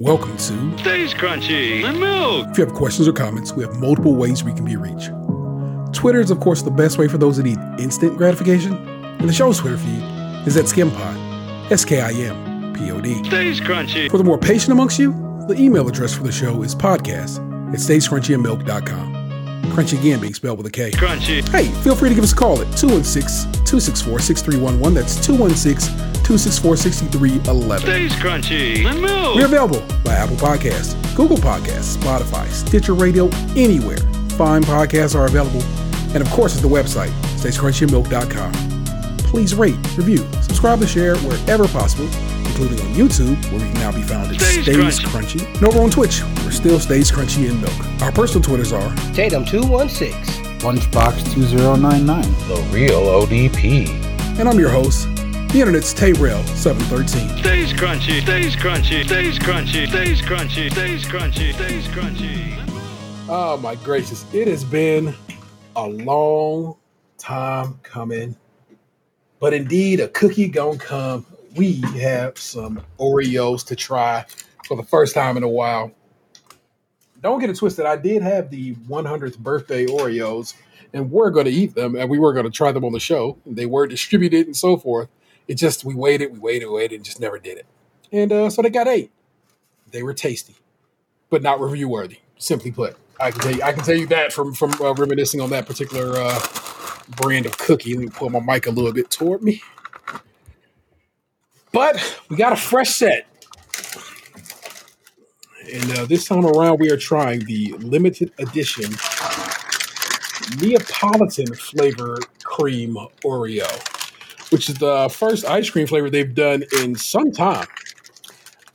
Welcome to Stays crunchy and milk. If you have questions or comments, we have multiple ways we can be reached. Twitter is, of course, the best way for those that need instant gratification, and the show's Twitter feed is at SkimPod, S K I M P O D. Stays crunchy. For the more patient amongst you, the email address for the show is podcast at stayscrunchyandmilk.com. Crunchy again being spelled with a K. Crunchy. Hey, feel free to give us a call at 216 264 6311. That's 216 264 6311. Stays crunchy and milk. We're available by Apple Podcasts, Google Podcasts, Spotify, Stitcher Radio, anywhere. Fine podcasts are available. And of course, at the website, stayscrunchyandmilk.com. Please rate, review, subscribe, and share wherever possible, including on YouTube, where we can now be found at Stays Stays, Crunchy. Crunchy. And over on Twitch, we're still Stays Crunchy and Milk. Our personal Twitters are Tatum216. Lunchbox 2099. The real APT. and I'm your host, the internet's Tayrel713. Stays crunchy. Stays crunchy. Stays crunchy. Stays crunchy. Stays crunchy. Stays crunchy. Oh my gracious. It has been a long time coming. But indeed, a cookie gonna come. We have some Oreos to try for the first time in a while. Don't get it twisted. I did have the 100th birthday Oreos, and we're going to eat them, and we were going to try them on the show. They were distributed and so forth. It just we waited, we waited, we waited, and just never did it. And uh, so they got eight. They were tasty, but not review worthy. Simply put, I can tell you, I can tell you that from from uh, reminiscing on that particular uh, brand of cookie. Let me pull my mic a little bit toward me. But we got a fresh set. And uh, this time around, we are trying the limited edition Neapolitan flavor cream Oreo, which is the first ice cream flavor they've done in some time.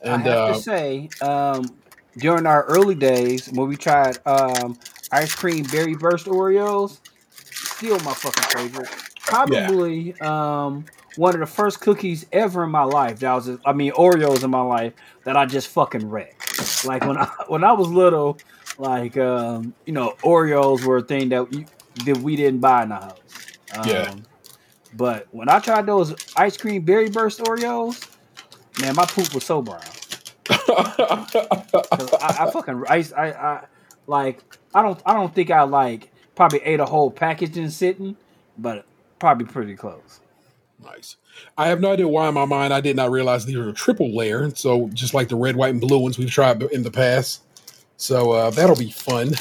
And I have uh, to say, um, during our early days when we tried um, ice cream berry burst Oreos, still my fucking favorite. Probably um, one of the first cookies ever in my life. That was, I mean, Oreos in my life that I just fucking wrecked. Like when I when I was little, like um, you know, Oreos were a thing that you, that we didn't buy in the house. Um, Yeah. But when I tried those ice cream berry burst Oreos, man, my poop was so brown. I, I fucking I, I I like I don't I don't think I like probably ate a whole package in sitting, but probably pretty close. Nice. I have no idea why in my mind I did not realize these were a triple layer. So just like the red, white, and blue ones we've tried in the past. So uh, that'll be fun.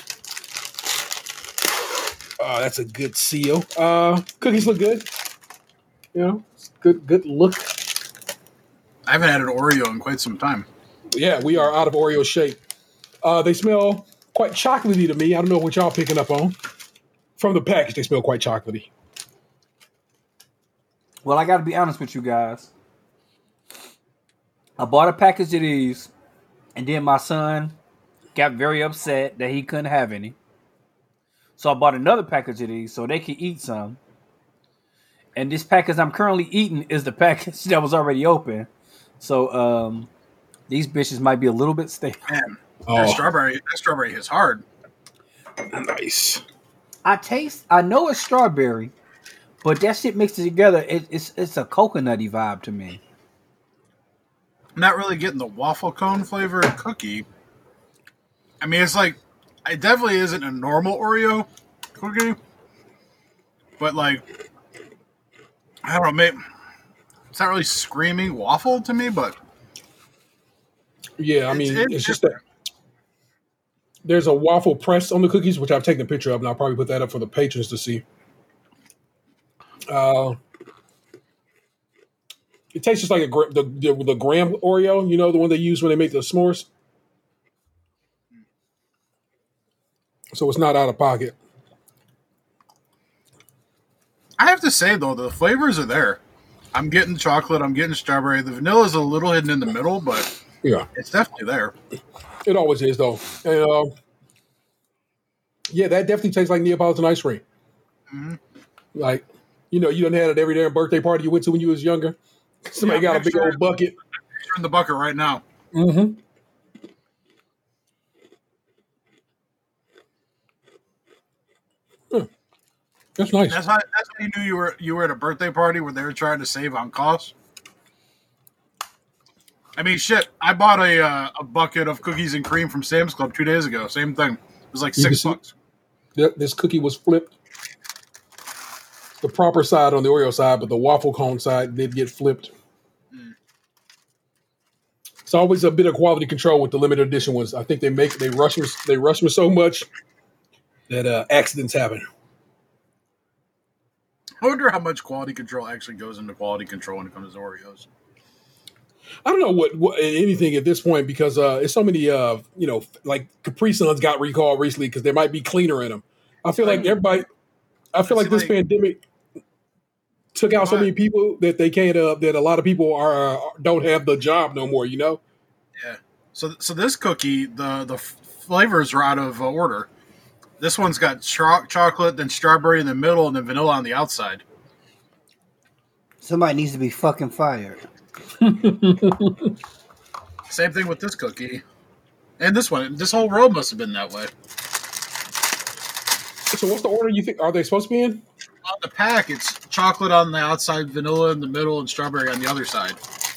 Uh, that's a good seal. Uh, cookies look good. You know, it's good, good look. I haven't had an Oreo in quite some time. Yeah, we are out of Oreo shape. Uh, they smell quite chocolatey to me. I don't know what y'all picking up on. From the package, they smell quite chocolatey. Well, I got to be honest with you guys. I bought a package of these, and then my son got very upset that he couldn't have any. So I bought another package of these so they could eat some. And this package I'm currently eating is the package that was already open. So um, these bitches might be a little bit stale. Man, Oh. that strawberry, that strawberry is hard. Nice. I taste. I know it's strawberry, but that shit mixed together, it, it's it's a coconutty vibe to me. I'm not really getting the waffle cone flavor of cookie. I mean, it's like it definitely isn't a normal Oreo cookie, but like I don't know, maybe it's not really screaming waffle to me, but Yeah, I mean, It's- it's, it's just that there's a waffle press on the cookies, which I've taken a picture of, and I'll probably put that up for the patrons to see. Uh, it tastes just like a the, the the graham Oreo, you know, the one they use when they make the s'mores. So it's not out of pocket. I have to say though, the flavors are there. I'm getting chocolate, I'm getting strawberry. The vanilla is a little hidden in the middle, but Yeah, it's definitely there. it always is though. And uh, yeah, that definitely tastes like Neapolitan ice cream. Like, you know, you done had it every damn birthday party you went to when you was younger. Somebody Yeah, got a big sure. old bucket. In the bucket right now. Mm-hmm. That's nice. That's how that's how you knew you were you were at a birthday party where they were trying to save on costs. I mean, shit. I bought a uh, a bucket of cookies and cream from Sam's Club two days ago. Same thing. It was like You six bucks. Th- This cookie was flipped. The proper side on the Oreo side, but the waffle cone side did get flipped. It's always a bit of quality control with the limited edition ones. I think they make they rush them they rush them so much that uh, accidents happen. I wonder how much quality control actually goes into quality control when it comes to Oreos. I don't know what, what anything at this point because uh, it's so many uh, you know like Capri Suns got recalled recently because there might be cleaner in them. I feel like everybody. I feel like this like- pandemic took out so many people that they can't. Uh, that a lot of people are uh, don't have the job no more. You know. Yeah. So so this cookie, the the flavors are out of uh, order. This one's got cho- chocolate, then strawberry in the middle, and then vanilla on the outside. Somebody needs to be fucking fired. Same thing with this cookie. And this one. This whole row must have been that way. So what's the order you think? Are they supposed to be in? On the pack, it's chocolate on the outside, vanilla in the middle, and strawberry on the other side.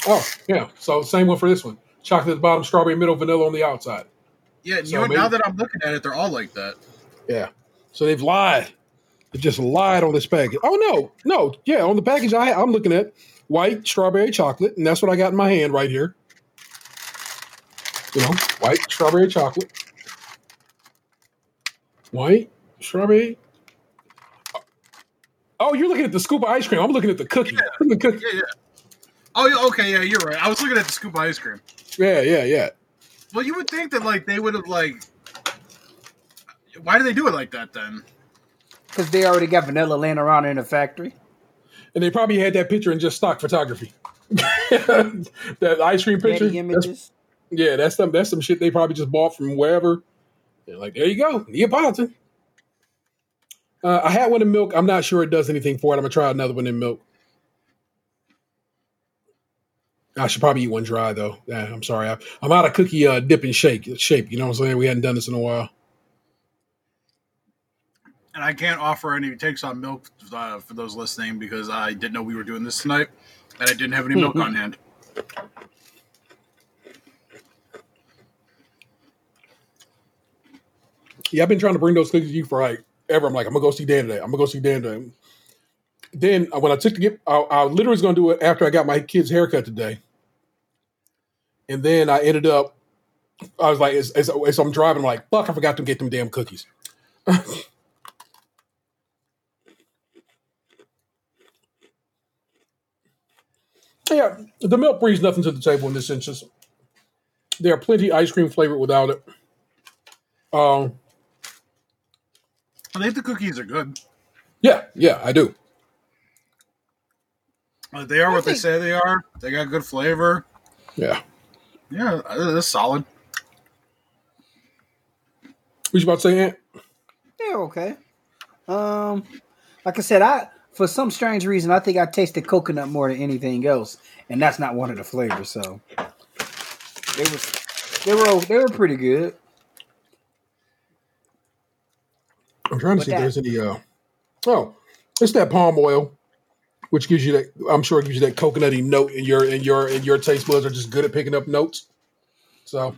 Oh yeah. So same one for this one. Chocolate at the bottom, strawberry middle, vanilla on the outside. Yeah, you So know, now that I'm looking at it, they're all like that. Yeah. So they've lied. They just lied on this package. Oh no, no, yeah, on the package I I'm looking at white strawberry chocolate, and that's what I got in my hand right here. You know, white strawberry chocolate. White strawberry. Oh, you're looking at the scoop of ice cream. I'm looking at the cookie. The cookie. Yeah, yeah. Oh, okay, yeah, you're right. I was looking at the scoop of ice cream. Yeah, yeah, yeah. Well, you would think that like they would have like. Why do they do it like that then? Because they already got vanilla laying around in the factory. And they probably had that picture in just stock photography. that ice cream picture. Ready that's- images. Yeah, that's some that's some shit they probably just bought from wherever. They're like, there you go, Neapolitan. Uh, I had one in milk. I'm not sure it does anything for it. I'm gonna try another one in milk. I should probably eat one dry though. Yeah, I'm sorry. I, I'm out of cookie uh, dip and shake shape. You know what I'm saying? We hadn't done this in a while. And I can't offer any takes on milk uh, for those listening because I didn't know we were doing this tonight, and I didn't have any milk on hand. Yeah, I've been trying to bring those cookies to you for like ever. I'm like, I'm gonna go see Dan today. I'm gonna go see Dan today. Then uh, when I took to get, I, I literally was gonna do it after I got my kid's haircut today, and then I ended up, I was like, as, as, as I'm driving, I'm like, fuck, I forgot to get them damn cookies. yeah, the milk brings nothing to the table in this instance. There are plenty ice cream flavored without it. Um, I think the cookies are good. yeah, yeah, I do. Uh, They are what they say they are. They got good flavor. Yeah. Yeah, uh, that's solid. What you about to say, Ant? Yeah, okay. Um, like I said, I for some strange reason I think I tasted coconut more than anything else, and that's not one of the flavors. So they was they were they were pretty good. I'm trying to What see if there's any. Uh, oh, it's that palm oil, which gives you that. I'm sure it gives you that coconutty note, and your and your and your taste buds are just good at picking up notes. So.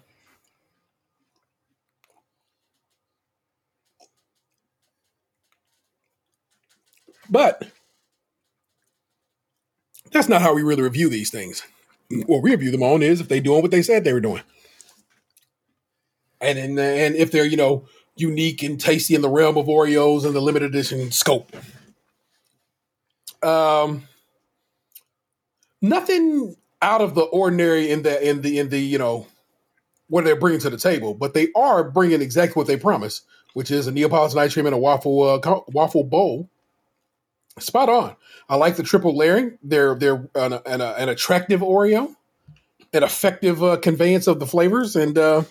But that's not how we really review these things. What we review them on is if they doing what they said they were doing, and and, and if they're you know unique and tasty in the realm of Oreos and the limited edition scope. Um, nothing out of the ordinary in the in the in the you know what they're bringing to the table, but they are bringing exactly what they promised, which is a Neapolitan ice cream and a waffle uh, waffle bowl. Spot on. I like the triple layering. They're they're an, an, an attractive Oreo, an effective uh, conveyance of the flavors, and uh,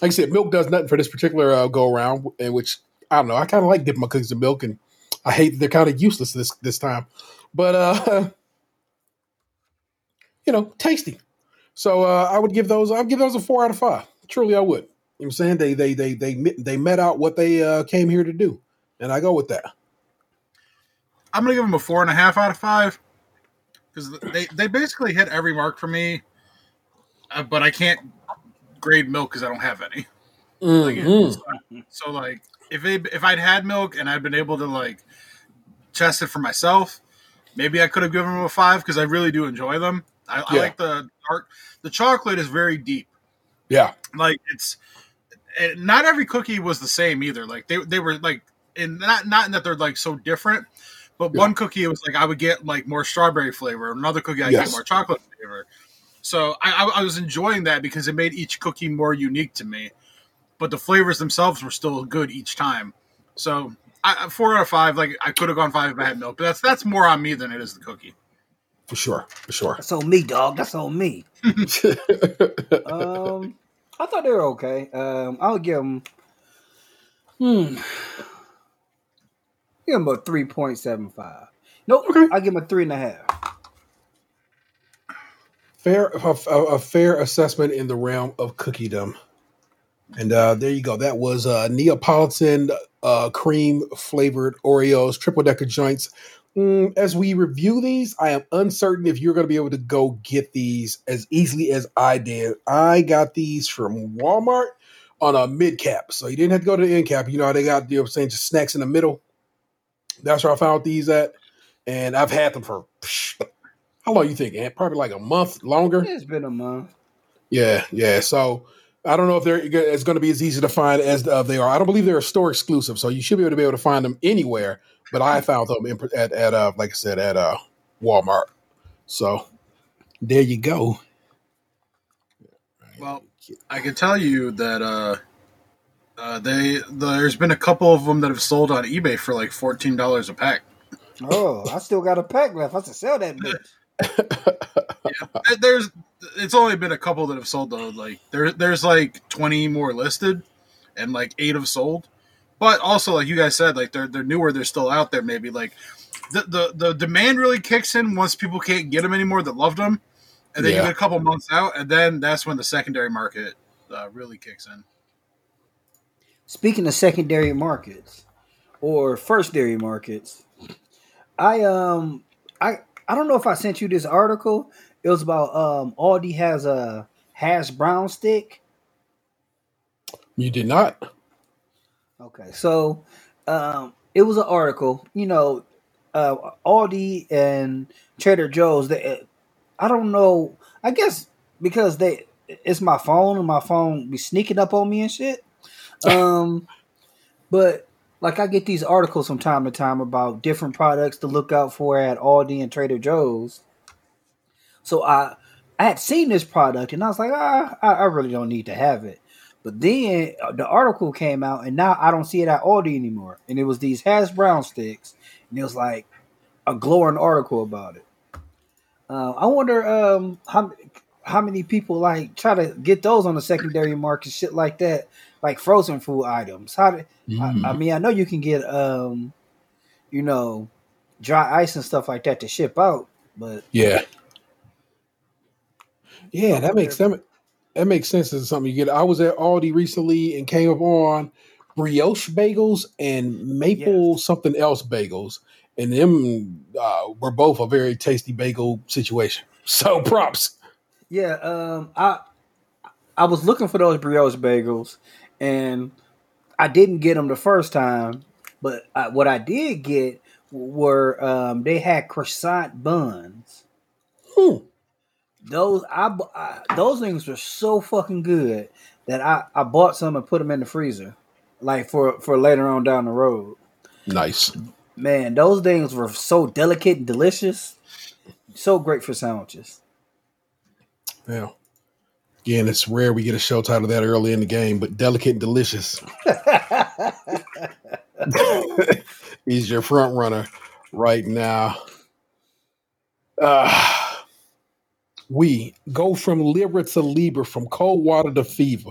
like I said, milk does nothing for this particular uh, go around. In which I don't know. I kind of like dipping my cookies in milk, and I hate they're kind of useless this this time. But uh, you know, tasty. So uh, I would give those. I'd give those a four out of five. Truly, I would. You know what I'm saying they they they they they met out what they uh, came here to do, and I go with that. I'm gonna give them a four and a half out of five because they they basically hit every mark for me. uh, but I can't grade milk because I don't have any. Mhm. So like, if it, if I'd had milk and I'd been able to like test it for myself, maybe I could have given them a five because I really do enjoy them. I, I like the dark. The chocolate is very deep. Yeah. Like it's eh, not every cookie was the same either. Like they they were like in not not in that they're like so different. But Yeah. one cookie it was like I would get like more strawberry flavor. Another cookie I Yes. get more chocolate flavor. So I, I, I was enjoying that because it made each cookie more unique to me. But the flavors themselves were still good each time. So I, four out of five. Like I could have gone five if I had milk, but that's that's more on me than it is the cookie. For sure. For sure. That's on me, dog. That's on me. um, I thought they were okay. Um, I'll give them. Hmm. Give them a three point seven five. Nope. Okay. I give them a three and a half. fair a, a- a fair assessment in the realm of cookiedom. And uh, there you go. That was uh, Neapolitan uh, cream flavored Oreos, triple decker joints. Mm, as we review these, I am uncertain if you're going to be able to go get these as easily as I did. I got these from Walmart on a mid cap, so you didn't have to go to the end cap. You know how they got, you know, what I'm saying just snacks in the middle. That's where I found these at, and I've had them for how long you think? Ant? Probably like a month longer. It's been a month. Yeah, yeah. So I don't know if they're it's going to be as easy to find as uh, they are. I don't believe they're a store exclusive, so you should be able to be able to find them anywhere. But I found them in, at at uh, like I said at uh, Walmart. So there you go. Well, I can tell you that uh, they there's been a couple of them that have sold on eBay for like fourteen dollars a pack. Oh, I still got a pack left. I should sell that bitch. There- There's it's only been a couple that have sold though. Like there there's like twenty more listed, and like eight have sold. But also, like you guys said, like they're they're newer. They're still out there. Maybe like the the, the demand really kicks in once people can't get them anymore that loved them, and then Yeah. you get a couple months out, and then that's when the secondary market uh, really kicks in. Speaking of secondary markets or firstary markets, I um I I don't know if I sent you this article. It was about um Aldi has a hash brown stick. You did not. Okay, so um it was an article. You know, uh Aldi and Trader Joe's. They, I don't know. I guess because they it's my phone and my phone be sneaking up on me and shit. Um, but like I get these articles from time to time about different products to look out for at Aldi and Trader Joe's. So I I had seen this product and I was like, ah, I, I really don't need to have it. But then uh, the article came out and now I don't see it at Aldi anymore. And it was these hash brown sticks and it was like a glowing article about it. Uh, I wonder um, how how many people like try to get those on the secondary market, shit like that, like frozen food items. How? Do, I, I mean, I know you can get um, you know, dry ice and stuff like that to ship out, but Yeah. Yeah, that makes that, that makes sense as something you get. I was at Aldi recently and came up on brioche bagels and maple something else bagels, and them uh, were both a very tasty bagel situation. So props. Yeah, um, I I was looking for those brioche bagels, and I didn't get them the first time. But I, what I did get were um, they had croissant buns. Hmm. Those I, I those things were so fucking good that I, I bought some and put them in the freezer, like for for later on down the road. Nice. Man, those things were so delicate and delicious, so great for sandwiches. Yeah. Again, it's rare we get a show title that early in the game, but delicate and delicious. He's your front runner right now. Uh, we go from Libra to Libra, from cold water to fever,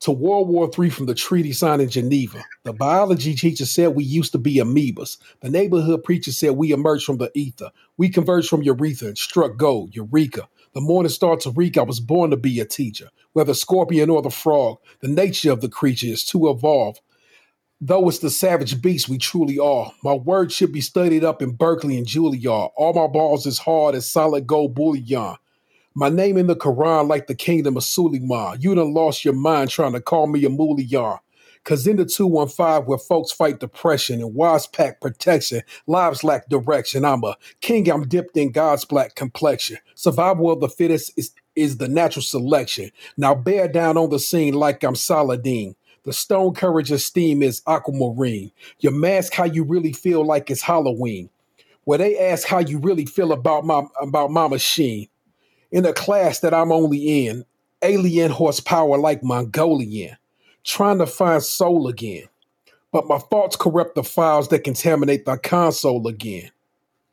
to World War III from the treaty signed in Geneva. The biology teacher said we used to be amoebas. The neighborhood preacher said we emerged from the ether. We converged from urethra and struck gold, eureka. The morning star Tariq, I was born to be a teacher. Whether scorpion or the frog, the nature of the creature is to evolve. Though it's the savage beast we truly are, my words should be studied up in Berkeley and Juilliard. All my balls as hard as solid gold bullion. My name in the Quran like the kingdom of Suleiman. You done lost your mind trying to call me a Muliyar. Cause in the 215 where folks fight depression and wives pack protection, lives lack direction. I'm a king, I'm dipped in God's black complexion. Survival of the fittest is, is the natural selection. Now bear down on the scene like I'm Saladin. The stone courage esteem is aquamarine. Your mask how you really feel like it's Halloween. Where they ask how you really feel about my about my machine. In a class that I'm only in, alien horsepower like Mongolian trying to find soul again. But my thoughts corrupt the files that contaminate the console again.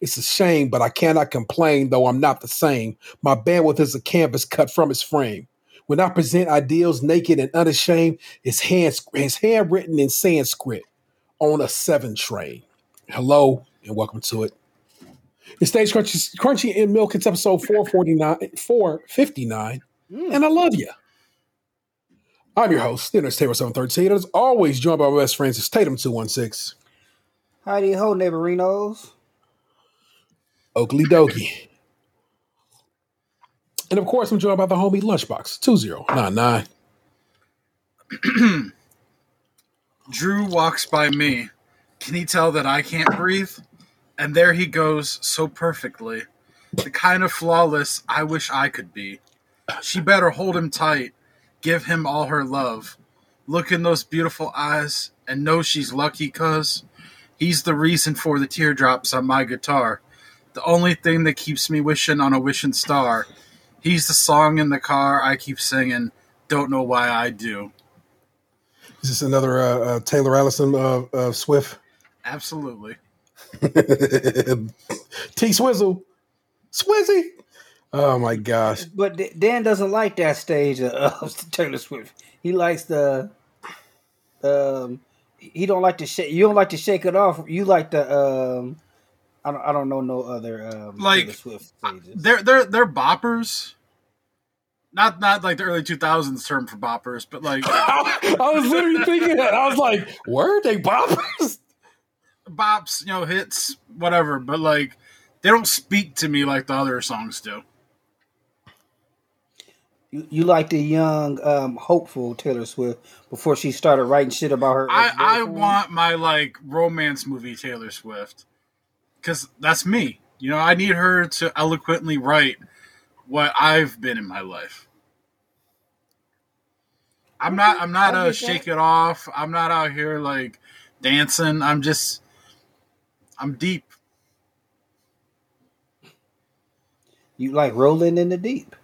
It's a shame, but I cannot complain, though I'm not the same. My bandwidth is a canvas cut from its frame. When I present ideals naked and unashamed, it's, hand, it's handwritten in Sanskrit on a seven train. Hello and welcome to it. It's Stays Crunchy, Crunchy in Milk. It's episode 449, 459, mm. and I love you. I'm your host, Dinner's Tayrel713. As always, joined by my best friends, it's Tatum216. Howdy ho, neighborinos. Oakley Dokie. And of course, I'm joined by the homie Lunchbox 2099. Drew walks by me. Can he tell that I can't breathe? And there he goes so perfectly. The kind of flawless I wish I could be. She better hold him tight give him all her love. Look in those beautiful eyes and know she's lucky cuz he's the reason for the teardrops on my guitar. The only thing that keeps me wishing on a wishing star. He's the song in the car I keep singing. Don't know why I do. Is this another uh, uh, Taylor Alison uh, uh Swift? Absolutely. T Swizzle. Swizzy. Oh my gosh! But Dan doesn't like that stage of Taylor Swift. He likes the, um, he don't like to shake. You don't like to shake it off. You like the, um, I don't, I don't know no other um, like Taylor Swift stages. They're they're they're boppers. Not not like the early two thousands term for boppers, but like I was literally thinking that. I was like, were they boppers? Bops, you know, hits, whatever. But like, they don't speak to me like the other songs do. You, you like the young, um, hopeful Taylor Swift before she started writing shit about her. I, I want my like romance movie Taylor Swift because that's me. You know, I need her to eloquently write what I've been in my life. I'm not. I'm not a shake it off. I'm not out here like dancing. I'm just. I'm deep. You like rolling in the deep.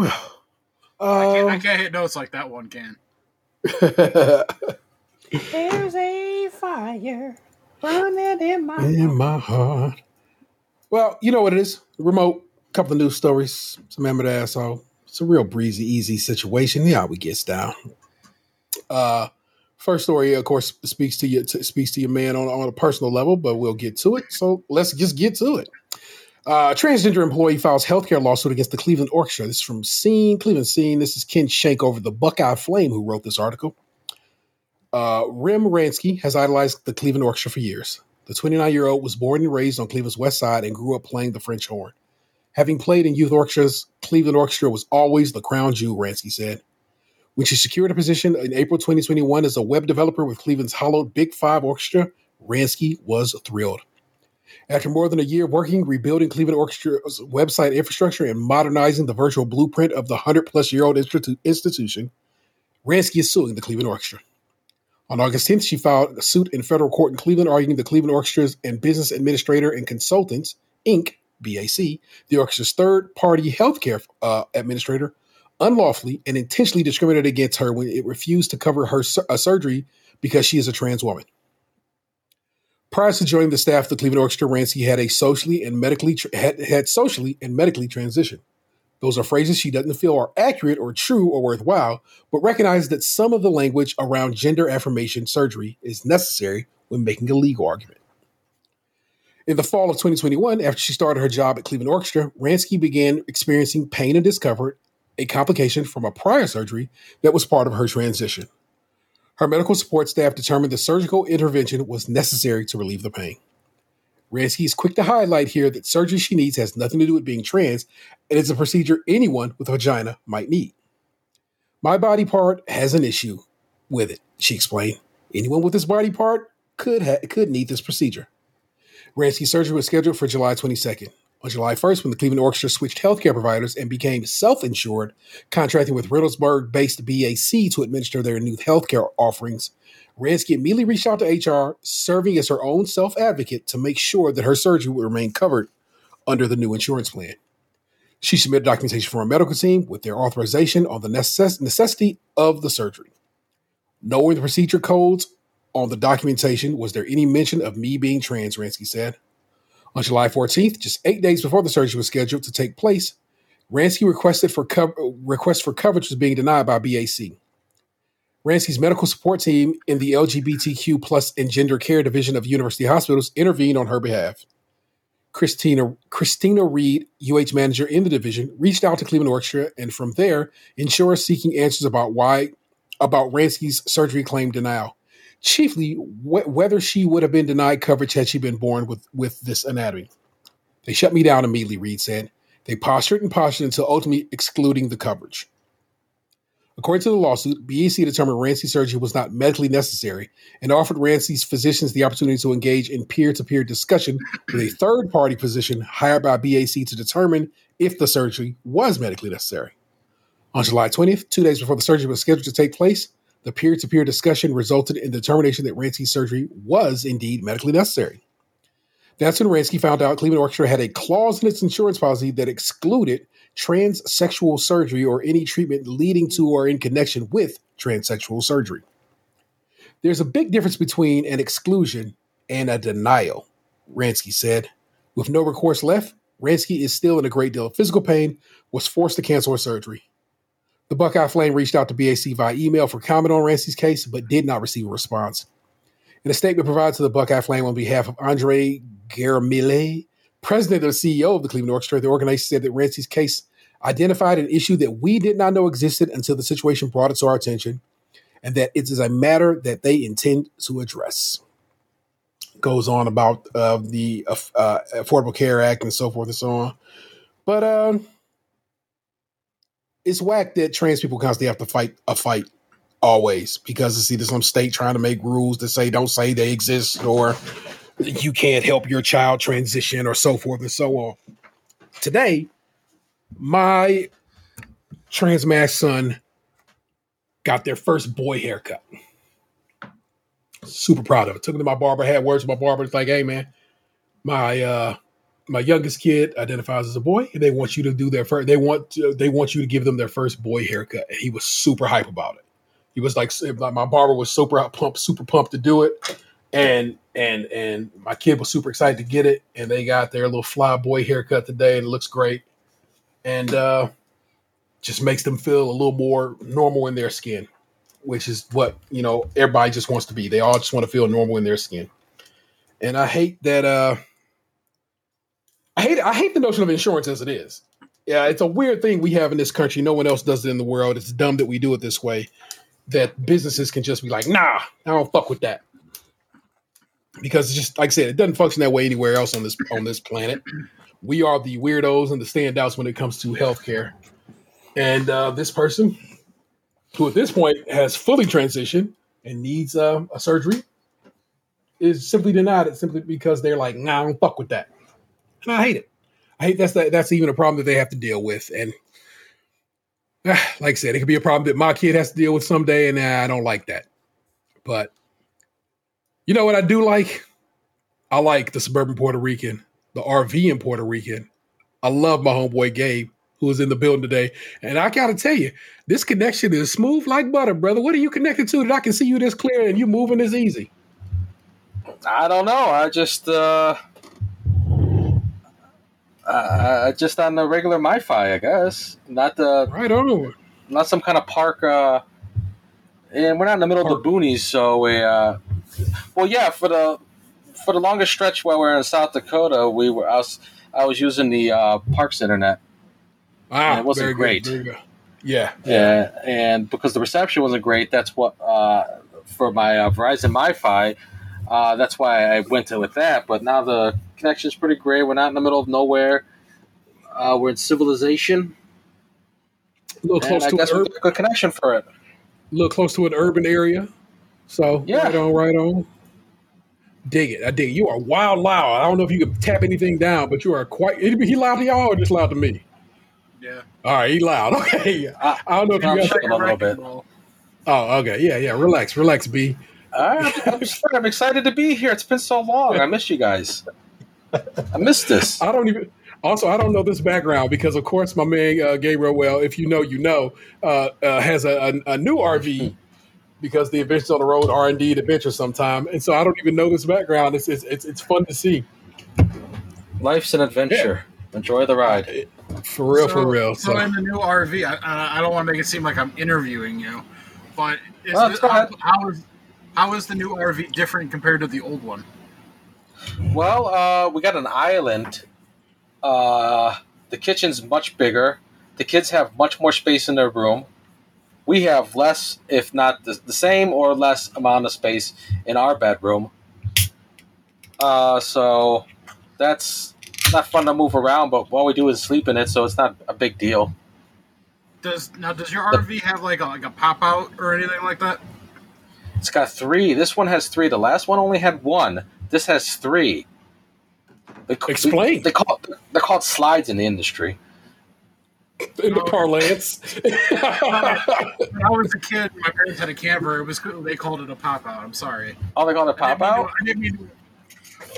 Well, I, can't, I um, can't hit notes like that one can. There's a fire burning in my in my heart. Well, you know what it is. Remote, couple of news stories, some amateur asshole. It's a real breezy, easy situation. Yeah, we gets down. Uh, first story, of course, speaks to you speaks to your man on, on a personal level, but we'll get to it. So let's just get to it. Uh, transgender employee files healthcare lawsuit against the Cleveland Orchestra. This is from Scene, Cleveland Scene. This is Ken Schneck over the Buckeye Flame who wrote this article. Uh, Rem Ransky has idolized the Cleveland Orchestra for years. The 29 year old was born and raised on Cleveland's west side and grew up playing the French horn. Having played in youth orchestras, Cleveland Orchestra was always the crown jewel, Ransky said. When she secured a position in April 2021 as a web developer with Cleveland's hollowed Big Five Orchestra, Ransky was thrilled. After more than a year working, rebuilding Cleveland Orchestra's website infrastructure and modernizing the virtual blueprint of the 100 plus year old institu- institution, Ransky is suing the Cleveland Orchestra. On August 10th, she filed a suit in federal court in Cleveland arguing the Cleveland Orchestra's and Business Administrator and Consultants, Inc., BAC, the orchestra's third party healthcare uh, administrator, unlawfully and intentionally discriminated against her when it refused to cover her su- surgery because she is a trans woman. Prior to joining the staff of the Cleveland Orchestra, Ransky had a socially and medically tra- had, had socially and medically transitioned. Those are phrases she doesn't feel are accurate or true or worthwhile, but recognizes that some of the language around gender affirmation surgery is necessary when making a legal argument. In the fall of 2021, after she started her job at Cleveland Orchestra, Ransky began experiencing pain and discomfort, a complication from a prior surgery that was part of her transition. Her medical support staff determined the surgical intervention was necessary to relieve the pain. Ransky is quick to highlight here that surgery she needs has nothing to do with being trans and is a procedure anyone with a vagina might need. My body part has an issue with it, she explained. Anyone with this body part could ha- could need this procedure. Ransky's surgery was scheduled for July 22nd. On July 1st, when the Cleveland Orchestra switched healthcare providers and became self insured, contracting with Reynoldsburg based BAC to administer their new healthcare offerings, Ransky immediately reached out to HR, serving as her own self advocate to make sure that her surgery would remain covered under the new insurance plan. She submitted documentation for a medical team with their authorization on the necess- necessity of the surgery. Knowing the procedure codes on the documentation, was there any mention of me being trans? Ransky said. On July 14th, just eight days before the surgery was scheduled to take place, Ransky requested for co- request for coverage was being denied by BAC. Ransky's medical support team in the LGBTQ plus and gender care division of University Hospitals intervened on her behalf. Christina Christina Reed, UH manager in the division, reached out to Cleveland Orchestra, and from there, insurers seeking answers about why about Ransky's surgery claim denial chiefly wh- whether she would have been denied coverage had she been born with, with this anatomy. They shut me down immediately, Reed said. They postured and postured until ultimately excluding the coverage. According to the lawsuit, BAC determined Ransky's surgery was not medically necessary and offered Ransky's physicians the opportunity to engage in peer to peer discussion with a third party physician hired by BAC to determine if the surgery was medically necessary. On July 20th, two days before the surgery was scheduled to take place, the peer to peer discussion resulted in the determination that Ransky's surgery was indeed medically necessary. That's when Ransky found out Cleveland Orchestra had a clause in its insurance policy that excluded transsexual surgery or any treatment leading to or in connection with transsexual surgery. There's a big difference between an exclusion and a denial, Ransky said. With no recourse left, Ransky is still in a great deal of physical pain, was forced to cancel her surgery. The Buckeye Flame reached out to BAC via email for comment on Ransky's case, but did not receive a response. In a statement provided to the Buckeye Flame on behalf of Andre Gremillet, president and CEO of the Cleveland Orchestra, the organization said that Ransky's case identified an issue that we did not know existed until the situation brought it to our attention, and that it is a matter that they intend to address. Goes on about uh, the uh, Affordable Care Act and so forth and so on. But um, it's whack that trans people constantly have to fight a fight always because it's either some state trying to make rules that say don't say they exist or you can't help your child transition or so forth and so on. Today, my trans son got their first boy haircut. Super proud of it. Took him to my barber, had words with my barber. It's like, hey man, my uh my youngest kid identifies as a boy, and they want you to do their first. They want to, they want you to give them their first boy haircut. And he was super hype about it. He was like, my barber was super pumped, super pumped to do it, and and and my kid was super excited to get it. And they got their little fly boy haircut today, and it looks great, and uh, just makes them feel a little more normal in their skin, which is what you know everybody just wants to be. They all just want to feel normal in their skin, and I hate that. uh I hate I hate the notion of insurance as it is. Yeah, it's a weird thing we have in this country. No one else does it in the world. It's dumb that we do it this way. That businesses can just be like, nah, I don't fuck with that. Because it's just like I said, it doesn't function that way anywhere else on this on this planet. We are the weirdos and the standouts when it comes to healthcare. And uh, this person, who at this point has fully transitioned and needs uh, a surgery, is simply denied it simply because they're like, nah, I don't fuck with that and I hate it. I hate that's the, that's even a problem that they have to deal with. And ah, like I said, it could be a problem that my kid has to deal with someday, and I don't like that. But you know what I do like? I like the suburban Puerto Rican, the RV in Puerto Rican. I love my homeboy Gabe, who is in the building today. And I gotta tell you, this connection is smooth like butter, brother. What are you connected to that I can see you this clear and you moving this easy? I don't know. I just uh uh, just on the regular MiFi, I guess. Not the right on. Not some kind of park. Uh, and we're not in the middle park. of the boonies, so we. Uh, well, yeah, for the for the longest stretch while we are in South Dakota, we were I was I was using the uh, Parks internet. Ah, it wasn't great. Good, yeah, yeah, and because the reception wasn't great, that's what uh, for my uh, Verizon MiFi. Uh, that's why I went to with that. But now the connection's pretty great. We're not in the middle of nowhere. Uh, we're in civilization, A little close I to an guess we ur- got a good connection for it. a little close to an urban area. So Yeah. right on, right on. Dig it. I dig it. You are wild loud. I don't know if you can tap anything down, but you are quite he loud to y'all or just loud to me? Yeah. All right, he loud. Okay. Uh, I don't know if I'm you guys sure. a little bit. Oh, okay. Yeah, yeah. Relax, relax, B. All right, I'm, I'm excited to be here. It's been so long. I missed you guys. I missed this. I don't even. Also, I don't know this background because, of course, my man uh, Gabriel. Well, if you know, you know, uh, uh, has a, a, a new RV because the Adventures on the Road are indeed adventures sometime, and so I don't even know this background. It's it's it's, it's fun to see Life's an adventure. Enjoy the ride. for real, for real. So, So, in the new RV, I, I I don't want to make it seem like I'm interviewing you, but is Oh, this, how, how is how is the new RV different compared to the old one? Well, uh, we got an island. Uh, the kitchen's much bigger. The kids have much more space in their room. We have less, if not the, the same or less amount of space in our bedroom. Uh, so that's not fun to move around, but all we do is sleep in it, so it's not a big deal. Does now does your RV have like a like a pop out or anything like that? It's got three. This one has three. The last one only had one. This has three. They, Explain. They call they're called slides in the industry. in the parlance, When I was a kid, my parents had a camper. It was they called it a pop out. I'm sorry. Oh, they call it a pop didn't mean to- out. I didn't mean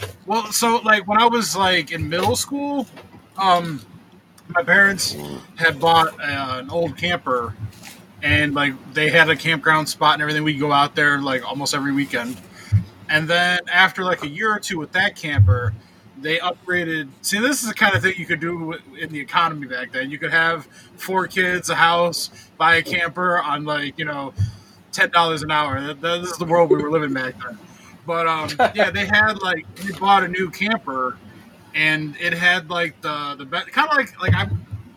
to- Well, so like when I was like in middle school, um, my parents had bought uh, an old camper, and like they had a campground spot and everything. We'd go out there like almost every weekend, and then after like a year or two with that camper. They upgraded. See, this is the kind of thing you could do in the economy back then. You could have four kids, a house, buy a camper on like you know, ten dollars an hour. This is the world we were living back then. But um, yeah, they had like we bought a new camper, and it had like the the kind of like like I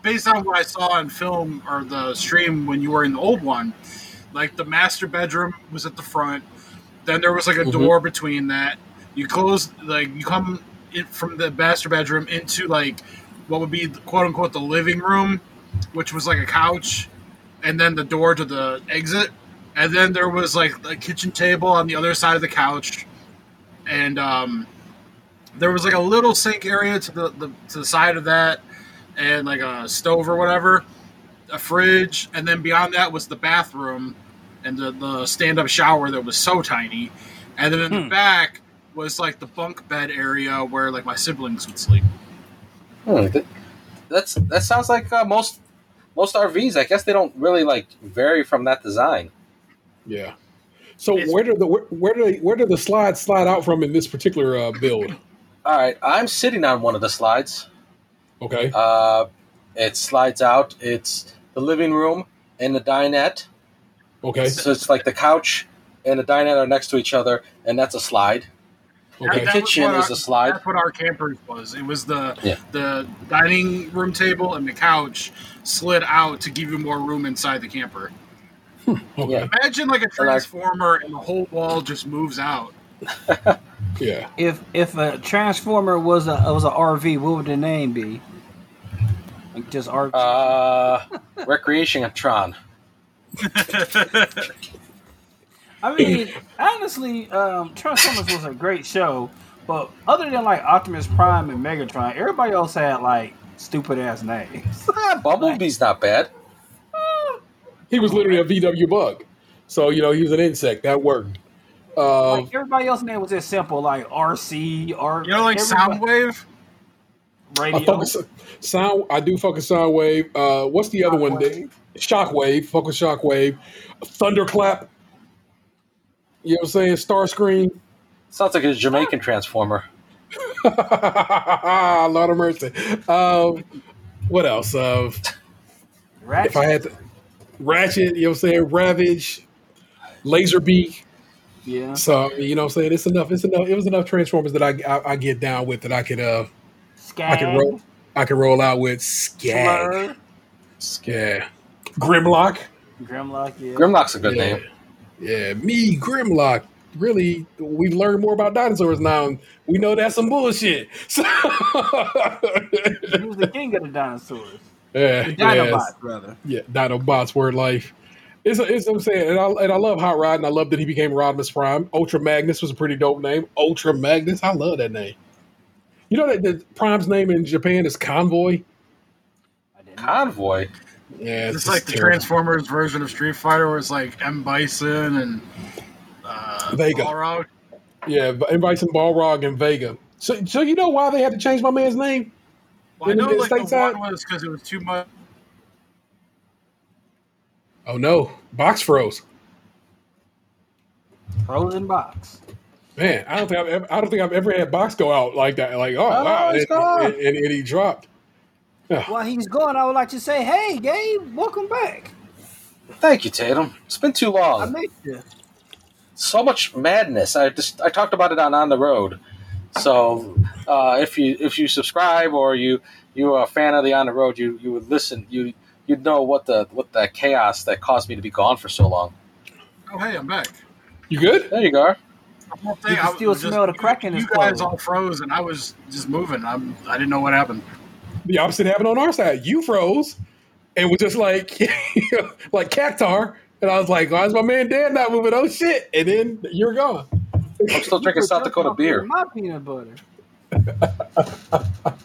based on what I saw on film or the stream when you were in the old one, like the master bedroom was at the front. Then there was like a Mhm. door between that. You close like you come in from the master bedroom into like what would be quote unquote the living room, which was like a couch, and then the door to the exit and then there was like a kitchen table on the other side of the couch and um, there was like a little sink area to the, the to the side of that and like a stove or whatever a fridge and then beyond that was the bathroom and the, the stand-up shower that was so tiny and then in the Hmm. back was like the bunk bed area where like my siblings would sleep Hmm, that, that's that sounds like uh, most most RVs. I guess they don't really like vary from that design. yeah. So It's- where do the where, where do they, where do the slides slide out from in this particular uh, build? All right, I'm sitting on one of the slides. Okay. Uh, it slides out. It's the living room and the dinette. Okay. So it's like the couch and the dinette are next to each other, and that's a slide. Okay. That was kitchen what is our- a slide. That's what our campers was. It was the Yeah. the dining room table and the couch slid out to give you more room inside the camper. Okay. Yeah. Imagine like a transformer and the whole wall just moves out. Yeah. If if a transformer was a was a RV, what would the name be? Like just RV. Uh, Recreation Tron. I mean, honestly, um, Transformers was a great show, but other than like Optimus Prime and Megatron, everybody else had like stupid ass names. Ah, Bumblebee's not bad. He was literally a VW bug. So, you know, he was an insect. That worked. Uh, like everybody else's name was just simple, like RC or You know, like Soundwave. Radio. fuck with sound. I do fuck with Soundwave. Uh, what's the other one? Shockwave. Shockwave. Fuck with Shockwave. Thunderclap. You know what I'm saying? Starscream. Sounds like a Jamaican transformer. Lord of mercy. Um, what else? Uh, Ratchet. if I had to, Ratchet, you know what I'm saying? Ravage, Laserbeak. yeah. So you know what I'm saying? It's enough. It's enough. It was enough Transformers that I I, I get down with that I could uh Slag. I can roll I can roll out with Slag. Slur. Yeah. Grimlock. Grimlock. Yeah. Grimlock's a good yeah. name. Yeah, me, Grimlock. really we learn more about dinosaurs now. And we know that's some bullshit. So, He was the king of the dinosaurs. yeah, The yes. Dinobots, brother. Yeah, Dinobots, word life. It's, it's what I'm saying, and I, and I love Hot Rod, and I love that he became Rodimus Prime. Ultra Magnus was a pretty dope name. Ultra Magnus, I love that name. You know that the Prime's name in Japan is Convoy. Convoy. Yeah, It's just like the terrible. Transformers version of Street Fighter, where it's like M Bison and uh, Vega. Balrog. Yeah, M Bison, Balrog and Vega. So, so you know why they had to change my man's name? Well, I know like the stateside? one was because it was too much. Oh no, box froze. Frozen box. Man, I don't think I've ever, I don't think I've ever had box go out like that. Like, oh, Oh, wow, and, gone. and, and, and he dropped. While he's gone, I would like to say, hey, Gabe, welcome back. Thank you, Tatum. It's been too long. I long. missed you. So much madness. I just I talked about it on on the road. So uh, if you if you subscribe or you you are a fan of the on the road, you you would listen. You you'd know what the what the chaos that caused me to be gone for so long. Oh, hey, I'm back. You good? There you go. The whole You can I was still just- smell the crack in you, his You guys clothes. all froze, and I was just moving. I'm. I didn't know what happened. The opposite happened on our side. You froze and was just like like cactar. And I was like, why is my man Dan not moving? Oh shit. And then you're gone. I'm still drinking South Dakota beer. My peanut butter.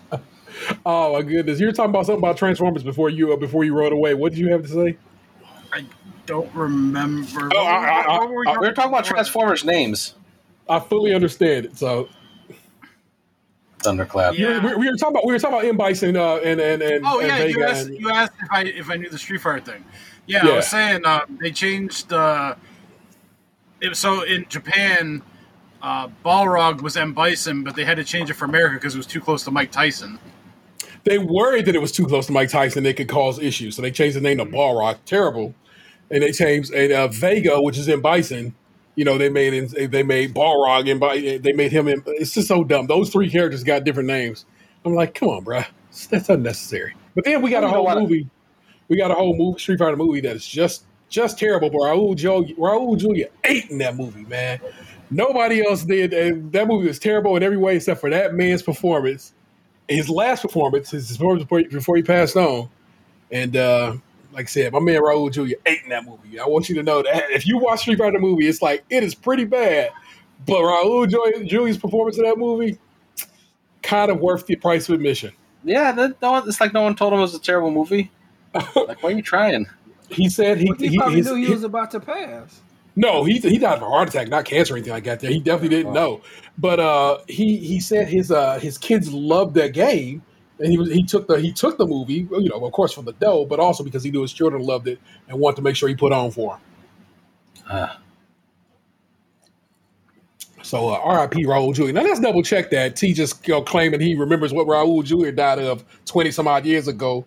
Oh my goodness. You were talking about something about Transformers before you uh, before you rode away. What did you have to say? I don't remember. Oh, I- I- I- What We were talking about? Transformers names. I fully understand it. So Thunderclap. Yeah. we, we were talking about we were talking about M Bison uh, and and and Oh and yeah, you asked, and- you asked if I if I knew the Street Fighter thing. Yeah, Yeah. I was saying uh, they changed. Uh, it, so in Japan, uh, Balrog was M Bison, but they had to change it for America because it was too close to Mike Tyson. they worried that it was too close to Mike Tyson. They could cause issues, so they changed the name to Balrog. Terrible, and they changed and uh, Vega, which is M Bison. You know, they made they made Balrog and they made him. In, it's just so dumb. Those three characters got different names. I'm like, come on, bro, that's unnecessary. But then we got a whole movie. We got a whole movie, Street Fighter movie that is just just terrible. But Raul Joe, Raul Julia ate in that movie, man. Nobody else did. And that movie was terrible in every way except for that man's performance. His last performance, his performance before, before he passed on. And uh, like I said, my man Raul Julia ate in that movie. I want you to know that if you watch Street Fighter movie, it's like it is pretty bad. But Raul Julia's performance in that movie, kind of worth the price of admission. Yeah, that, no, one- it's like no one told him it was a terrible movie. Like, why are you trying? He said he, He, he, probably his- knew he he- was about to pass. No, he he died of a heart attack, not cancer or anything like that. There, he definitely didn't know. But uh, he he said his uh, his kids loved that game, and he was he took the he took the movie, you know, of course for the dough, but also because he knew his children loved it and wanted to make sure he put on for them. Uh, So uh, R.I.P. Raul Julia. Now let's double check that. T just you know, claiming he remembers what Raul Julia died of twenty some odd years ago.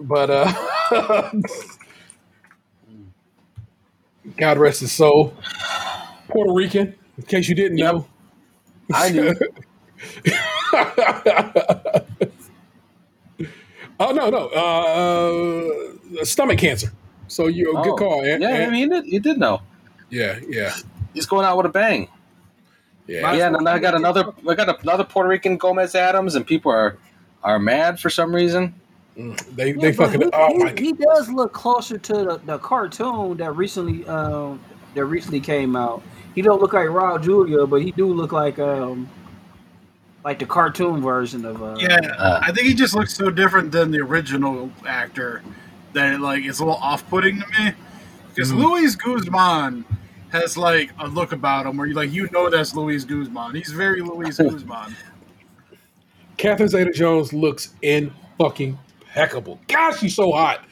But uh, God rest his soul. Puerto Rican, in case you didn't Yep. know. I knew. oh no, no, uh, stomach cancer. So you Oh, good call. Ant- Yeah, Ant- I mean, you did, he did know. yeah, yeah, He's going out with a bang. yeah. Yeah, and I got another. I got another Puerto Rican Gomez Addams, and people are are mad for some reason. They Yeah, they but fucking. he, Oh he- my he does look closer to the, the cartoon that recently um, that recently came out. He don't look like Raul Julia, but he do look like um like the cartoon version of uh, Yeah, Uh. I think he just looks so different than the original actor that it, like it's a little off-putting to me. Because Mhm. Luis Guzman has like a look about him where you like you know that's Luis Guzman. He's very Luis Guzman. Catherine Zeta-Jones looks in fucking impeccable. God, she's so hot.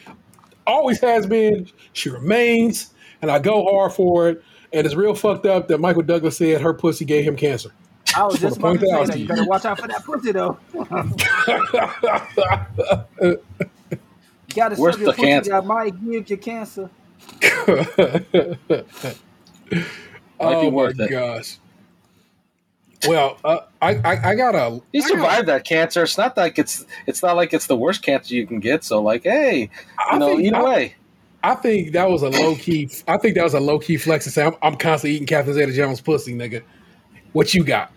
Always has been. She remains, and I go hard for it. And it's real fucked up that Michael Douglas said her pussy gave him cancer. I was Just just wanna about to say that out that. to You you. better watch out for that pussy though. You gotta Where's suck your the pussy cancer? that might give you cancer. Might oh be my it. gosh. Well, uh, I, I I got a He I got- survived that cancer. It's not like it's it's not like it's the worst cancer you can get. So like, hey, I you know, think- either I- way. I think that was a low key. I think that was a low key flex to say I'm, I'm constantly eating Catherine Zeta Jones pussy, nigga. What you got?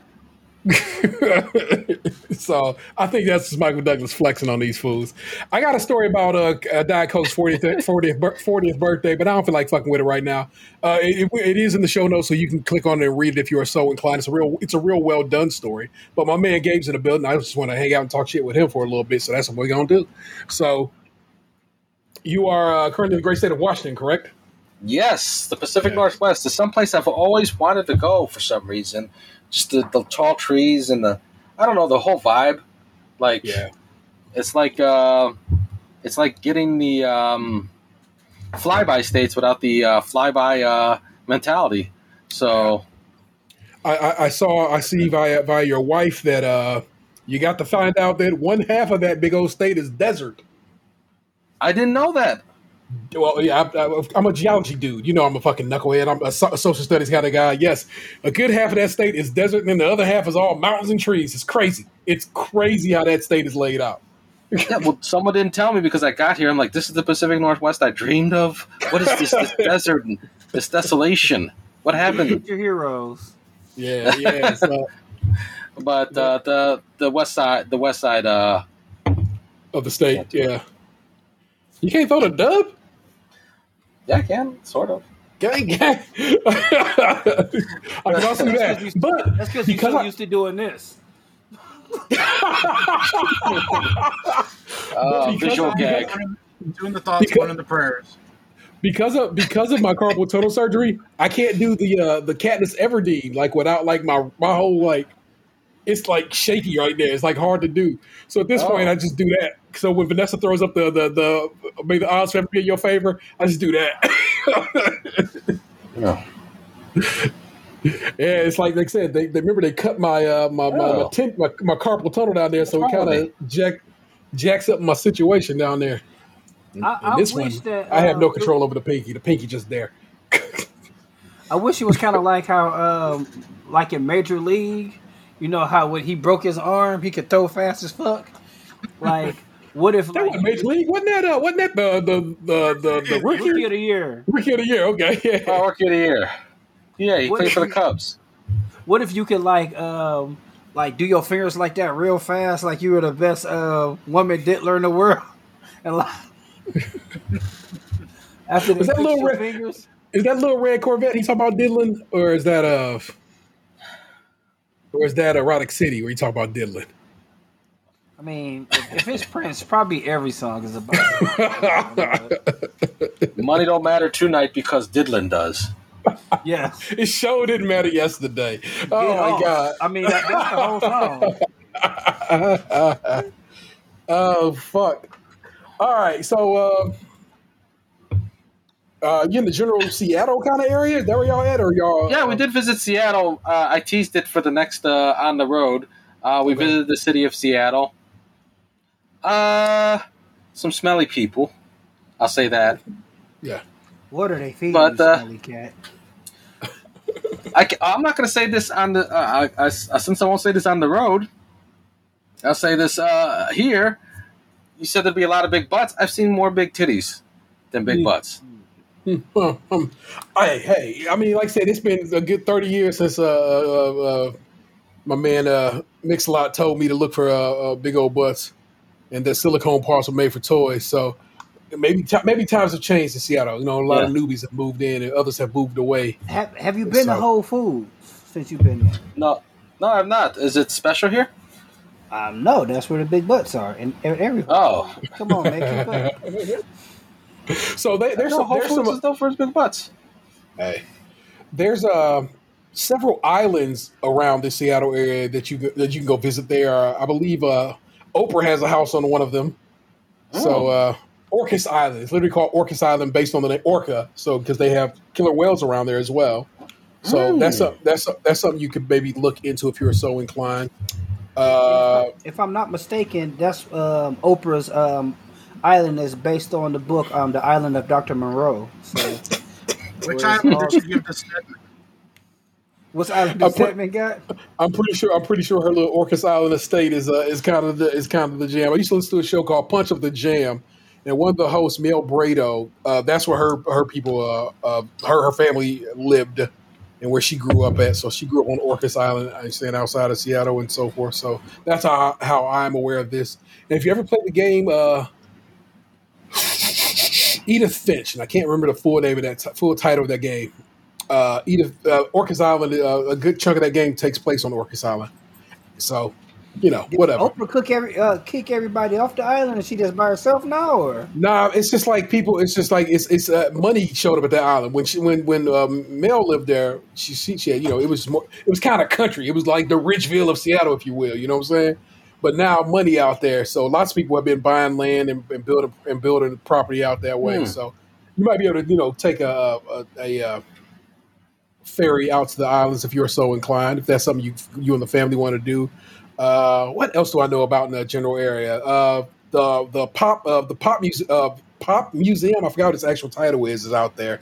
so I think that's just Michael Douglas flexing on these fools. I got a story about uh, uh Diet Coke's 40th 40th, 40th birthday, but I don't feel like fucking with it right now. Uh, it, it is in the show notes, so you can click on it and read it if you are so inclined. It's a real it's a real well done story. But my man Gabe's in the building. I just want to hang out and talk shit with him for a little bit, so that's what we're gonna do. So you are uh, currently in the great state of Washington, correct? Yes, the Pacific Northwest is someplace I've always wanted to go for some reason. Just the, the tall trees and the I don't know the whole vibe. Like Yeah. it's like uh, it's like getting the um, flyby states without the uh, flyby uh, mentality. So I, I, I saw I see via via your wife that uh you got to find out that one half of that big old state is desert. I didn't know that. Well, yeah, I, I, I'm a geology dude. You know, I'm a fucking knucklehead. I'm a, so- a social studies kind of guy. Yes, a good half of that state is desert, and then the other half is all mountains and trees. It's crazy. It's crazy how that state is laid out. Yeah, well, someone didn't tell me because I got here. I'm like, this is the Pacific Northwest I dreamed of. What is this, this desert and this desolation? What happened? Get your heroes. Yeah, yeah. So, But uh, the the west side, the west side, uh, of the state, yeah. You can't throw the dub. Yeah, I can sort of. Gang, gang. I can also do That's that, 'cause you- but That's because you're because so I- used to doing this. Uh, because visual I- gag. Doing the thoughts, Because- one in the prayers. because of because of my carpal tunnel surgery, I can't do the uh the Katniss Everdeen like without like my my whole like it's like shaky right there. It's like hard to do. So at this Oh. point, I just do that. So when Vanessa throws up the the the may the odds ever be in your favor, I just do that. Yeah. yeah, it's like they said. They, they remember they cut my uh my my, my, tin, my, my carpal tunnel down there, so it kind of jack jacks up my situation down there. I, And I this wish one, that I have uh, no control over the pinky. The pinky just there. I wish it was kind of like how, um, like in Major League, you know how when he broke his arm, he could throw fast as fuck. Like, what if That like wasn't Major League. Wasn't that uh, wasn't that the the the the, the rookie rookie of the year? rookie of the year? Okay, yeah. Oh, rookie of the year. Yeah, he What played if for the you- Cubs. What if you could like, um, like do your fingers like that real fast, like you were the best uh, woman diddler in the world, and like after they Was that little red- fingers. Is that little red Corvette he's talking about diddling, or is that uh, or is that Erotic City where you talk about diddling? I mean, if, if it's Prince, probably every song is about. Money don't matter tonight because Diddlin does. yeah. It sure didn't matter yesterday. Oh Get my off. god. I mean, that, that's the whole song. oh fuck. All right, so uh, uh, you in the general Seattle kind of area? Is that where y'all at, or y'all? Yeah, we did visit Seattle. Uh, I teased it for the next uh, on the road. Uh, we Okay. visited the city of Seattle. Uh, some smelly people. I'll say that. Yeah. What are they feeding But, uh, smelly cat? I, am not going to say this on the. Uh, I, I, since I won't say this on the road, I'll say this uh, here. You said there'd be a lot of big butts. I've seen more big titties than big Hmm. butts. Well, um, I, hey, I mean, like I said, it's been a good thirty years since uh, uh, uh, my man uh, Mix-a-Lot told me to look for uh, uh, big old butts, and that silicone parts were made for toys. So maybe ti maybe times have changed in Seattle. You know, a lot of newbies have moved in, and others have moved away. Have Have you been to Whole Foods since you've been there? No, no, I'm not. Is it special here? Um, no, that's where the big butts are, and everywhere. Oh, Come on, man, keep up. So they, there's no, some, Whole there's Foods some is known for big butts. Hey, there's uh, several islands around the Seattle area that you that you can go visit. There, I believe uh, Oprah has a house on one of them. So Oh. uh, Orcas Island, it's literally called Orcas Island, based on the name Orca. So because they have killer whales around there as well. So Mm. that's a, that's a, that's something you could maybe look into if you're so inclined. Uh, if I'm not mistaken, that's um, Oprah's um, island is based on the book um, "The Island of Dr. Monroe." So, Which Whereas island all- did you give this statement? What's island put- Stedman got? I'm pretty sure. I'm pretty sure her little Orcas Island estate is uh, is kind of the is kind of the jam. I used to listen to a show called Punch Up the Jam, and one of the hosts, Miel Bredouw, uh, that's where her her people, uh, uh, her her family lived, and where she grew up at. So she grew up on Orcas Island, I stand outside of Seattle and so forth. So that's how how I'm aware of this. And if you ever played the game, uh, Edith Finch, and I can't remember the full name of that t- full title of that game. Uh, Edith uh, Orcas Island, uh, a good chunk of that game takes place on Orcas Island. So, you know, Did whatever. Oprah cook every uh, kick everybody off the island, and she just by herself now, or Nah, it's just like people. It's just like it's it's uh, money showed up at that island when she when when um, Miel lived there. She she, she had, you know it was more it was kind of country. It was like the Richville of Seattle, if you will. You know what I'm saying? But now money out there, so lots of people have been buying land and, and building and building property out that way. Hmm. So you might be able to you know take a a, a, uh ferry out to the islands if you're so inclined. If that's something you you and the family want to do. Uh, what else do I know about in the general area? Uh, the the pop uh, the pop music uh, pop museum. I forgot what its actual title is. Is out there.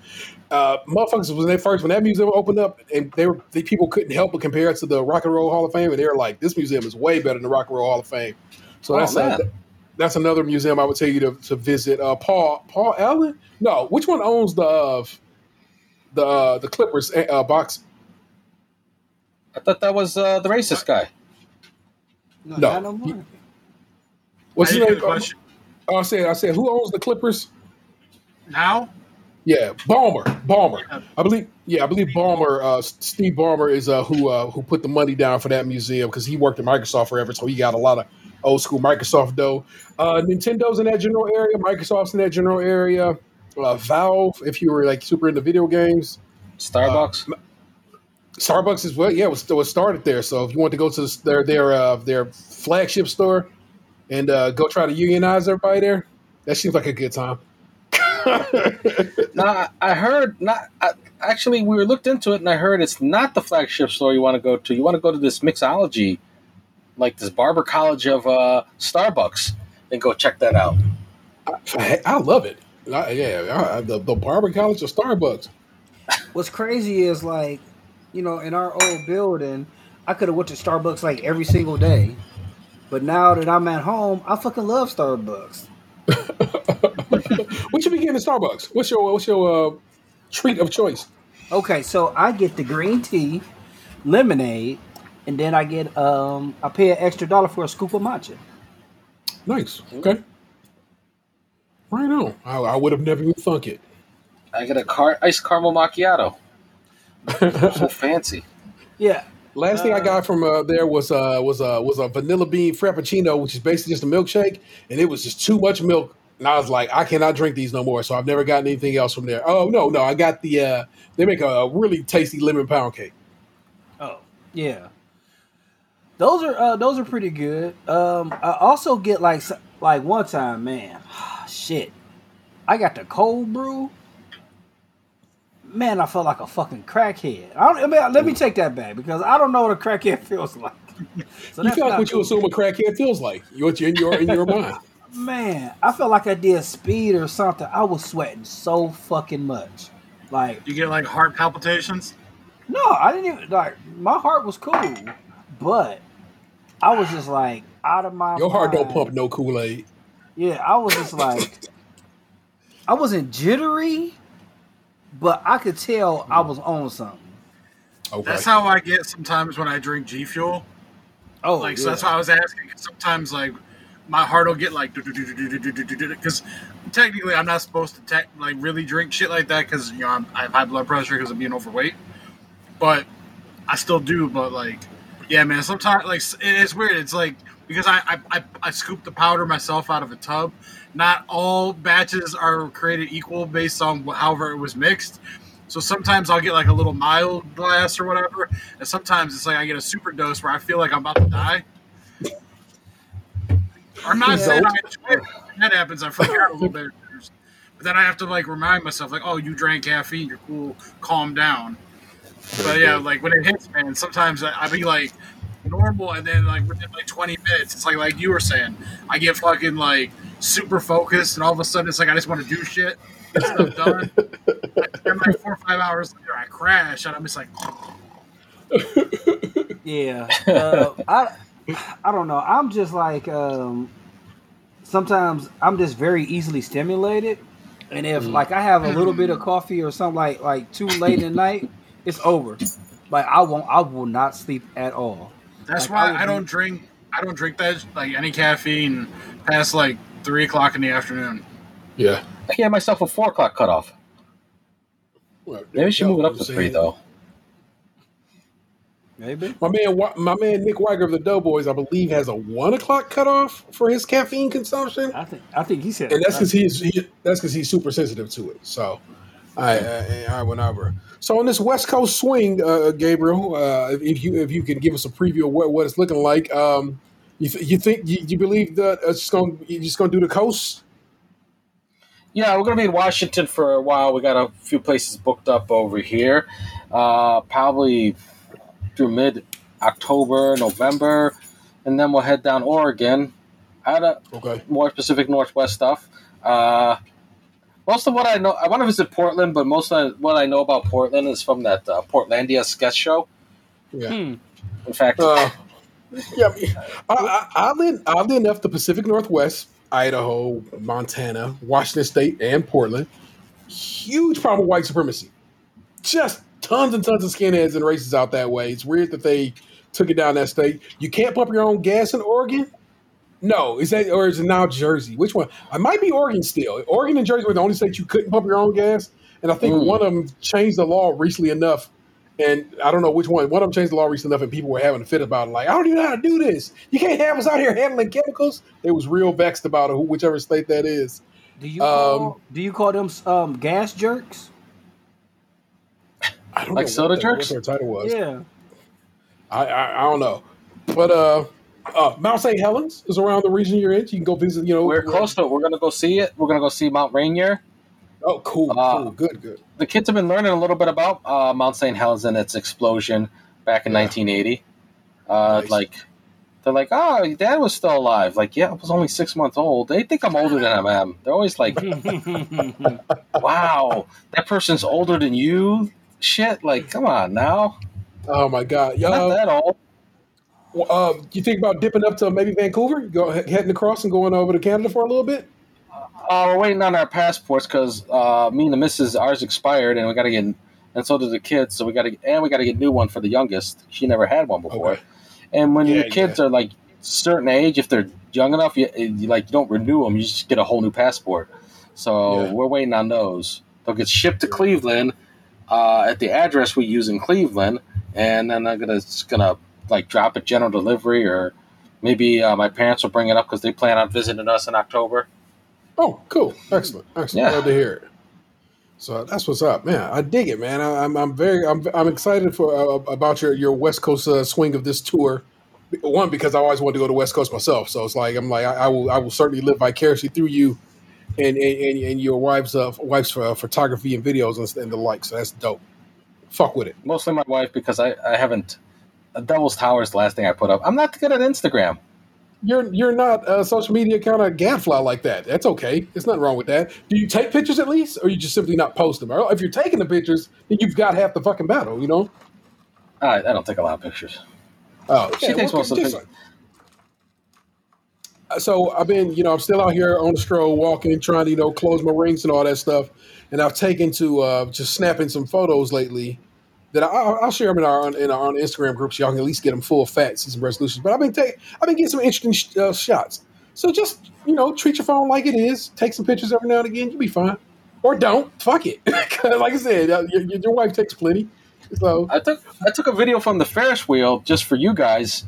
Uh, motherfuckers when they first when that museum opened up and they were the people couldn't help but compare it to the Rock and Roll Hall of Fame and they were like this museum is way better than the Rock and Roll Hall of Fame. So Oh, that's a, that's another museum I would tell you to, to visit. Uh, Paul Paul Allen? No, which one owns the uh, the uh, the Clippers uh, box? I thought that was uh, the racist guy. no, No. no more. What's I his name? question. Oh, I said I said who owns the Clippers? Now, Yeah, Ballmer. Ballmer. I believe. Yeah, I believe Ballmer. Uh, Steve Ballmer is uh, who uh, who put the money down for that museum because he worked at Microsoft forever, so he got a lot of old school Microsoft dough. Uh, Nintendo's in that general area. Microsoft's in that general area. Uh, Valve, if you were like super into video games. Starbucks. Starbucks as well. Yeah, it was, it was started there. So if you want to go to their their uh, their flagship store and uh, go try to unionize everybody there, that seems like a good time. no, I- I heard not. I, actually, we were looked into it, and I heard it's not the flagship store you want to go to. You want to go to this mixology, like this barber college of uh, Starbucks, and go check that out. I, I love it. I, yeah, I, the, the Barber College of Starbucks. What's crazy is like, you know, in our old building, I could have went to Starbucks like every single day, but now that I'm at home, I fucking love Starbucks. what should be getting at Starbucks? What's your what's your uh, treat of choice? Okay, so I get the green tea, lemonade, and then I get um I pay an extra dollar for a scoop of matcha. Nice. Okay. Right on. I, I would have never even thunk it. I get a car iced caramel macchiato. so fancy. Yeah, Last thing I got from uh, there was uh, was uh, was a vanilla bean frappuccino, which is basically just a milkshake, and it was just too much milk. And I was like, I cannot drink these no more. So I've never gotten anything else from there. Oh no, no, I got the uh, they make a, a really tasty lemon pound cake. Oh, yeah. Those are uh, those are pretty good. Um, I also get like like one time, man, shit. I got the cold brew. Man, I felt like a fucking crackhead. I, don't, I mean, let me take that back because I don't know what a crackhead feels like. So You that's feel like not what you assume a crackhead feels like. What you in your in your mind. Man, I felt like I did speed or something. I was sweating so fucking much. Like, you get like heart palpitations. no, I didn't even like. My heart was cool, but I was just like out of my. Your heart don't pump no Kool Aid. Yeah, I was just like, I wasn't jittery, but I could tell I was on something. Okay. That's how I get sometimes when I drink G Fuel. Oh, Like, yeah. so that's why I was asking. 'cause Sometimes, like, my heart will get like because technically I'm not supposed to tech like really drink shit like that because you know I'm, I have high blood pressure because of being overweight, but I still do. But like, yeah, man, sometimes like it's weird. It's like because I I, I I scoop the powder myself out of a tub. Not all batches are created equal based on however it was mixed. So sometimes I'll get like a little mild glass or whatever, and sometimes it's like I get a super dose where I feel like I'm about to die. I'm not saying I enjoy it. When that happens, I freak out a little bit. But then I have to like remind myself, like, oh, you drank caffeine, you're cool, calm down. But yeah, like when it hits, man, sometimes I, I be like normal, and then like within like 20 minutes, it's like like you were saying, I get fucking like super focused, and all of a sudden it's like I just want to do shit, stuff done. and like four or five hours later, I crash, and I'm just like, Yeah, uh, I I don't know. I'm just like um, sometimes I'm just very easily stimulated, and if like I have a little bit of coffee or something like like too late at night, it's over. Like I won't, I will not sleep at all. That's Like, why would I, don't be- drink. I don't drink that like any caffeine past like three o'clock in the afternoon. Yeah. I gave myself a four o'clock cutoff. Well, Maybe we should move it up I'm to three though. Maybe. My man, my man Nick Wiger of the Doughboys, I believe, has a one o'clock cutoff for his caffeine consumption, I think I think he said, and that's because he's he, that's because he's super sensitive to it. So, I I, I went over. So on this West Coast swing, uh, Gabriel, uh, if you if you can give us a preview of what, what it's looking like, um, you th- you think you, you believe that it's just going you're just going to do the coast? Yeah, we're gonna be in Washington for a while. We got a few places booked up over here. Uh, probably through mid October, November, and then we'll head down Oregon. Out of Okay. more specific Northwest stuff. Most of what I know, I want to visit Portland, but most of what I know about Portland is from that uh, Portlandia sketch show. Yeah. Hmm. In fact, Uh, yeah, I, I, oddly, oddly enough, the Pacific Northwest, Idaho, Montana, Washington State, and Portland, huge problem with white supremacy. Just tons and tons of skinheads and races out that way. It's weird that they took it down that state. You can't pump your own gas in Oregon. No, is that or is it now Jersey? Which one? I might be Oregon still. Oregon and Jersey were the only states you couldn't pump your own gas, and I think Mm. one of them changed the law recently enough and I don't know which one. One of them changed the law recently enough, and people were having a fit about it. Like, I don't even know how to do this. You can't have us out here handling chemicals. They was real vexed about it, whichever state that is. Do you call, Um, do you call them um, gas jerks? I don't Like know soda what, jerks? what their title was. Yeah. I, I I don't know, but uh, uh, Mount St. Helens is around the region you're in. You can go visit. You know, we're close to it. We're gonna go see it. We're gonna go see Mount Rainier. Oh, cool, Uh, cool, good, good. The kids have been learning a little bit about uh, Mount St. Helens and its explosion back in Yeah. 1980. Uh, Nice. Like, they're like, "Oh, your dad was still alive." Like, yeah, I was only six months old. They think I'm older than I am. They're always like, "Wow, that person's older than you." Shit, like, come on now, Oh my God, not y'all. that old. Uh, you think about dipping up to maybe Vancouver, go heading across and going over to Canada for a little bit? Uh, we're waiting on our passports because uh, me and the missus ours expired, and we got to get, and so did the kids. So we got to, and we got to get a new one for the youngest. She never had one before. Okay. And when Yeah, your kids are like certain age, if they're young enough, you, you like you don't renew them. You just get a whole new passport. So Yeah. we're waiting on those. They'll get shipped to Cleveland uh, at the address we use in Cleveland, and then I'm gonna just gonna like drop it general delivery, or maybe uh, my parents will bring it up because they plan on visiting us in October. Oh, cool. Excellent. Excellent. Yeah. Glad to hear it. So that's what's up, man. I dig it, man. I, I'm, I'm very, I'm, I'm excited for uh, about your, your West Coast uh, swing of this tour. One, because I always wanted to go to West Coast myself. So it's like I'm like I, I will, I will certainly live vicariously through you, and and, and, and your wife's uh, wife's uh, photography and videos and, and the like. So that's dope. Fuck with it. Mostly my wife because I, I haven't. Devil's Tower is the last thing I put up. I'm not good at Instagram. You're you're not a social media kind of gadfly like that. That's okay. It's nothing wrong with that. Do you take pictures at least, or you just simply not post them? Or if you're taking the pictures, then you've got half the fucking battle. You know. I, I don't take a lot of pictures. Oh, She takes most of the just- So I've been, you know, I'm still out here on the stroll, walking, trying to, you know, close my rings and all that stuff. And I've taken to uh, just snapping some photos lately that I, I'll I'll share them in our in our on Instagram group, so y'all can at least get them full fat, see some resolutions. But I've been taking, I've been getting some interesting sh- uh, shots. So just, you know, treat your phone like it is. Take some pictures every now and again. You'll be fine. Or don't. Fuck it. 'Cause like I said, uh, your, your wife takes plenty. So I took I took a video from the Ferris wheel just for you guys,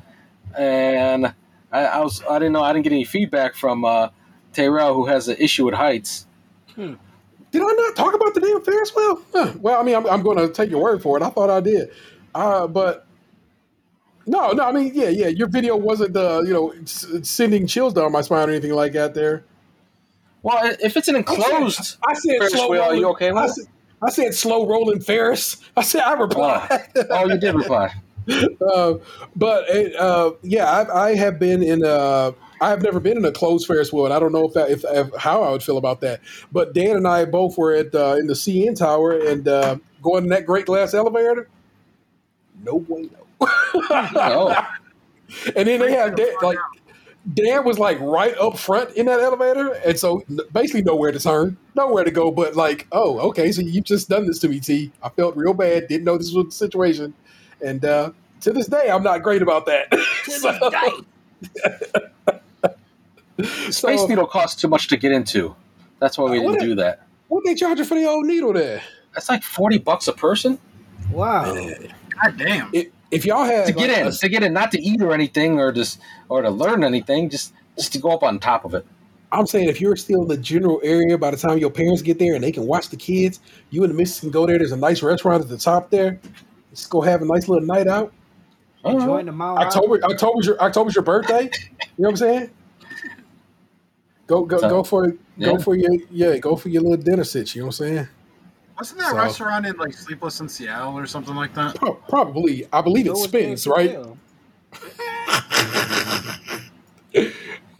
and I, I was I didn't know I didn't get any feedback from uh, Terrell who has an issue with heights. Did I not talk about the damn Ferris wheel? Huh. Well, I mean, I'm, I'm going to take your word for it. I thought I did, uh, but no, no. I mean, yeah, yeah. Your video wasn't the you know s- sending chills down my spine or anything like that. There, Well, if it's an enclosed, I said Ferris slow wheel, are you okay with I said, I said slow rolling Ferris. I said I replied. oh, you did reply. uh, but it, uh, yeah, I, I have been in. Uh, I have never been in a closed Ferris wheel, and I don't know if that if, if how I would feel about that. But Dan and I both were at uh, in the CN Tower and uh, going in that great glass elevator. No way, no. Oh, and then they have da- like Dan was like right up front in that elevator, and so basically nowhere to turn, nowhere to go. But like, oh, okay, so you've just done this to me, T. I felt real bad, didn't know this was the situation, and uh, to this day, I'm not great about that. So- Space so, Needle costs too much to get into. That's why we didn't a- do that. what they charging for the old needle there? That's like forty bucks a person Wow. God damn. If, if y'all had to get like, in. a- To get in, not to eat or anything, or just or to learn anything, just just to go up on top of it. I'm saying if you're still in the general area by the time your parents get there and they can watch the kids, you and the missus can go there. There's a nice restaurant at the top there. Just go have a nice little night out. Enjoying the Mount October October's your October's your birthday. You know what I'm saying? Go go So, go for it go for your yeah, go for your little dinner sit, you know what I'm saying? Wasn't that So- restaurant in like Sleepless in Seattle or something like that? Pro- probably I believe it Go with spins, right?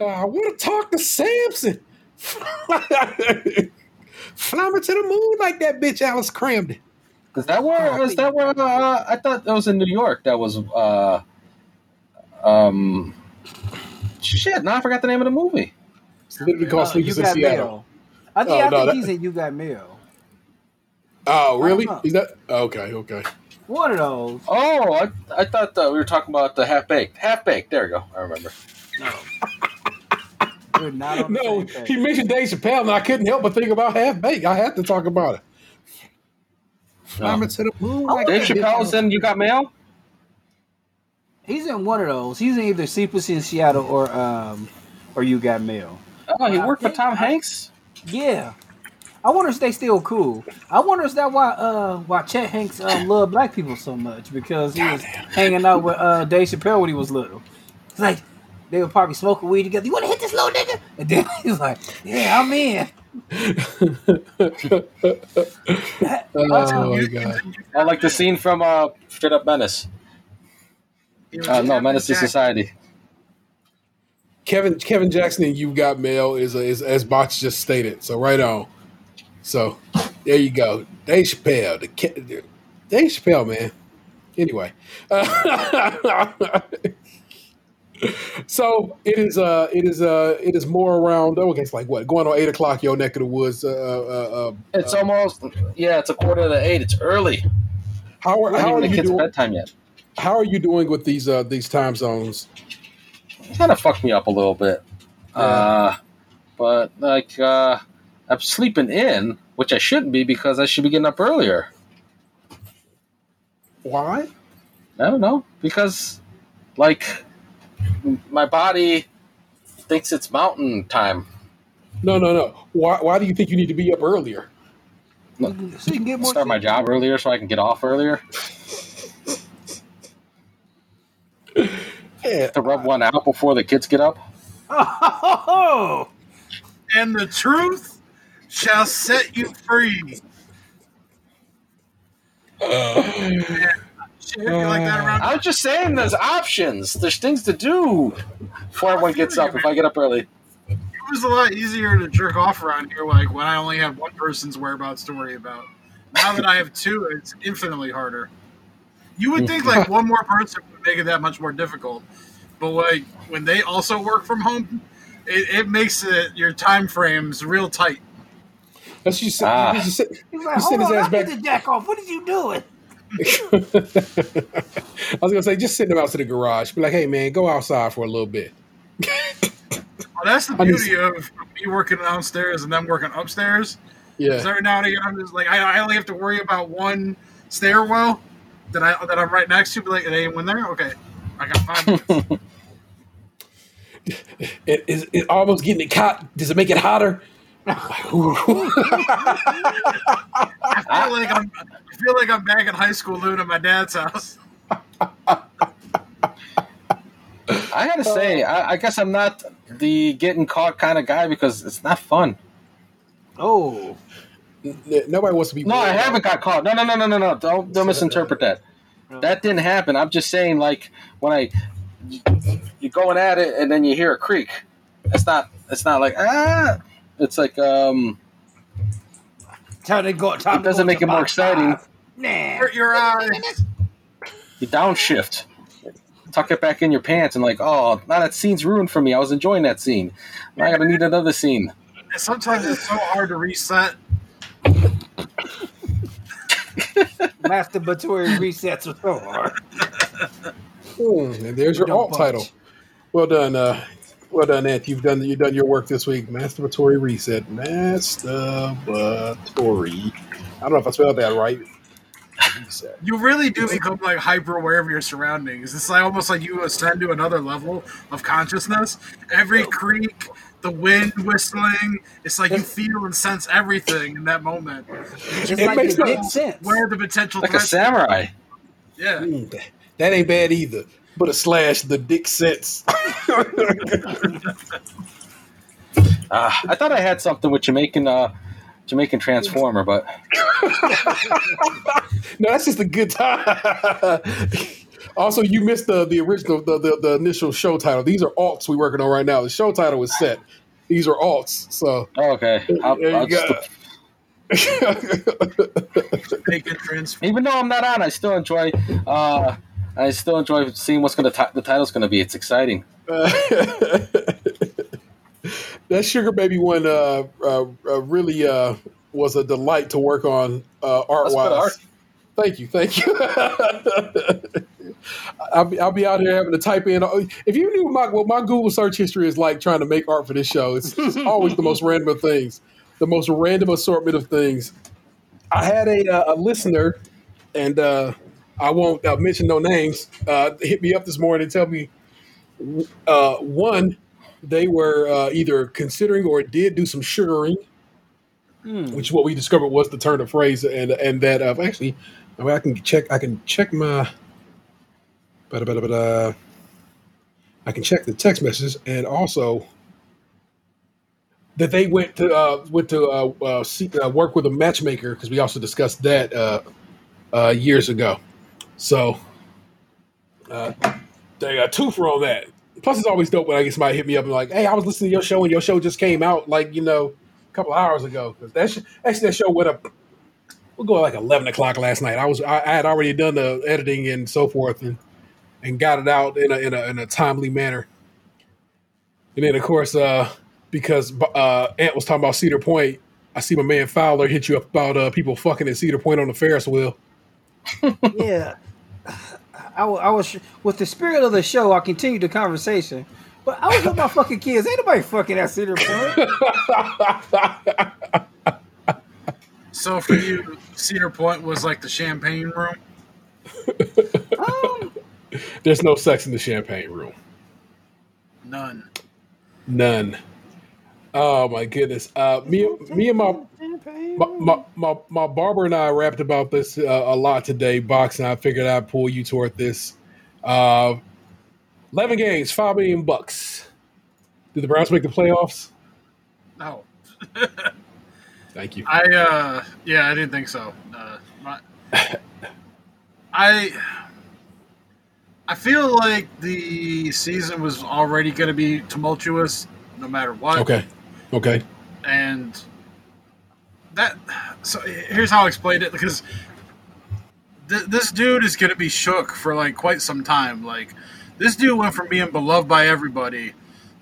I want to talk to Samson. Fly me to the moon like that bitch Alice Kramden. Is that where? Is that where? Uh, I thought that was in New York. That was. Uh, um. Shit! Now I forgot the name of the movie. It's literally called Uh, you Sleepers in got Seattle. mail. I think, Oh, I no, think that- he's in You Got Mail. Oh, really? Is that okay? Okay. One of those. Oh, I, I thought that we were talking about the half baked. Half baked. There we go. I remember. We're not on No, he mentioned Dave Chappelle, and I couldn't help but think about Half Baked. I had to talk about it. Fly me to the moon. like Dave Chappelle's in You Got Mail. He's in one of those. He's in either Sleepless in Seattle or um or You Got Mail. Oh, he worked for Tom Hanks. Yeah. I wonder if they still cool. I wonder if that why uh why Chet Hanks um, loved black people so much because he was hanging out with uh Dave Chappelle when he was little. It's like they were probably smoking weed together. You want to hit this little nigga? And then he's like, "Yeah, I'm in." Oh my god. I like the scene from uh, Straight Up Menace. Uh, no, Menace to Society. Kevin Kevin Jackson and You've Got Mail is, a, is as Box just stated. So right on. So there you go. Dave Chappelle. The, the Dave Chappelle, man. Anyway. so it is uh it is uh it is more around oh, okay, it's like what going on eight o'clock your neck of the woods uh, uh, uh, It's almost yeah. It's a quarter to eight. It's early. how are, how are the you kids' doing bedtime yet. how are you doing with these uh these time zones Kind of fucked me up a little bit. Uh, but like uh, I'm sleeping in, which I shouldn't be because I should be getting up earlier. why I don't know because like m- my body thinks it's mountain time. no no no why why do you think you need to be up earlier So you can get more. Start my job earlier so I can get off earlier. yeah To rub one out before the kids get up. Oh, And the truth shall set you free. Shit, you like? I was just saying, there's options. There's things to do before everyone gets up. If I get up early, It was a lot easier to jerk off around here, like when I only have one person's whereabouts to worry about. Now that I have two, it's infinitely harder. You would think like one more person would make it that much more difficult, but like when they also work from home, it, it makes it your time frames real tight. That's just, Ah. you just sit, he's like, you sit hold his on, ass I back. need to jack off. What are you doing? I was gonna say, just send them out to the garage. Be like, hey man, go outside for a little bit. Well, that's the I mean- beauty of me working downstairs and them working upstairs. Yeah, Because every now and again, I'm just like, I, I only have to worry about one stairwell that I that I'm right next to. Be like, "Is anyone there? Okay, I got five minutes. it, is it almost getting it hot. Does it make it hotter? I feel like I'm, I feel like I'm back in high school living at my dad's house. I gotta say, I, I guess I'm not the getting caught kind of guy because it's not fun. Oh, Nobody wants to be. No, I haven't got caught. No, no, no, no, no, no. Don't don't misinterpret that. That didn't happen. I'm just saying, like when I you're going at it and then you hear a creak. It's not. It's not like ah. It's like um. time to go. Time It doesn't to make to it more exciting. five. Nah. Hurt your eyes. You downshift. tuck it back in your pants and like, oh, now that scene's ruined for me. I was enjoying that scene. Now I gotta need another scene. Sometimes it's so hard to reset. Masturbatory resets are so hard. Hmm, and there's your alt budge. title. Well done, uh, well done, Ant. You've done you've done your work this week. Masturbatory reset. Masturbatory. I don't know if I spelled that right. Reset. You really do become like hyper aware of your surroundings. It's like almost like you ascend to another level of consciousness. Every creak, the wind whistling, it's like you feel and sense everything in that moment. It's It like makes the no- sense. Where the potential Like a threats- samurai. Yeah. Hmm, that- that ain't bad either. But a slash the dick sense. Ah, I thought I had something with Jamaican uh, Jamaican Transformer, but No, that's just a good time. also, you missed the the original the, the the initial show title. These are alts we're working on right now. The show title is set. These are alts. So okay. I'll, there I'll you just, go. Make it even though I'm not on, I still enjoy. Uh, I still enjoy seeing what's gonna ti- the title's gonna be. It's exciting. that sugar baby one uh, uh, uh, really uh, was a delight to work on uh, art That's good wise. Thank you, thank you. I'll be, I'll be out here having to type in. If you knew my what my Google search history is like trying to make art for this show, it's, it's always the most random of things, the most random assortment of things. I had a, uh, a listener, and uh, I won't uh, mention no names. Uh, hit me up this morning and tell me uh, one they were uh, either considering or did do some sugaring, Hmm. which is what we discovered was the turn of phrase, and and that uh, actually, I, mean, I can check. I can check my. Uh, I can check the text messages and also that they went to uh, went to uh, uh, see, uh, work with a matchmaker because we also discussed that uh, uh, years ago. So they got two for all that. Plus, it's always dope when I get somebody hit me up and like, "Hey, I was listening to your show and your show just came out like you know a couple hours ago." Because that sh- actually that show went up. We'll go like eleven o'clock last night. I was I, I had already done the editing and so forth and and got it out in a in a, in a timely manner. And then of course, uh, because uh, Ant was talking about Cedar Point, I see my man Fowler hit you up about uh, people fucking at Cedar Point on the Ferris wheel. yeah. I, I was with the spirit of the show. I continued the conversation, but I was with my fucking kids. Ain't nobody fucking at Cedar Point. So for you, Cedar Point was like the champagne room. Um, There's no sex in the champagne room. None. None. Oh my goodness. Uh, me, me and my my, my, my, my barber and I rapped about this uh, a lot today, Box, and I figured I'd pull you toward this. Uh, 11 games, 5 million bucks. Did the Browns make the playoffs? No. Thank you. I uh yeah, I didn't think so. Uh, my, I I feel like the season was already going to be tumultuous, no matter what. Okay. Okay. and that so here's how I explained it because th- this dude is going to be shook for like quite some time. Like this dude went from being beloved by everybody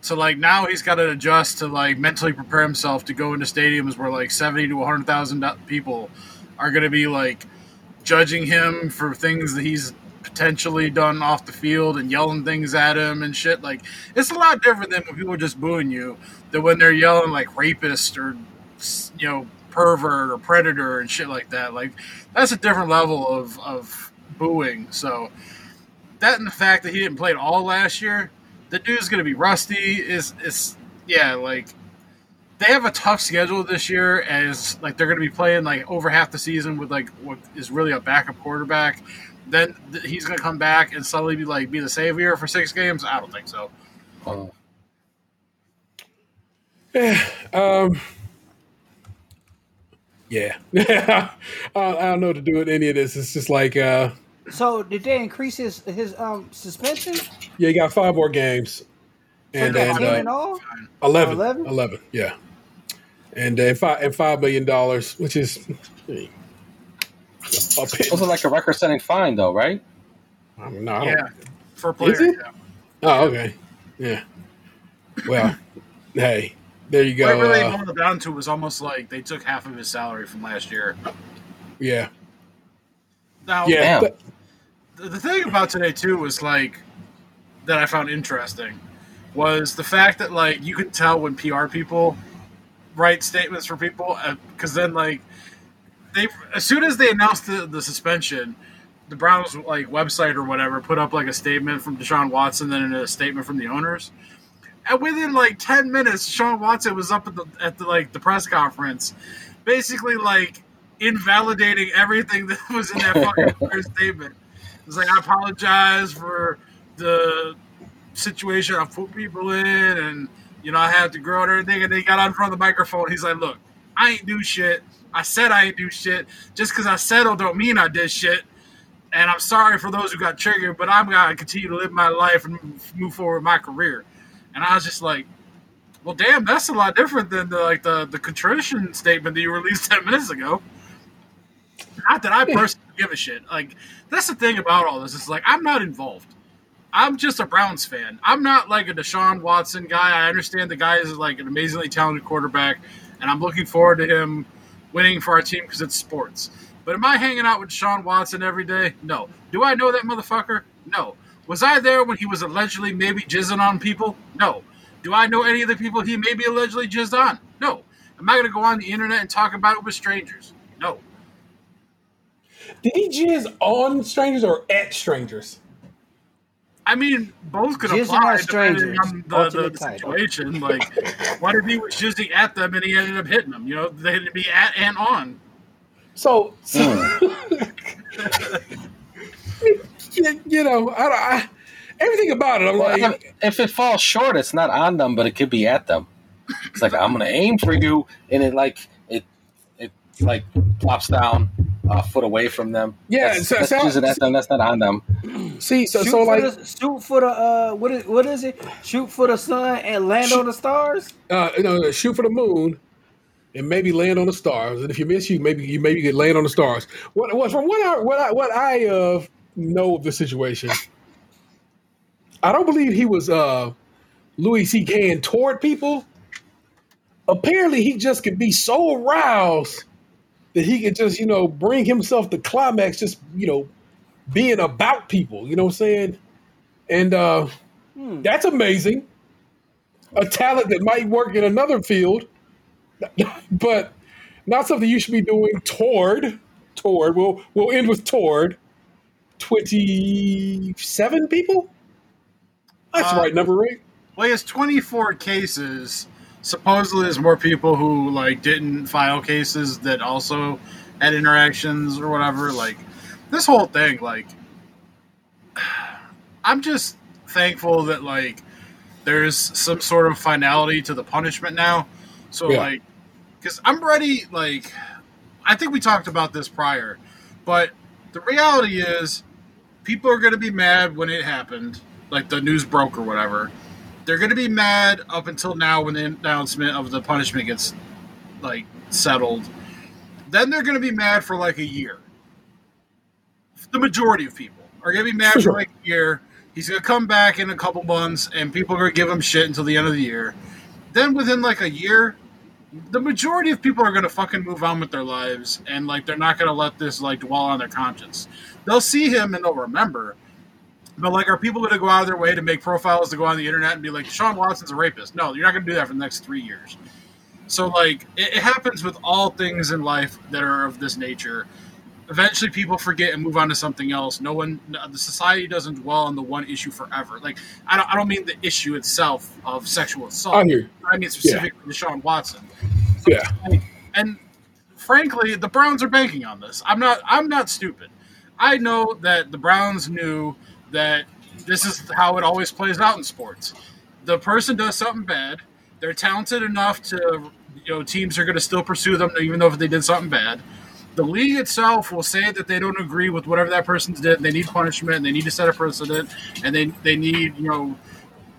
to like now he's got to adjust to like mentally prepare himself to go into stadiums where like 70 to 100,000 people are going to be like judging him for things that he's potentially done off the field and yelling things at him and shit like it's a lot different than when people are just booing you than when they're yelling like rapist or you know pervert or predator and shit like that. Like that's a different level of of booing. So that and the fact that he didn't play at all last year the dude's gonna be rusty. Is is yeah like they have a tough schedule this year as like they're going to be playing like over half the season with like what is really a backup quarterback then th- he's going to come back and suddenly be like be the savior for six games i don't think so Uh, Um, yeah. I, I don't know what to do with any of this. It's just like, uh, so did they increase his his um suspension? yeah, you got five more games. So And he then got ten uh, in all. 11, 11? 11? yeah. And then five and five million dollars, which is hey, a pit- wasn't like a record-setting fine, though, right? I don't. I yeah for a player. Is it? yeah. Oh, okay. Yeah. Well, hey, there you What it go. really uh, boiled down to was almost like they took half of his salary from last year. yeah. Now, Yeah. But- the, the thing about today too was like that I found interesting was the fact that like you could tell when PR people write statements for people because then like they as soon as they announced the, the suspension the Browns like website or whatever put up like a statement from Deshaun Watson then a statement from the owners and within like 10 minutes Deshaun Watson was up at the at the like the press conference basically like invalidating everything that was in that fucking first statement it's like I apologize for the situation I put people in, and you know I had to grow and everything. And they got out in front of the microphone. He's like, "Look, I ain't do shit. I said I ain't do shit. Just because I settled don't mean I did shit. And I'm sorry for those who got triggered, but I'm gonna continue to live my life and move forward with my career." And I was just like, "Well, damn, that's a lot different than the like the the contrition statement that you released ten minutes ago." Not that I personally give a shit. Like that's the thing about all this. It's like I'm not involved. I'm just a Browns fan. I'm not like a Deshaun Watson guy. I understand the guy is like an amazingly talented quarterback, and I'm looking forward to him winning for our team because it's sports. But am I hanging out with Sean Watson every day? No. Do I know that motherfucker? No. Was I there when he was allegedly maybe jizzing on people? No. Do I know any of the people he maybe allegedly jizzed on? No. Am I going to go on the internet and talk about it with strangers? No. Did he jizz on strangers or at strangers? I mean, both could Jizzing apply on depending on the, the, the situation. Like, what if he was jizzing at them and he ended up hitting them? You know, they had to be at and on. So, so hmm. you, you know, I, I, everything about it, I'm Well, like, if, if it falls short, it's not on them, but it could be at them. It's like I'm gonna aim for you, and it like it it like plops down a foot away from them. Yeah, that's, so- that's so- using at them. That's not on them. See, so, shoot, so like, the, shoot for the uh, what is what is it? Shoot for the sun and land on the stars. uh, you know, shoot for the moon and maybe land on the stars. And if you miss, you maybe you maybe could land on the stars. What, what from what I what I what I uh, know of the situation, I don't believe he was uh, Louis C.K. And toward people. Apparently, he just could be so aroused that he could just you know bring himself to climax, just you know being about people. You know what I'm saying? And uh, that's amazing. A talent that might work in another field, but not something you should be doing toward. Toward. We'll we'll end with toward. Twenty-seven people. That's the Uh, right number, right? Well, he has 24 cases. Supposedly, there's more people who like didn't file cases that also had interactions or whatever. Like this whole thing, like I'm just thankful that like there's some sort of finality to the punishment now. So Yeah. like, because I'm ready. Like, I think we talked about this prior, but the reality is, people are going to be mad when it happened, like the news broke or whatever. They're going to be mad up until now when the announcement of the punishment gets like settled. Then they're going to be mad for like a year. The majority of people are going to be mad For for, like a year. He's going to come back in a couple months, and people are going to give him shit until the end of the year. Then within like a year, the majority of people are going to fucking move on with their lives, and like they're not going to let this like dwell on their conscience. They'll see him and they'll remember. But like, are people going to go out of their way to make profiles to go on the internet and be like, Sean Watson's a rapist? No, you're not going to do that for the next three years. So like, it, it happens with all things in life that are of this nature. Eventually, people forget and move on to something else. No one, the society doesn't dwell on the one issue forever. Like, I don't, I don't mean the issue itself of sexual assault. I hear. I mean specifically Deshaun Watson. Yeah. And frankly, the Browns are banking on this. I'm not I'm not stupid. I know that the Browns knew that this is how it always plays out in sports. The person does something bad, they're talented enough to you know, teams are going to still pursue them even though if they did something bad. The league itself will say that they don't agree with whatever that person did. They need punishment. They need to set a precedent, and they they need you know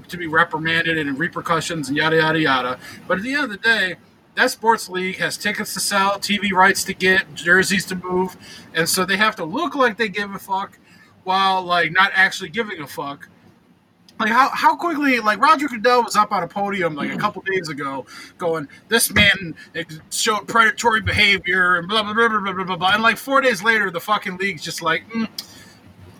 to be reprimanded and repercussions and yada yada yada. But at the end of the day, that sports league has tickets to sell, TV rights to get, jerseys to move, and so they have to look like they give a fuck while like not actually giving a fuck Like how, how quickly like Roger Goodell was up on a podium like a couple days ago, going, "This man showed predatory behavior and blah blah blah blah blah blah blah," and like four days later, the fucking league's just like, mm,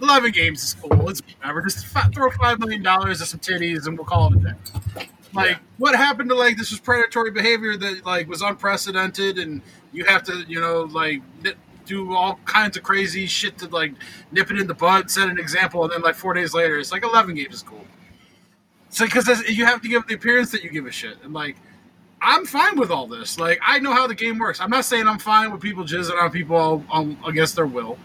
"11 games is cool. It's whatever. Just fi- throw five million dollars at some titties and we'll call it a day." Like, what happened to like this was predatory behavior that like was unprecedented, and you have to you know like do all kinds of crazy shit to like nip it in the bud, set an example, and then like four days later, it's like 11 games is cool. So because you have to give the appearance that you give a shit, and like I'm fine with all this. Like I know how the game works. I'm not saying I'm fine with people jizzing on people all, all against their will,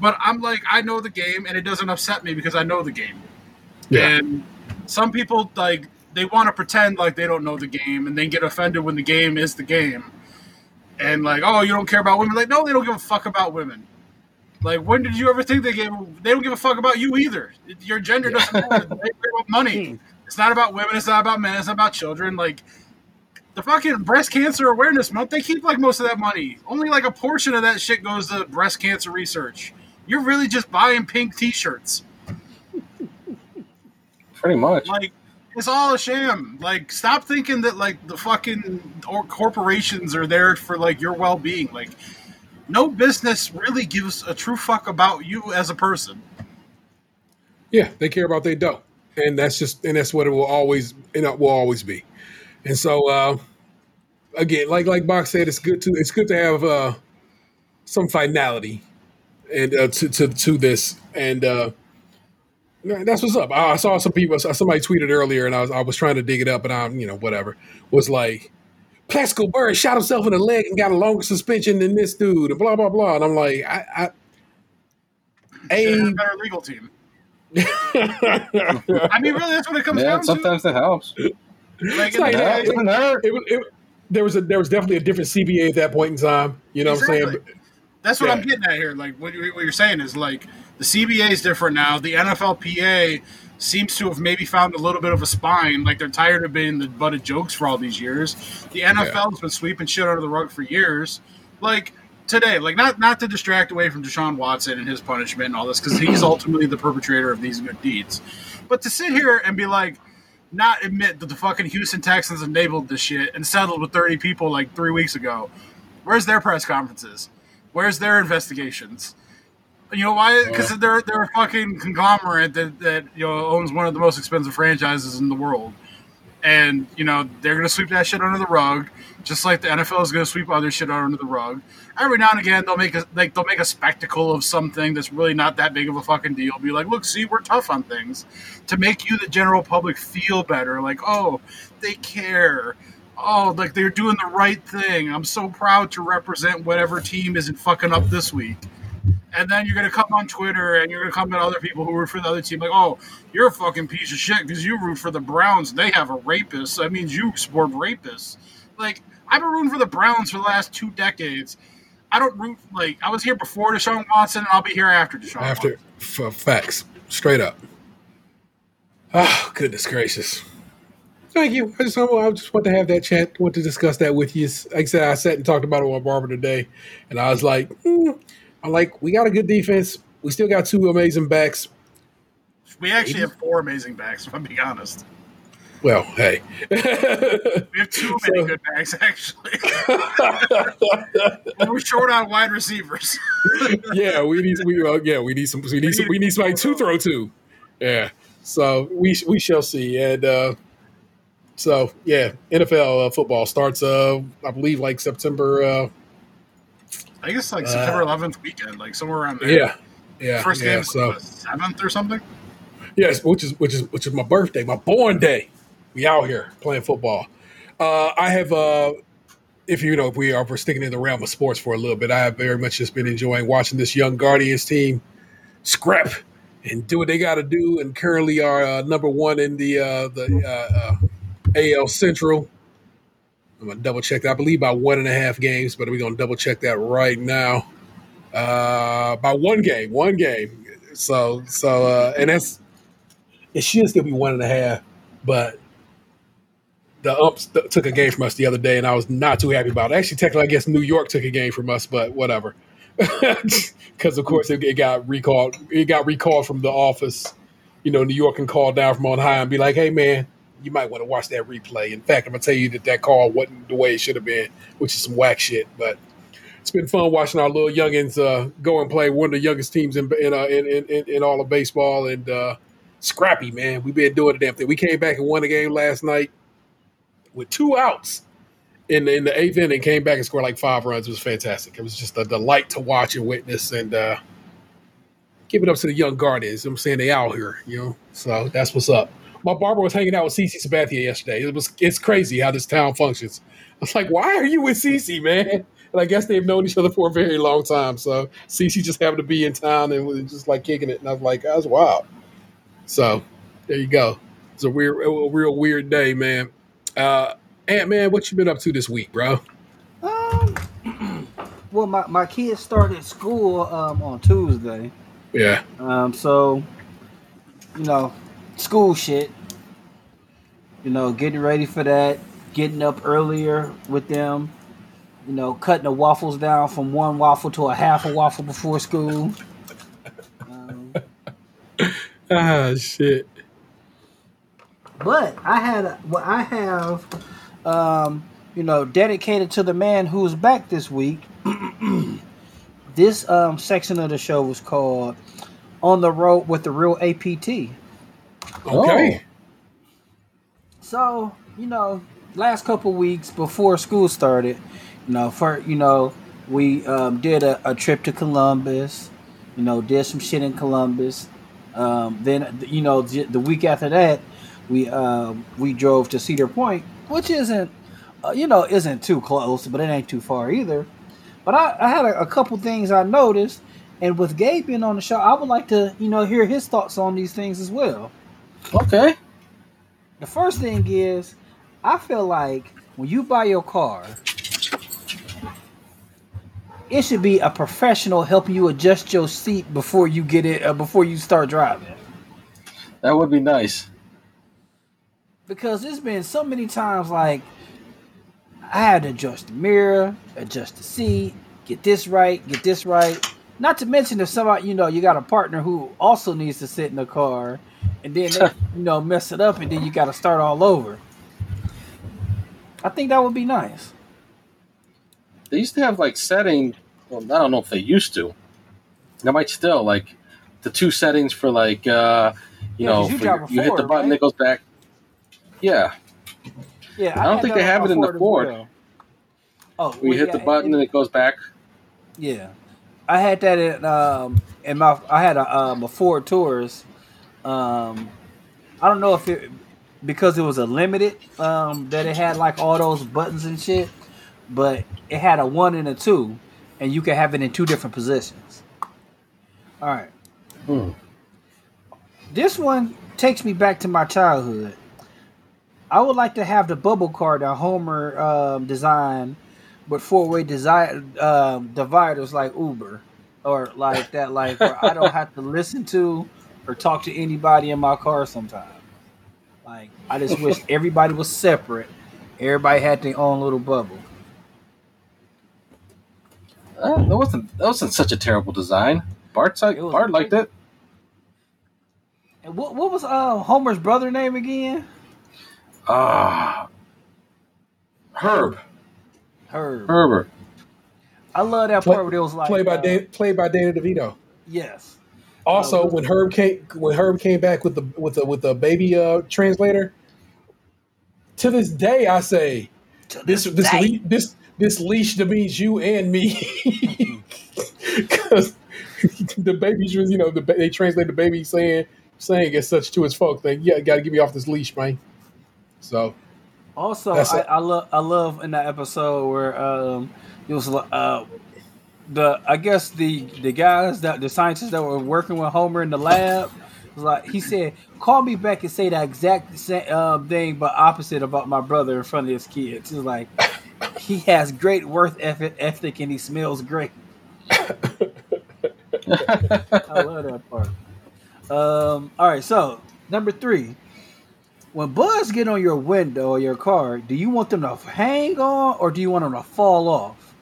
but I'm like I know the game, and it doesn't upset me because I know the game. Yeah. And some people like they want to pretend like they don't know the game, and then get offended when the game is the game. And like, oh, you don't care about women? Like, no, they don't give a fuck about women. Like, when did you ever think they gave? They don't give a fuck about you either. Your gender doesn't matter. They care about money. Hmm. It's not about women. It's not about men. It's not about children. Like the fucking breast cancer awareness month, they keep like most of that money. Only like a portion of that shit goes to breast cancer research. You're really just buying pink T-shirts. Pretty much. Like it's all a sham. Like stop thinking that like the fucking or corporations are there for like your well-being. Like no business really gives a true fuck about you as a person. Yeah, they care about their dough, and that's just and that's what it will always and it will always be. And so, uh, again, like like Box said, it's good to it's good to have uh, some finality and uh, to, to to this, and uh, that's what's up. I, I saw some people, somebody tweeted earlier, and I was I was trying to dig it up, and I'm you know whatever was like. Plaxico Bird shot himself in the leg and got a longer suspension than this dude, and blah blah blah. And I'm like, I, I Should a a better legal team. I mean, really, that's what it comes Yeah, down sometimes that helps. to. Like, It's like, it- yeah, it- it- it, it, there was a there was definitely a different CBA at that point in time. You know what I'm saying? That's what Yeah. I'm getting at here. Like what you're, what you're saying is like the CBA is different now. The NFLPA seems to have maybe found a little bit of a spine. Like they're tired of being the butt of jokes for all these years. The NFL has been sweeping shit under the rug for years. Like today, like not not to distract away from Deshaun Watson and his punishment and all this because he's ultimately the perpetrator of these good deeds. But to sit here and be like, not admit that the fucking Houston Texans enabled this shit and settled with 30 people like three weeks ago. Where's their press conferences? Where's their investigations? You know why? Because they're they're a fucking conglomerate that, that you know owns one of the most expensive franchises in the world, and you know they're gonna sweep that shit under the rug, just like the NFL is gonna sweep other shit under the rug. Every now and again, they'll make a like they'll make a spectacle of something that's really not that big of a fucking deal. Be like, look, see, we're tough on things, to make you the general public feel better. Like, oh, they care. Oh, like they're doing the right thing. I'm so proud to represent whatever team isn't fucking up this week and then you're gonna come on Twitter and you're gonna come at other people who root for the other team, like, oh, you're a fucking piece of shit because you root for the Browns. They have a rapist. That means you support rapists. Like, I've been rooting for the Browns for the last two decades. I don't root like I was here before Deshaun Watson, and I'll be here after Deshaun. After Watson. f- facts, straight up. Oh goodness gracious! Thank you. I just I just want to have that chat. Want to discuss that with you. Like I said, I sat and talked about it with Barbara today, and I was like, mm, I'm like, we got a good defense. We still got two amazing backs. we actually have four amazing backs. If I'm being honest, Well, hey, we have too many So- good backs actually. We're short on wide receivers. yeah, we need we uh, yeah we need some we need some, we need somebody to throw to. Yeah, so we we shall see, and uh, so yeah, NFL uh, football starts uh I believe like September. Uh, I guess like September 11th weekend, like somewhere around there. yeah, yeah, First yeah. game So seventh or something. yes, which is which is which is my birthday, my born day. We out here playing football. Uh, I have uh, if you know if we are if we're sticking in the realm of sports for a little bit, I have very much just been enjoying watching this young Guardians team scrap and do what they got to do, and currently are uh, number one in the uh, the uh, uh, AL Central. I'm gonna double check that. I believe by one and a half games, but we're gonna double check that right now. Uh, by one game, one game. So so uh, and that's it should still be one and a half, but the umps th- took a game from us the other day, and I was not too happy about it. Actually, technically, I guess New York took a game from us, but whatever. Because of course it, it got recalled. It got recalled from the office you know, New York can call down from on high and be like, "Hey, man, you might want to watch that replay." In fact, I'm gonna tell you that that call wasn't the way it should have been, which is some whack shit. But it's been fun watching our little youngins uh, go and play one of the youngest teams in in, uh, in, in, in all of baseball and uh, scrappy man. We've been doing the damn thing. We came back and won the game last night with two outs in the, in the eighth inning. Came back and scored like five runs. It was fantastic. It was just a delight to watch and witness and. uh give it up to the young guardians. I'm saying they out here, you know. So that's what's up. My barber was hanging out with CC Sabathia yesterday. It was it's crazy how this town functions. I was like, why are you with CC, man? And I guess they've known each other for a very long time. So CC just happened to be in town and was just like kicking it. And I was like, that's wild. So there you go. It's a weird, a real weird day, man. Uh, Ant man, what you been up to this week, bro? Um, well, my, my kids started school um, on Tuesday. Yeah. Um, so, you know, school shit. You know, getting ready for that, getting up earlier with them. You know, cutting the waffles down from one waffle to a half a waffle before school. Um, ah, shit. But I had, a, well, I have, um, you know, dedicated to the man who's back this week. this um, section of the show was called "On the Road with the Real APT." Okay. So you know, last couple weeks before school started, you know, for you know, we um, did a, a, trip to Columbus. You know, did some shit in Columbus. Um, then you know, the week after that, we uh, we drove to Cedar Point, which isn't uh, you know isn't too close, but it ain't too far either. But I, I had a, a, couple things I noticed, and with Gabe being on the show, I would like to, you know, hear his thoughts on these things as well. Okay. The first thing is, I feel like when you buy your car, it should be a professional helping you adjust your seat before you get it, uh, before you start driving. That would be nice. Because there's been so many times like I had to adjust the mirror, adjust the seat, get this right, get this right. Not to mention if somebody, you know, you got a partner who also needs to sit in the car, and then they, you know, mess it up, and then you got to start all over. I think that would be nice. They used to have like setting. Well, I don't know if they used to. They might still like the two settings for like uh you yeah, know you, for, you, hit the button right? that goes back. Yeah, yeah, I, I don't think they have it in the Ford. Well. Oh, we hit yeah, the button and it goes back. Yeah, I had that in um in my I had a um a Ford Taurus. Um, I don't know if it because it was a limited um that it had like all those buttons and shit, but it had a one and a two, and you could have it in two different positions. All right. Hmm. This one takes me back to my childhood. I would like to have the bubble car that Homer um, designed, but four way desi- um, dividers like Uber or like that, like where I don't have to listen to or talk to anybody in my car sometimes. Like I just wish everybody was separate. Everybody had their own little bubble. Uh, that wasn't that wasn't such a terrible design. Bart Bart liked it. And what what was uh, Homer's brother name again? Ah, Herb. Herb. Herbert. I love that part where it was like played by uh, Dan, played by Danny DeVito. Yes. Also, uh, when Herb came when Herb came back with the with the with the baby uh, translator, to this day I say this this this, le- this this leash means you and me. Because the baby's you know the, they translate the baby saying saying as such to his folks like yeah got to get me off this leash man. So also, I, I love I love in that episode where um, it was uh, the I guess the the guys that the scientists that were working with Homer in the lab was like he said, "Call me back and say that exact same um, thing, but opposite about my brother in front of his kids." He's like, he has great worth ethic and he smells great. I love that part. Um, all right, so number three when bugs get on your window or your car, do you want them to hang on or do you want them to fall off?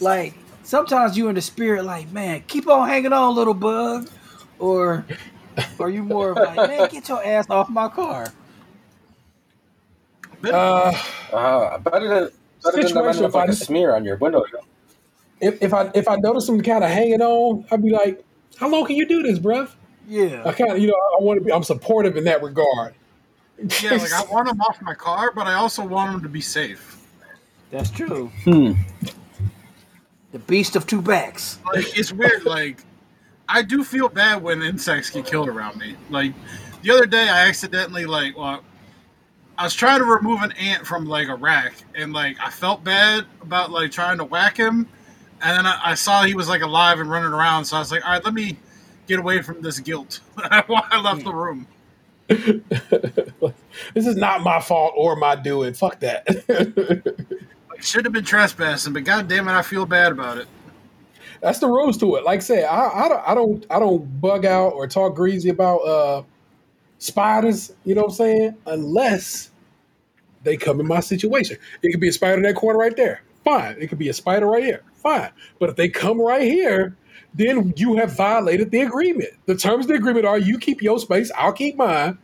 Like sometimes you're in the spirit, like man, keep on hanging on, little bug, or Or are you more of like, man, get your ass off my car? Uh, Uh, better than better than Situation having if like I- a smear on your window. if, if I if I notice them kind of hanging on, I'd be like, "How long can you do this, bruv?" Yeah, I Yeah. kind of, you know, I want to be. I'm supportive in that regard. Yeah, like I want them off my car, but I also want them to be safe. That's true. Hmm. The beast of two backs. Like it's weird. Like I do feel bad when insects get killed around me. Like the other day, I accidentally like well, I was trying to remove an ant from like a rack, and like I felt bad about like trying to whack him, and then I, I saw he was like alive and running around. So I was like, all right, let me get away from this guilt. I left the room. this is not my fault or my doing. Fuck that. Should have been trespassing, but god damn it, I feel bad about it. That's the rules to it. Like I said, I, I don't I don't I don't bug out or talk greasy about uh spiders, you know what I'm saying? Unless they come in my situation. It could be a spider in that corner right there. Fine. It could be a spider right here. Fine. But if they come right here, then you have violated the agreement. The terms of the agreement are you keep your space, I'll keep mine.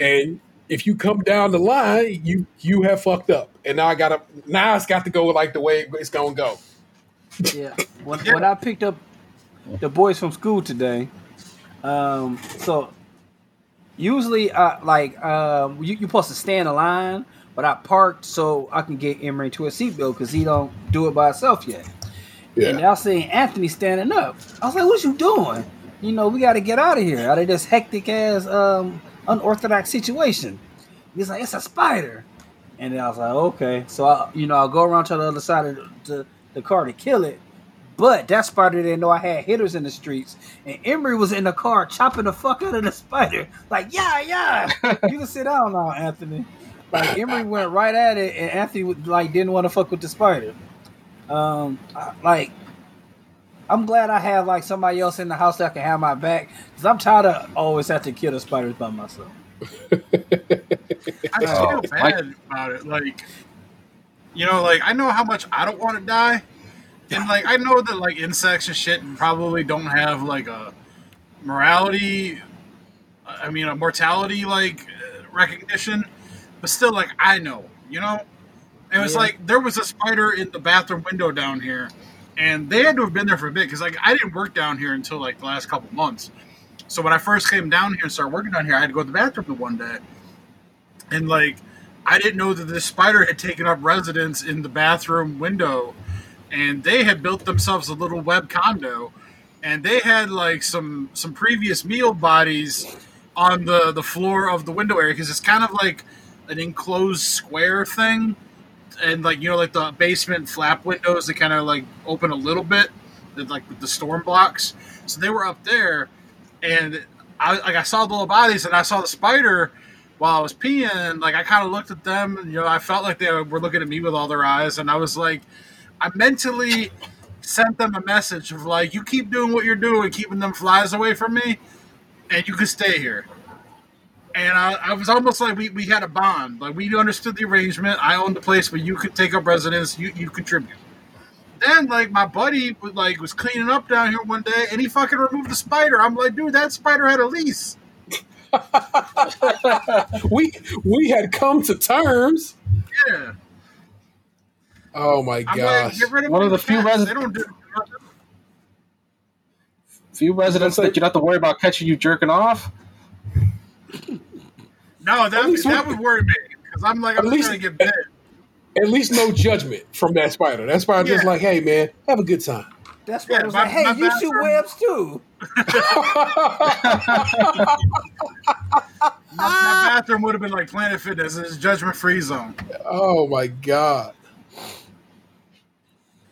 And if you come down the line, you you have fucked up. And now I gotta now it's got to go like the way it's gonna go. Yeah. When, when I picked up the boys from school today, um, so usually I like um, you, you're supposed to stay in line, but I parked so I can get Emery to a seatbelt because he don't do it by himself yet. And I was seeing Anthony standing up. I was like, "What you doing? You know, we got to get out of here out of this hectic ass, um, unorthodox situation." He's like, "It's a spider," and then I was like, "Okay." So I, you know, I'll go around to the other side of the, the, the car to kill it. But that spider didn't know I had hitters in the streets, and Emery was in the car chopping the fuck out of the spider. Like, yeah, yeah, you can sit down now, Anthony. Like Emery went right at it, and Anthony like didn't want to fuck with the spider. Um, I- like I'm glad I have like somebody else in the house that can have my back because I'm tired of always have to kill the spiders by myself. I Oh, feel bad about it. Like, you know, like I know how much I don't want to die, and like I know that like insects and shit probably don't have like a morality. I mean, a mortality like uh, recognition, but still, like I know, you know. And it was Yeah. like there was a spider in the bathroom window down here, and they had to have been there for a bit because like I didn't work down here until like the last couple months. So when I first came down here and started working down here, I had to go to the bathroom the one day. And like I didn't know that this spider had taken up residence in the bathroom window, and they had built themselves a little web condo, and they had like some some previous meal bodies on the the floor of the window area because it's kind of like an enclosed square thing, and like you know like the basement flap windows that kind of like open a little bit, like with the storm blocks. So they were up there, and I like I saw the little bodies and I saw the spider while I was peeing, like I kind of looked at them, and you know, I felt like they were looking at me with all their eyes, and I was like, I mentally sent them a message of like, you keep doing what you're doing, keeping them flies away from me, and you can stay here. And I, I was almost like we, we had a bond, like we understood the arrangement. I owned the place, but you could take up residence, you you contribute. Then like my buddy was like was cleaning up down here one day, and he fucking removed the spider. I'm like, dude, that spider had a lease. we we had come to terms. Yeah. Oh my I'm like, gosh! get rid of One of them the few residents- They don't do. Few residents that you don't have to worry about catching you jerking off. No, that At that would worry me because I'm like At I'm least- trying to get bit. At least no judgment from that spider. That spider just Yeah. like, hey man, have a good time. That's why Yeah, I was my- like, "Hey, my you shoot webs too." My, my bathroom would have been like Planet Fitness. It's judgment free zone. oh my god!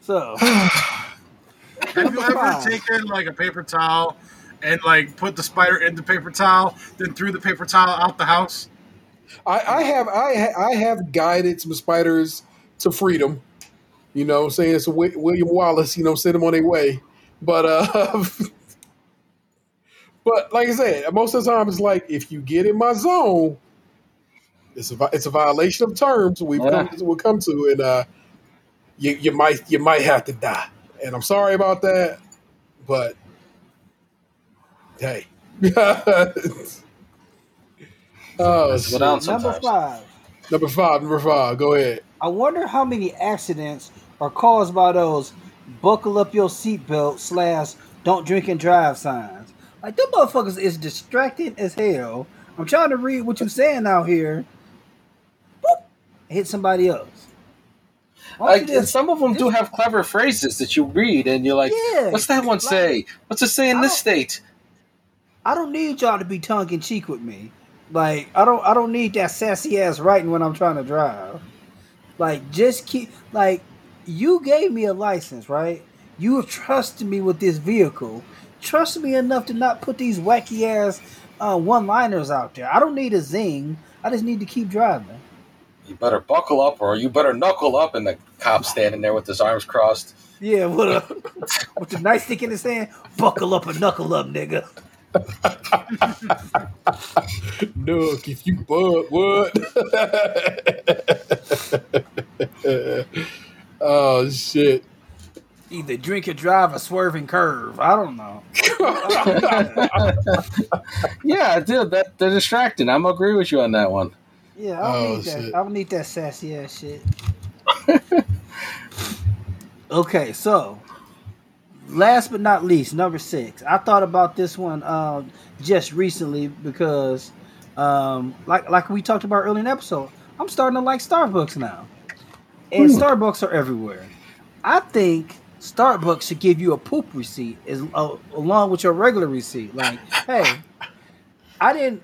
So Have you ever taken like a paper towel and like put the spider in the paper towel, then threw the paper towel out the house? I, I have I ha- I have guided some spiders to freedom. You know, what I'm saying it's a William Wallace. You know, send them on their way. But uh, but like I said, most of the time it's like if you get in my zone, it's a it's a violation of terms we've Yeah. come to, we'll come to, and uh, you you might you might have to die. And I'm sorry about that, but hey, oh, Go down shit. Number five. Number five, number five. Go ahead. I wonder how many accidents are caused by those buckle up your seatbelt slash don't drink and drive signs. Like them motherfuckers is distracting as hell. I'm trying to read what you're saying out here. Boop, hit somebody else. Why don't Like, just- some of them do have clever phrases that you read, and you're like, Yeah, "What's that one like- say? What's it say in I this don't- state?" I don't need y'all to be tongue in cheek with me. Like I don't I don't need that sassy ass writing when I'm trying to drive. Like just keep like you gave me a license, right? You have trusted me with this vehicle. Trust me enough to not put these wacky ass uh, one liners out there. I don't need a zing. I just need to keep driving. You better buckle up, or you better knuckle up. And the cop standing there with his arms crossed. Yeah, with a with the nightstick in his hand, buckle up and knuckle up, nigga. Look, if you bug, what? oh shit! Either drink or drive or swerving curve. I don't know. Yeah, I did. That they're distracting. I'm agree with you on that one. Yeah, I don't Oh, need that. shit. I don't need that sassy ass shit. okay, so last but not least, number six. I thought about this one um, just recently because, um, like like we talked about earlier in the episode, I'm starting to like Starbucks now, and Starbucks are everywhere. I think Starbucks should give you a poop receipt as, uh, along with your regular receipt. Like, hey, I didn't.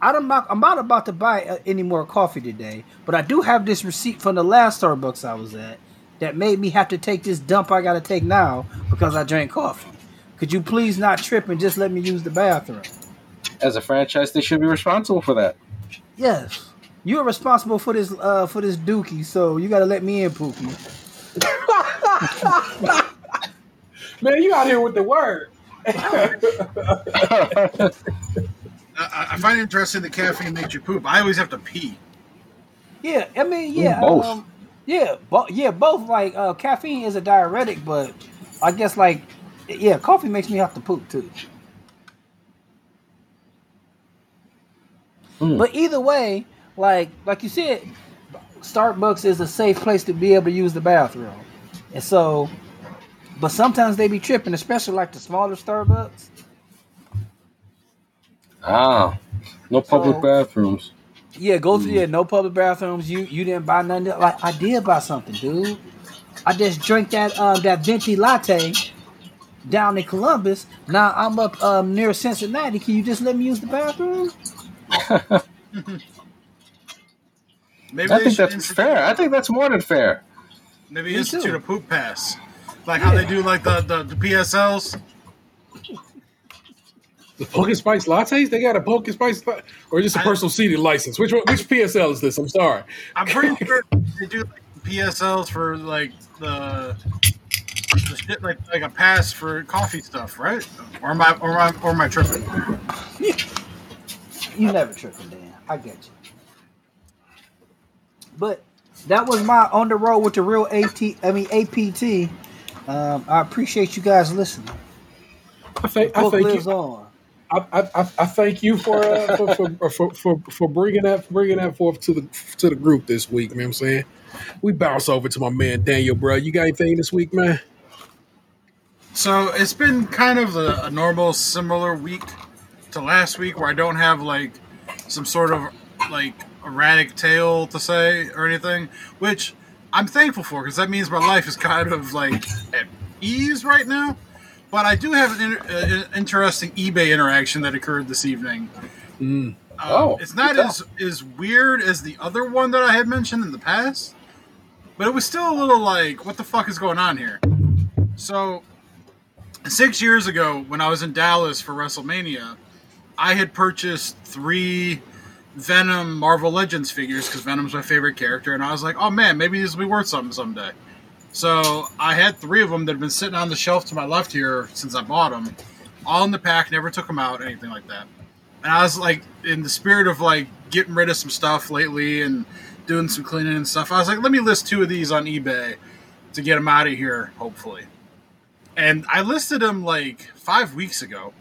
I don't. not- I'm not about to buy uh, any more coffee today, but I do have this receipt from the last Starbucks I was at that made me have to take this dump I got to take now because I drank coffee. Could you please not trip and just let me use the bathroom? As a franchise, they should be responsible for that. Yes, you're responsible for this uh, for this dookie, so you got to let me in, Pookie. Man, you out here with the word. I, I find it interesting that caffeine makes you poop. I always have to pee. Yeah, I mean, yeah, both. Um, yeah, bo- yeah, both. Like uh, caffeine is a diuretic, but I guess like yeah, coffee makes me have to poop too. Hmm. But either way, like like you said, Starbucks is a safe place to be able to use the bathroom, and so. But sometimes they be tripping, especially like the smaller Starbucks. Ah, no public So- bathrooms. Yeah, go through. Yeah, no public bathrooms. You you didn't buy nothing. that- Like I did buy something, dude. I just drank that um that venti latte down in Columbus. Now I'm up um near Cincinnati. Can you just let me use the bathroom? Maybe I think that's institute- fair. I think that's more than fair. Maybe Me institute too. a poop pass, like how they do like the, the, the PSLs. The pumpkin spice lattes? They got a pumpkin spice, la- or just a I- personal seating license? Which one, which PSL is this? I'm sorry. I'm pretty sure they do like, PSLs for like the, the shit like like a pass for coffee stuff, right? Or am I or am I, or am I tripping? You never tripping, Dan. I get you. But that was my on the road with the real AT. I mean APT. Um, I appreciate you guys listening. I thank, I Book thank lives you. on. I, I, I, thank you for, uh, for, for, for, for for bringing that bringing that forth to the to the group this week. Man, I'm saying we bounce over to my man Daniel, bro. You got anything this week, man? So it's been kind of a, a normal, similar week to last week, where I don't have like some sort of like erratic tale to say or anything, which I'm thankful for because that means my life is kind of like at ease right now. But I do have an, inter- uh, an interesting eBay interaction that occurred this evening. Mm. Um, Oh, it's not as as weird as the other one that I had mentioned in the past, but it was still a little like, what the fuck is going on here? So, six years ago, when I was in Dallas for WrestleMania, I had purchased three Venom Marvel Legends figures because Venom's my favorite character, and I was like, oh man, maybe this will be worth something someday. So I had three of them that have been sitting on the shelf to my left here since I bought them, all in the pack, never took them out, anything like that. And I was like, in the spirit of like getting rid of some stuff lately and doing some cleaning and stuff, I was like, let me list two of these on eBay to get them out of here, hopefully. And I listed them like five weeks ago,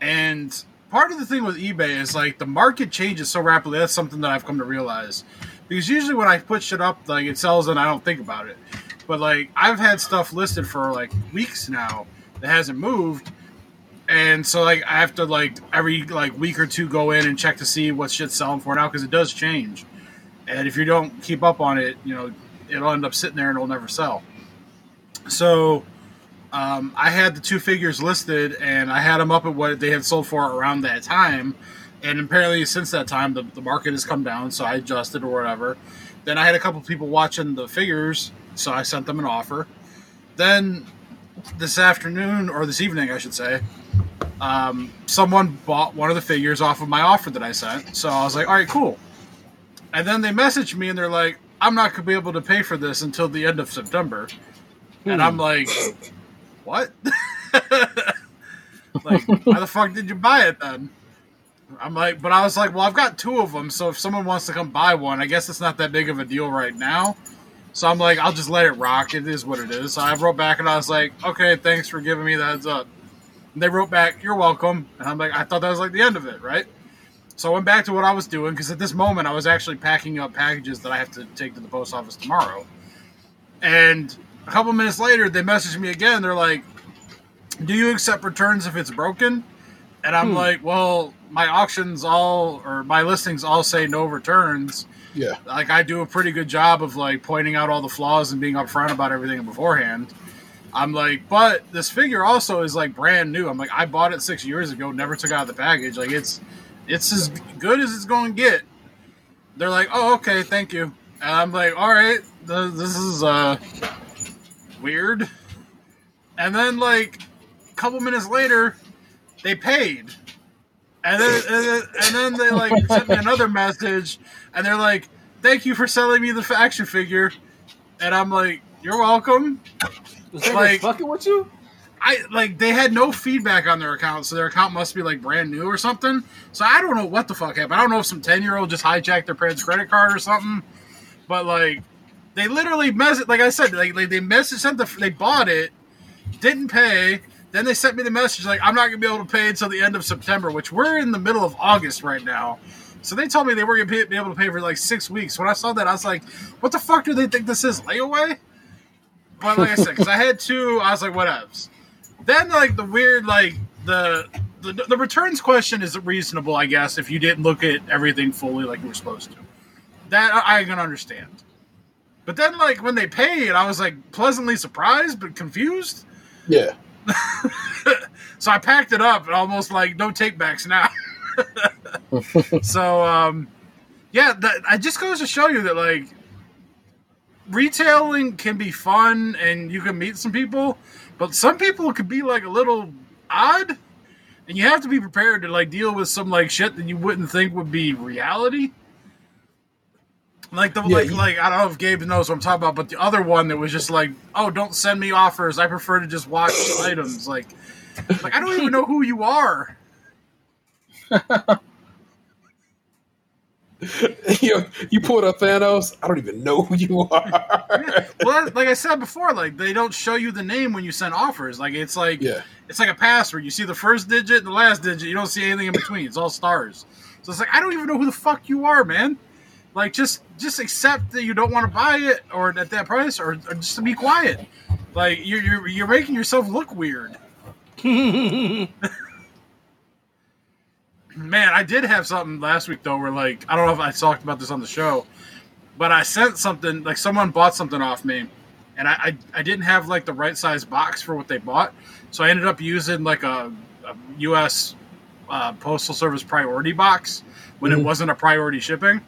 And part of the thing with eBay is like the market changes so rapidly. That's something that I've come to realize. Because usually when I put shit up, like it sells and I don't think about it. But like I've had stuff listed for like weeks now that hasn't moved. And so like I have to like every like week or two go in and check to see what shit's selling for now because it does change. And if you don't keep up on it, you know, it'll end up sitting there and it'll never sell. So um, I had the two figures listed and I had them up at what they had sold for around that time. And apparently, since that time, the, the market has come down, so I adjusted or whatever. Then I had a couple people watching the figures, so I sent them an offer. Then this afternoon, or this evening, I should say, um, someone bought one of the figures off of my offer that I sent. So I was like, all right, cool. And then they messaged me and they're like, I'm not going to be able to pay for this until the end of September. And I'm like, what? like, why the fuck did you buy it then? I'm like, but I was like, well, I've got two of them, so if someone wants to come buy one, I guess it's not that big of a deal right now. So I'm like, I'll just let it rock. It is what it is. So I wrote back and I was like, okay, thanks for giving me the heads up. And they wrote back, you're welcome. And I'm like, I thought that was like the end of it, right? So I went back to what I was doing because at this moment I was actually packing up packages that I have to take to the post office tomorrow. And a couple minutes later, they messaged me again. They're like, do you accept returns if it's broken? And I'm hmm. like, well, my auctions all or my listings all say no returns. Yeah. Like I do a pretty good job of like pointing out all the flaws and being upfront about everything beforehand. I'm like, but this figure also is like brand new. I'm like, I bought it six years ago, never took out the package. Like it's it's as good as it's going to get. They're like, oh, okay, thank you. And I'm like, all right, th- this is uh weird. And then like a couple minutes later, they paid. And then, and then they like sent me another message, and they're like, "Thank you for selling me the action figure," and I'm like, "You're welcome." Was they Like- fucking with you? I like they had no feedback on their account, so their account must be like brand new or something. So I don't know what the fuck happened. I don't know if some ten year old just hijacked their parents' credit card or something. But like, they literally messaged, like I said, like, like they messaged sent the they bought it, didn't pay. Then they sent me the message like I'm not gonna be able to pay until the end of September, which we're in the middle of August right now. So they told me they were gonna be able to pay for like six weeks. When I saw that, I was like, "What the fuck do they think this is layaway?" But like I said, because I had two, I was like, "Whatevs." Then like the weird like the, the the returns question is reasonable, I guess, if you didn't look at everything fully like you were supposed to. That I, I can understand. But then like when they paid, I was like pleasantly surprised but confused. Yeah. So I packed it up and almost like no takebacks now. so um yeah, that I just goes to show you that like retailing can be fun and you can meet some people, but some people could be like a little odd and you have to be prepared to like deal with some like shit that you wouldn't think would be reality. Like the Yeah, like you- like I don't know if Gabe knows what I'm talking about, but the other one that was just like, oh, don't send me offers. I prefer to just watch items. Like, like I don't even know who you are. you, you pulled up Thanos. I don't even know who you are. Well, like I said before, like they don't show you the name when you send offers. Like it's like Yeah. it's like a password. You see the first digit and the last digit. You don't see anything in between. It's all stars. So it's like I don't even know who the fuck you are, man. Like just just accept that you don't want to buy it or at that price, or, or just to be quiet. Like you're you're you're making yourself look weird. Man, I did have something last week though, where like I don't know if I talked about this on the show, but I sent something like someone bought something off me, and I I, I didn't have like the right size box for what they bought, so I ended up using like a, a U.S. Uh, Postal Service priority box when it Mhm. wasn't a priority shipping.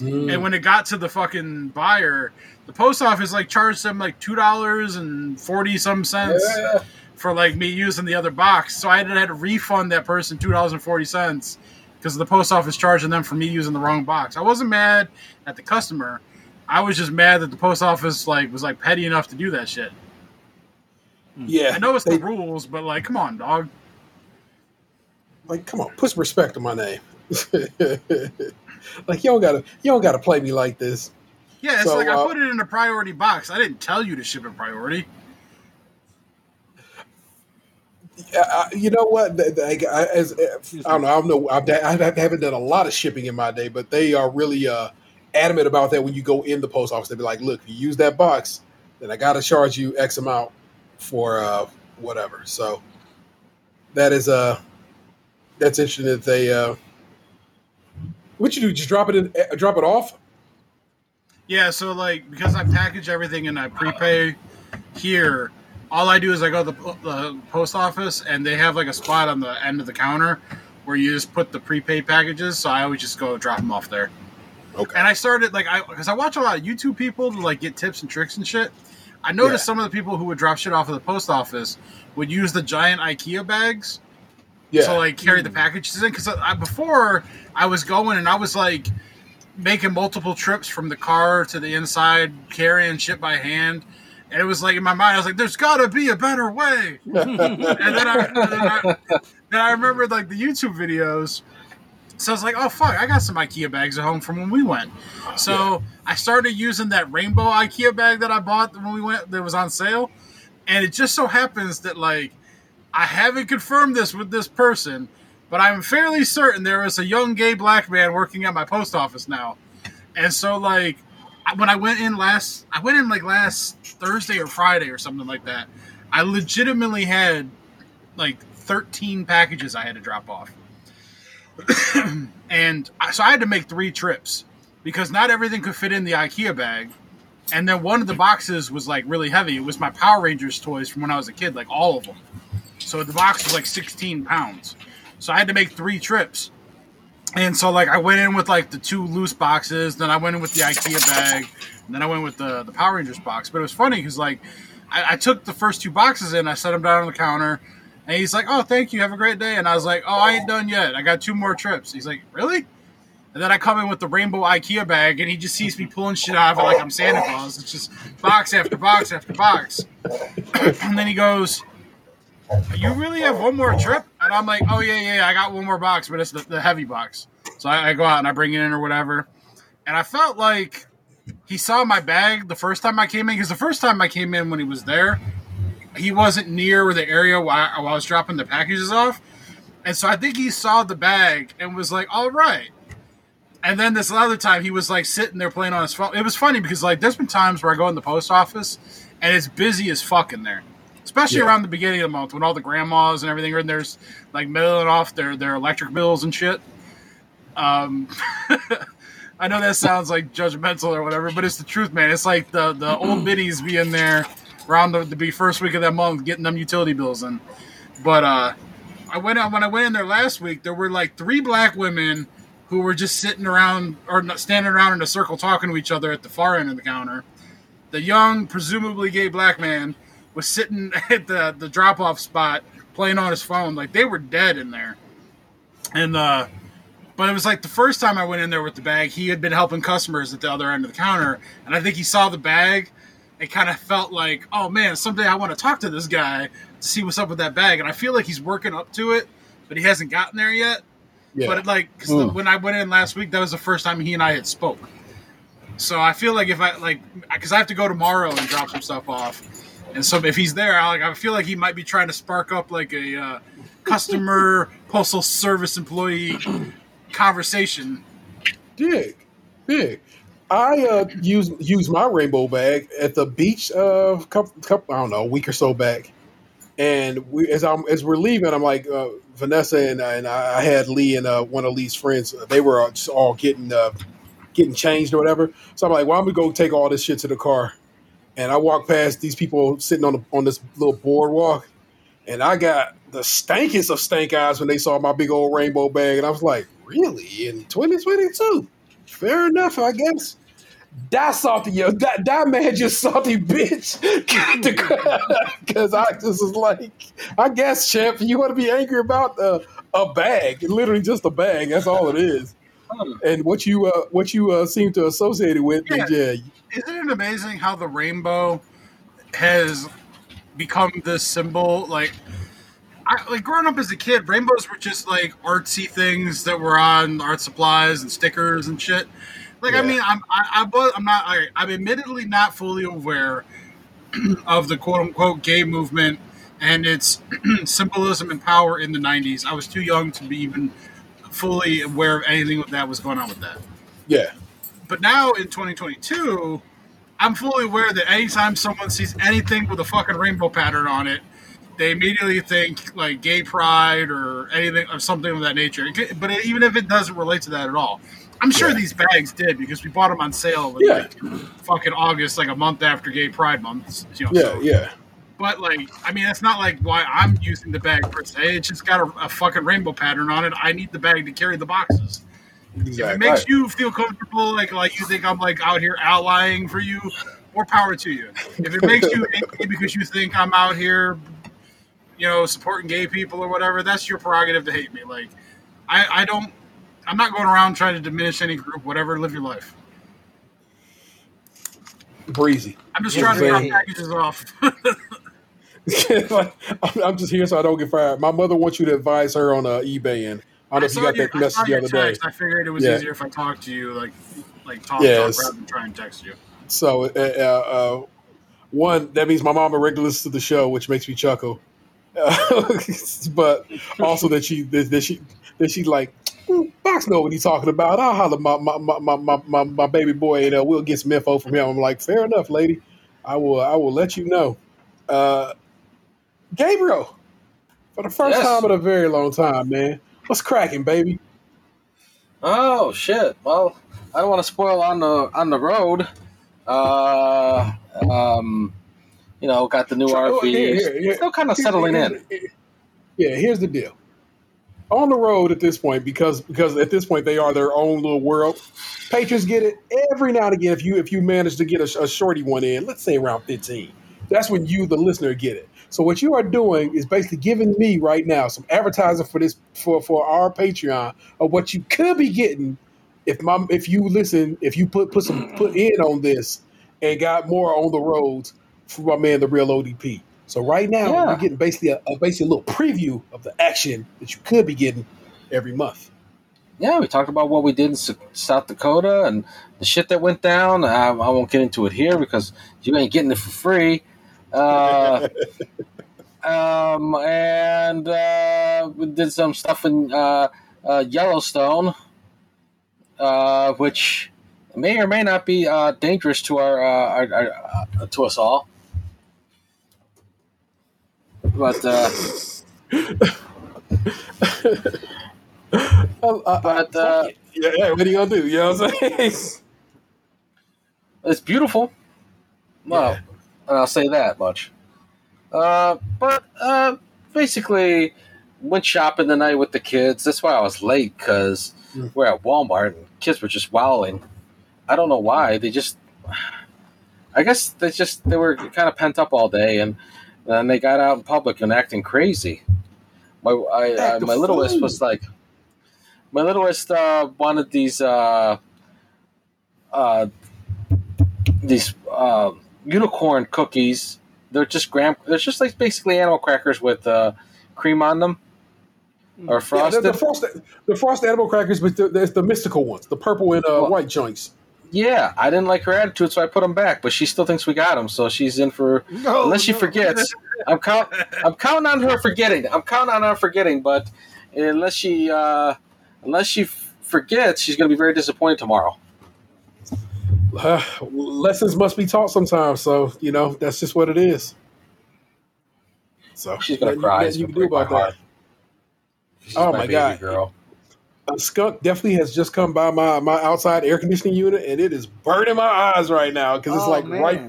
Mm. And when it got to the fucking buyer, the post office like charged them like two dollars and forty some cents Yeah. For like me using the other box. So I had to, had to refund that person two dollars and forty cents because the post office charging them for me using the wrong box. I wasn't mad at the customer. I was just mad that the post office like was like petty enough to do that shit. Yeah. I know it's They- the rules, but like, come on, dog. like, come on, put some respect on my name. like you don't gotta you don't gotta play me like this. Yeah, it's So, like uh, I put it in a priority box. I didn't tell you to ship a priority. I, you know what? The- the- I, as, I don't know. I don't know. I've, I haven't done a lot of shipping in my day, but they are really uh, adamant about that. When you go in the post office, they be like, "Look, if you use that box, then I got to charge you X amount for uh, whatever." So that is uh that's interesting that they. Uh, what you do? Just drop it in, uh, drop it off. Yeah, so like because I package everything and I prepay here, all I do is I go to the, the post office and they have like a spot on the end of the counter where you just put the prepaid packages. So I always just go drop them off there. Okay. And I started like I because I watch a lot of YouTube people to like get tips and tricks and shit. I noticed Yeah. some of the people who would drop shit off at the post office would use the giant IKEA bags Yeah. to like carry the packages in because I, before I was going and I was like making multiple trips from the car to the inside carrying shit by hand and it was like in my mind I was like there's got to be a better way. And then I, and then I then I remembered like the YouTube videos. So I was like oh fuck I got some IKEA bags at home from when we went. So I started using that rainbow IKEA bag that I bought when we went that was on sale. And it just so happens that like I haven't confirmed this with this person, but I'm fairly certain there is a young gay black man working at my post office now. And so, like, when I went in last, I went in like last Thursday or Friday or something like that. I legitimately had like 13 packages I had to drop off. and I, so I had to make three trips because not everything could fit in the IKEA bag. And then one of the boxes was like really heavy. It was my Power Rangers toys from when I was a kid, like all of them. So the box was like 16 pounds. So I had to make three trips. And so like I went in with like the two loose boxes, then I went in with the IKEA bag, then I went with the, the Power Rangers box. But it was funny because like I, I took the first two boxes in, I set them down on the counter, and he's like, "Oh, thank you, have a great day." And I was like, "Oh, I ain't done yet. I got two more trips." He's like, "Really?" And then I come in with the rainbow IKEA bag, and he just sees me pulling shit out of it like I'm Santa Claus. It's just box after box after box. and then he goes, "You really have one more trip?" And I'm like, "Oh yeah, yeah, I got one more box, but it's the, the heavy box." So I, I go out and I bring it in or whatever. And I felt like he saw my bag the first time I came in because the first time I came in when he was there, he wasn't near the area while I, while I was dropping the packages off. And so I think he saw the bag and was like, "All right." And then this other time, he was like sitting there playing on his phone. It was funny because like there's been times where I go in the post office and it's busy as fuck in there, especially Yeah. around the beginning of the month when all the grandmas and everything are in there's like mailing off their their electric bills and shit. Um, I know that sounds like judgmental or whatever, but it's the truth, man. It's like the the old biddies be in there around the, the first week of that month getting them utility bills in. But uh, I went out when I went in there last week. There were like three black women who were just sitting around or standing around in a circle talking to each other at the far end of the counter. The young, presumably gay black man was sitting at the the drop off spot playing on his phone. Like they were dead in there. And uh, but it was like the first time I went in there with the bag, he had been helping customers at the other end of the counter, and I think he saw the bag. and kind of felt like, oh man, someday I want to talk to this guy to see what's up with that bag, and I feel like he's working up to it, but he hasn't gotten there yet. Yeah. But like, 'cause the- when I went in last week, that was the first time he and I had spoke. So I feel like if I like, because I have to go tomorrow and drop some stuff off, and so if he's there, I like, I feel like he might be trying to spark up like a uh, customer postal service employee conversation. Dig, dig. I uh, use use my rainbow bag at the beach uh, couple, couple I don't know a week or so back, and we as I'm as we're leaving, I'm like uh, Vanessa and, and I had Lee and uh, one of Lee's friends. They were all- just all getting uh, getting changed or whatever. So I'm like, well, I'm gonna go take all this shit to the car, and I walk past these people sitting on the, on this little boardwalk, and I got the stankiest of stank eyes when they saw my big old rainbow bag, and I was like, really in 2022? Fair enough, I guess. That salty, yo, that that man just salty bitch. Because I just was like, I guess, champ, you want to be angry about uh, a bag, literally just a bag. That's all it is. And what you uh, what you uh, seem to associate it with, Yeah. is, yeah, Isn't it amazing how the rainbow has become this symbol? Like, I, like growing up as a kid, rainbows were just like artsy things that were on art supplies and stickers and shit. Like, I mean, I'm I, I I'm not I, I'm admittedly not fully aware of the quote unquote gay movement and it's symbolism and power in the '90s. I was too young to be even fully aware of anything that was going on with that. Yeah. But now in 2022, I'm fully aware that anytime someone sees anything with a fucking rainbow pattern on it, they immediately think like gay pride or anything or something of that nature. But even if it doesn't relate to that at all, I'm sure Yeah. these bags did because we bought them on sale in Yeah. like fucking August, like a month after Gay Pride Month. You know, Yeah, so- yeah. But like, I mean, that's not like why I'm using the bag per se. It's just got a, a fucking rainbow pattern on it. I need the bag to carry the boxes. If it Exactly. makes you feel comfortable, like like you think I'm like out here outlying for you, more power to you. If it makes you angry because you think I'm out here, you know, supporting gay people or whatever, that's your prerogative to hate me. Like, I, I don't, I'm not going around trying to diminish any group. Whatever, live your life. Breezy. I'm just trying to drop very- packages off. Like, I'm, I'm just here so I don't get fired. My mother wants you to advise her on uh, eBay, and I don't know if you got your- that message the other day. I figured it was Yeah. easier if I talked to you, like, like talk, Yes. talk rather than try and text you. So, uh, uh, uh, one that means my mom a regular to the show, which makes me chuckle. but also that she that, that she that she like "Hmm, Box know what he's talking about. I'll holler my my, my, my, my, my, my baby boy and uh, we'll get some info from him. I'm like, fair enough, lady. I will I will let you know. Uh, Gabriel, for the first Yes. time in a very long time, man. What's cracking, baby? Oh shit! Well, I don't want to spoil on the on the road. Uh, um, you know, got the new. RV. Here, here, here. Still kind of settling in. Yeah, here's the deal. On the road at this point, because because at this point they are their own little world. Patrons get it every now and again. If you if you manage to get a, a shorty one in, let's say around fifteen, that's when you, the listener, get it. So what you are doing is basically giving me right now some advertising for this for for our Patreon of what you could be getting if my if you listen if you put put some put in on this and got more on the roads for my man the real APT. So right now Yeah. we're getting basically a, a basically a little preview of the action that you could be getting every month. Yeah, we talked about what we did in South Dakota and the shit that went down. I, I won't get into it here because you ain't getting it for free. Uh, um, and uh, we did some stuff in uh, uh, Yellowstone, uh, which may or may not be uh, dangerous to our, uh, our, our uh, to us all. But uh, But, uh, yeah, yeah, what are you gonna do? You know what I'm saying? It's beautiful. Well, Yeah. and I'll say that much. Uh, but uh, basically, went shopping the night with the kids. That's why I was late because Mm. we're at Walmart and kids were just wowing. I don't know why. They just, I guess they just they were kind of pent up all day and then they got out in public and acting crazy. My I, Act uh, my littlest was like, my littlest uh, wanted these uh, uh, these uh, unicorn cookies. They're just graham. They're just like basically animal crackers with uh, cream on them or Yeah, frosted. the, the frosted the frosted animal crackers, but the, there's the mystical ones, the purple and uh, Well- white joints. Yeah, I didn't like her attitude, so I put them back. But she still thinks we got them, so she's in for. No, unless she no. forgets, I'm count. I'm counting on her forgetting. I'm counting on her forgetting, but unless she, uh, unless she f- forgets, she's going to be very disappointed tomorrow. Uh, lessons must be taught sometimes, so you know that's just what it is. So She's gonna nothing- cry. nothing It's You gonna can do about that. She's Oh, my baby God. girl! A skunk definitely has just come by my, my outside air conditioning unit, and it is burning my eyes right now because it's Oh, like man. right.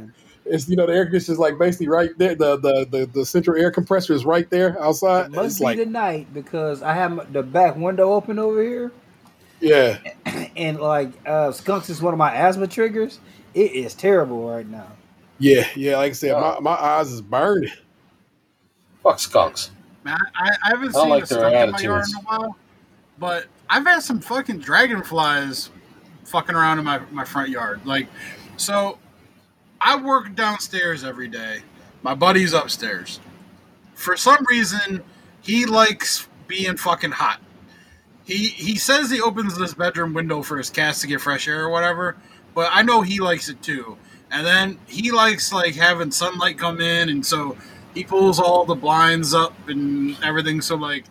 It's you know the air conditioner is like basically right there. The, the the the central air compressor is right there It outside. must It's be like tonight because I have the back window open over here, yeah, and like uh, skunks is one of my asthma triggers. It is terrible right now. yeah, yeah. Like I said, Oh. my, my eyes is burning. Fuck skunks. Man, I, I haven't I seen like a their skunk in my yard in a while, but I've had some fucking dragonflies fucking around in my, my front yard. Like, so I work downstairs every day. My buddy's upstairs. For some reason, he likes being fucking hot. He he says he opens his bedroom window for his cats to get fresh air or whatever, but I know he likes it too. And then he likes like having sunlight come in, and so he pulls all the blinds up and everything. So like,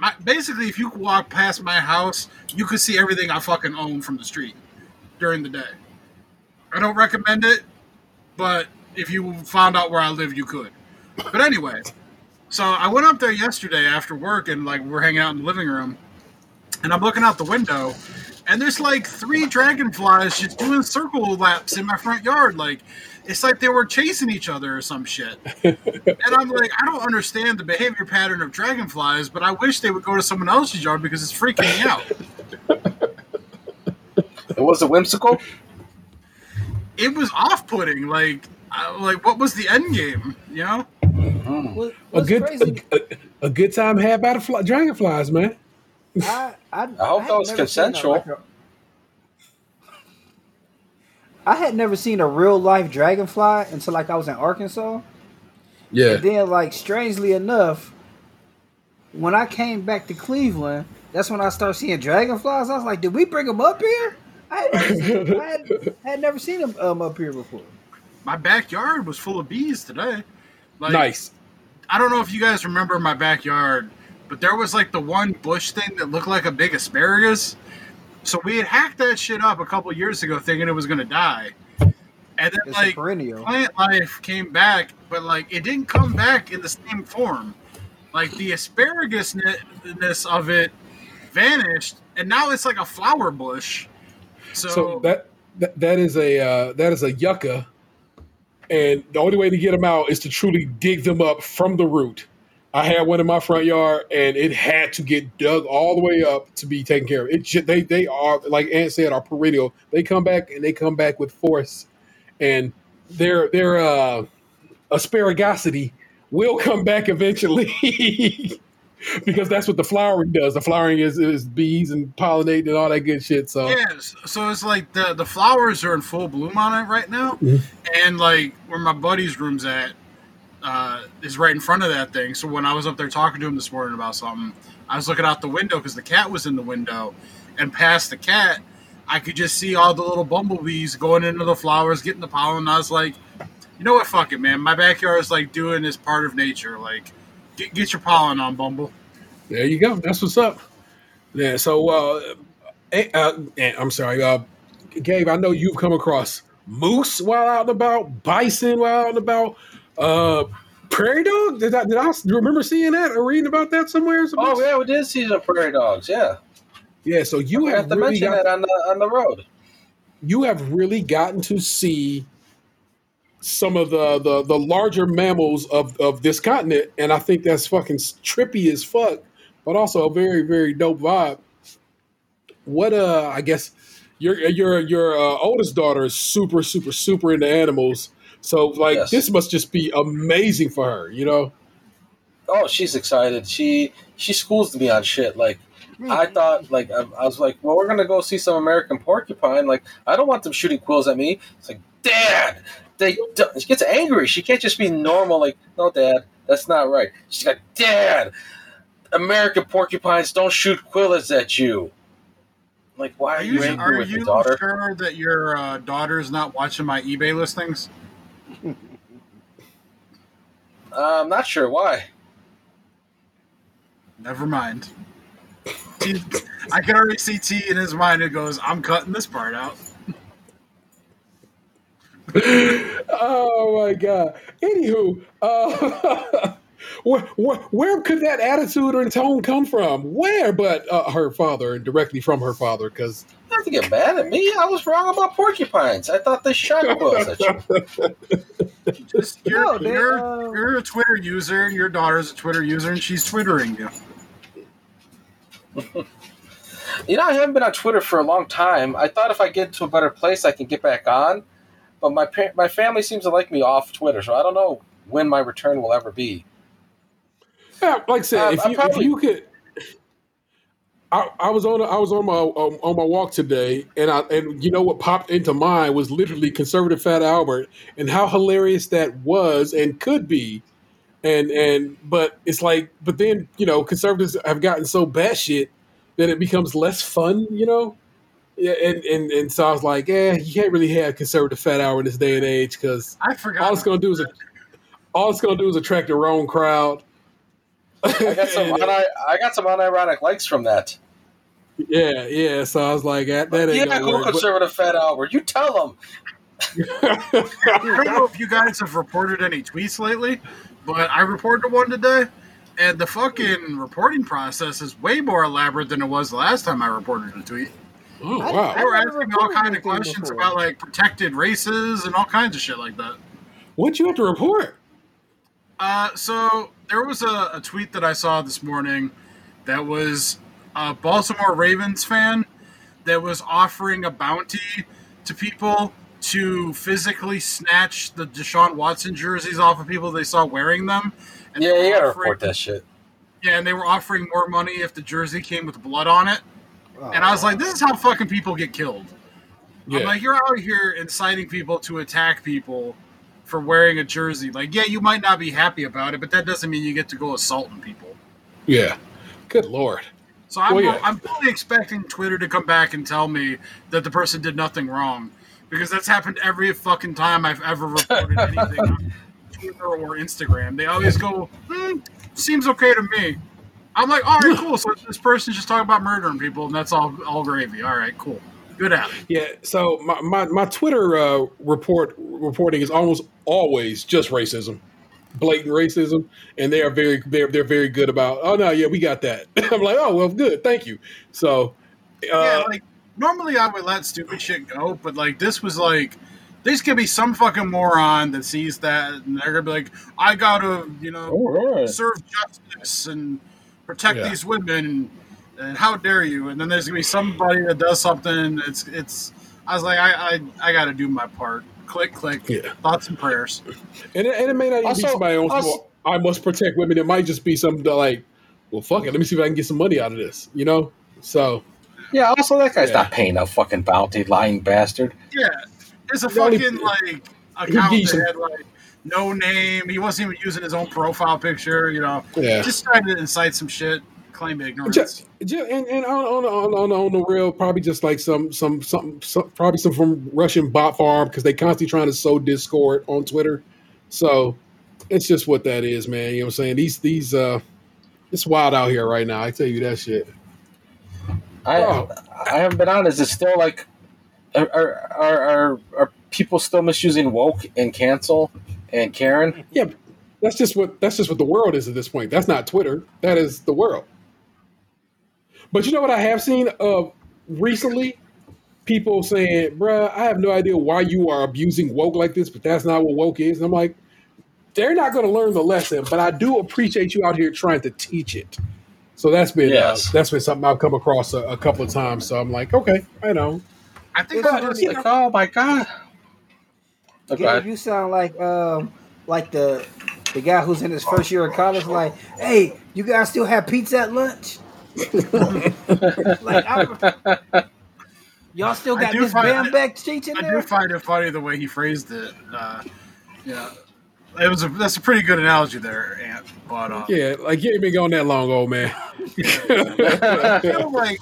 my, basically, if you walk past my house, you could see everything I fucking own from the street during the day. I don't recommend it, but if you found out where I live, you could. But anyway, so I went up there yesterday after work, and like we're hanging out in the living room, and I'm looking out the window, and there's like three dragonflies just doing circle laps in my front yard, like it's like they were chasing each other or some shit. and I'm like, I don't understand the behavior pattern of dragonflies, but I wish they would go to someone else's yard because it's freaking me out. It was it whimsical. It was off-putting. Like, I, like what was the end game? You know? Mm. What, A good a, a, a good time had by the fly, dragonflies, man. I, I, I hope had that was never a- consensual. like a- I had never seen a real life dragonfly until like I was in Arkansas. Yeah. And then, like, strangely enough, when I came back to Cleveland, that's when I started seeing dragonflies. I was like, did we bring them up here? I had never seen, I had, had never seen them um, up here before. My backyard was full of bees today. Like, nice. I don't know if you guys remember my backyard, but there was like the one bush thing that looked like a big asparagus. So we had hacked that shit up a couple years ago, thinking it was gonna die, and then It's like plant life came back, but like it didn't come back in the same form. Like the asparagus-ness of it vanished, and now it's like a flower bush. So, So that, that that is a uh, that is a yucca, and the only way to get them out is to truly dig them up from the root. I had one in my front yard, and it had to get dug all the way up to be taken care of. It they they are like Ant said are perennial. They come back and they come back with force, and their their uh, asparagosity will come back eventually. because that's what the flowering does. The flowering is, is bees and pollinating and all that good shit. So Yes, so it's like the the flowers are in full bloom on it right now, Mhm. and like where my buddy's room's at uh, is right in front of that thing. So when I was up there talking to him this morning about something, I was looking out the window because the cat was in the window, and past the cat, I could just see all the little bumblebees going into the flowers, getting the pollen. And I was like, you know what, fuck it, man. My backyard is like doing this part of nature. Like, get, get your pollen on, Bumble. There you go. That's what's up. Yeah. So, uh, eh, uh, eh, I'm sorry, uh, Gabe. I know you've come across moose while out and about, bison while out and about, uh, prairie dog. Did I, did I remember seeing that or reading about that somewhere? Oh yeah, we did see some prairie dogs. Yeah, yeah. So you have have to really mention got, that on the on the road. you have really gotten to see some of the, the the larger mammals of of this continent, and I think that's fucking trippy as fuck, but also a very very dope vibe. What uh, I guess your your your uh, oldest daughter is super super super into animals, so like Yes. this must just be amazing for her, you know? Oh, she's excited. She she schools me on shit. Like I thought, like I, I was like, well, we're gonna go see some American porcupine. Like I don't want them shooting quills at me. It's like, Dad, they she gets angry. She can't just be normal. Like, no, Dad, that's not right. She's like, Dad, American porcupines don't shoot quills at you. Like, why are, Are you, you, angry are with me, you daughter? sure that your uh, daughter's not watching my eBay listings? Uh, I'm not sure why. Never mind. T- I can already see T in his mind. It goes, "I'm cutting this part out." oh my god. Anywho, uh, where, where where could that attitude and tone come from? Where, but uh, her father, and directly from her father, because You don't have to get mad at me. I was wrong about porcupines. I thought they shot quills at you. Just, you're, No, they, you're, uh, you're a Twitter user. and Your daughter's a Twitter user, and she's twittering you. You know, I haven't been on Twitter for a long time. I thought if I get to a better place, I can get back on. But my pa- my family seems to like me off Twitter, so I don't know when my return will ever be. Yeah, like I said, Um, if, you, probably- if you could, I, I was on I was on my um, on my walk today, and I and you know what popped into mind was literally conservative Fat Albert and how hilarious that was and could be, and and but it's like but then you know conservatives have gotten so batshit that it becomes less fun, you know. Yeah, and, and and so I was like, yeah, you can't really have conservative Fat Hour in this day and age because I forgot. all it's gonna do is all it's gonna do is attract the wrong crowd. I got some And- uni- I got some unironic likes from that. yeah, yeah. So I was like, that, that ain't Yeah, gonna go work. But- conservative Fat Albert. You tell them. I don't know if you guys have reported any tweets lately, but I reported one today, and the fucking reporting process is way more elaborate than it was the last time I reported a tweet. oh wow! They were asking me all reported kind of questions before. about like protected races and all kinds of shit like that. What you have to report? Uh, so there was a, a tweet that I saw this morning that was a Baltimore Ravens fan that was offering a bounty to people to physically snatch the Deshaun Watson jerseys off of people they saw wearing them. And Yeah, they you were gotta offering- report that shit. Yeah, and they were offering more money if the jersey came with blood on it. And I was like, this is how fucking people get killed. Yeah, I'm like, you're out here inciting people to attack people for wearing a jersey. Like, yeah, you might not be happy about it, but that doesn't mean you get to go assaulting people. yeah. Good lord. So I'm, Well, yeah. I'm fully expecting Twitter to come back and tell me that the person did nothing wrong. Because that's happened every fucking time I've ever reported anything on Twitter or Instagram. They always go, hmm, seems okay to me. I'm like, all right, cool. So this person's just talking about murdering people, and that's all all gravy. All right, cool. Good at it. Yeah. So my my, my Twitter uh, report reporting is almost always just racism, blatant racism, and they are very they're they're very good about. Oh no, yeah, we got that. I'm like, oh well, good, thank you. So. Uh, yeah, like normally I would let stupid shit go, but like this was like there's gonna be some fucking moron that sees that and they're gonna be like, I gotta, you know, serve justice and protect Yeah. these women and how dare you? And then there's gonna be somebody that does something. It's it's. I was like, I I, I got to do my part. Click click. Yeah. Thoughts and prayers. And it, and it may not even be Also- somebody else. also- I must protect women. It might just be something that like, well, fuck it. Let me see if I can get some money out of this. You know. So Yeah, also that guy's Yeah. not paying a fucking bounty, lying bastard. Yeah, there's a The only- fucking like account that some- had like no name. He wasn't even using his own profile picture. You know, Yeah. just trying to incite some shit, claim ignorance. just, just and, and on, on, on, on, on the real, probably just like some some some, some probably some from Russian bot farm because they constantly trying to sow discord on Twitter. So it's just what that is, man. You know what I'm saying? These these uh, it's wild out here right now. I tell you that shit. I Oh. I haven't been on. Is it still like are are are, are, are people still misusing woke and cancel and Karen? Yeah, that's just what that's just what the world is at this point. That's not Twitter. That is the world. But you know what I have seen uh recently? People saying, bruh, I have no idea why you are abusing woke like this, but that's not what woke is. And I'm like, they're not going to learn the lesson, but I do appreciate you out here trying to teach it. So that's been Yes. uh, that's been something I've come across a, a couple of times. So I'm like, okay, I know. I think It's that funny. was, Like, oh my god. Gabe, Okay. you sound like um like the the guy who's in his first year of college. Like, hey, you guys still have pizza at lunch? like, I, y'all still got do Miss find- Bam back sheets in I do find it funny the way he phrased it. Uh, yeah, it was a that's a pretty good analogy there, Ant. But uh, Yeah, like you ain't been going that long, old man. I feel like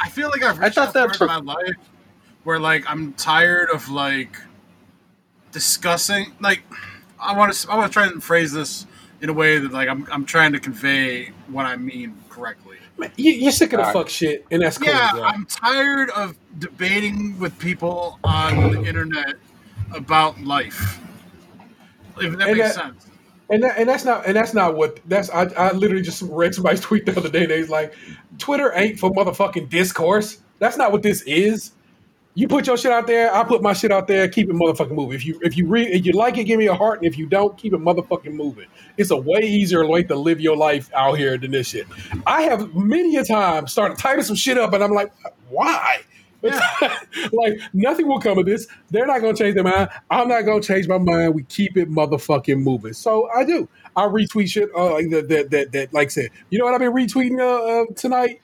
I feel like I've I reached thought that that part in my life where like I'm tired of like discussing like I want to I want to try and phrase this in a way that like I'm I'm trying to convey what I mean correctly. You, you're sick of the fuck shit, and that's cool. Yeah, bro. I'm tired of debating with people on the internet about life. If that And makes that- sense. And that, and that's not and that's not what that's I, I literally just read somebody's tweet the other day and he's like, Twitter ain't for motherfucking discourse. That's not what this is. You put your shit out there, I put my shit out there, keep it motherfucking moving. If you if you read if you like it, give me a heart, and if you don't, keep it motherfucking moving. It's a way easier way to live your life out here than this shit. I have many a time started typing some shit up and I'm like, why? like nothing will come of this. They're not going to change their mind. I'm not going to change my mind. We keep it motherfucking moving. So I do. I retweet shit uh, like that, that that that like I said. You know what I've been retweeting uh, uh, tonight?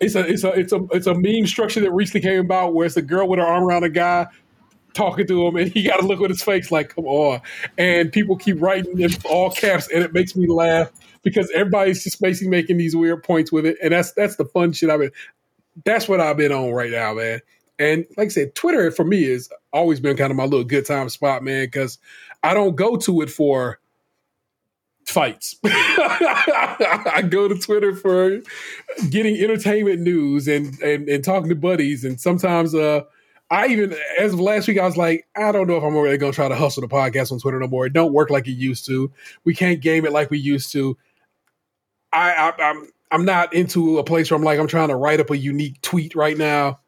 It's a it's a it's a it's a meme structure that recently came about where it's a girl with her arm around a guy talking to him and he got to look at his face like come on and people keep writing in all caps and it makes me laugh because everybody's just basically making these weird points with it and that's that's the fun shit I've been that's what I've been on right now, man. And like I said, Twitter for me has always been kind of my little good time spot, man, because I don't go to it for fights. I go to Twitter for getting entertainment news and, and and talking to buddies, and sometimes uh I even as of last week I was like, I don't know if I'm really gonna try to hustle the podcast on Twitter no more. It don't work like it used to. We can't game it like we used to. I, I I'm I'm not into a place where I'm like I'm trying to write up a unique tweet right now.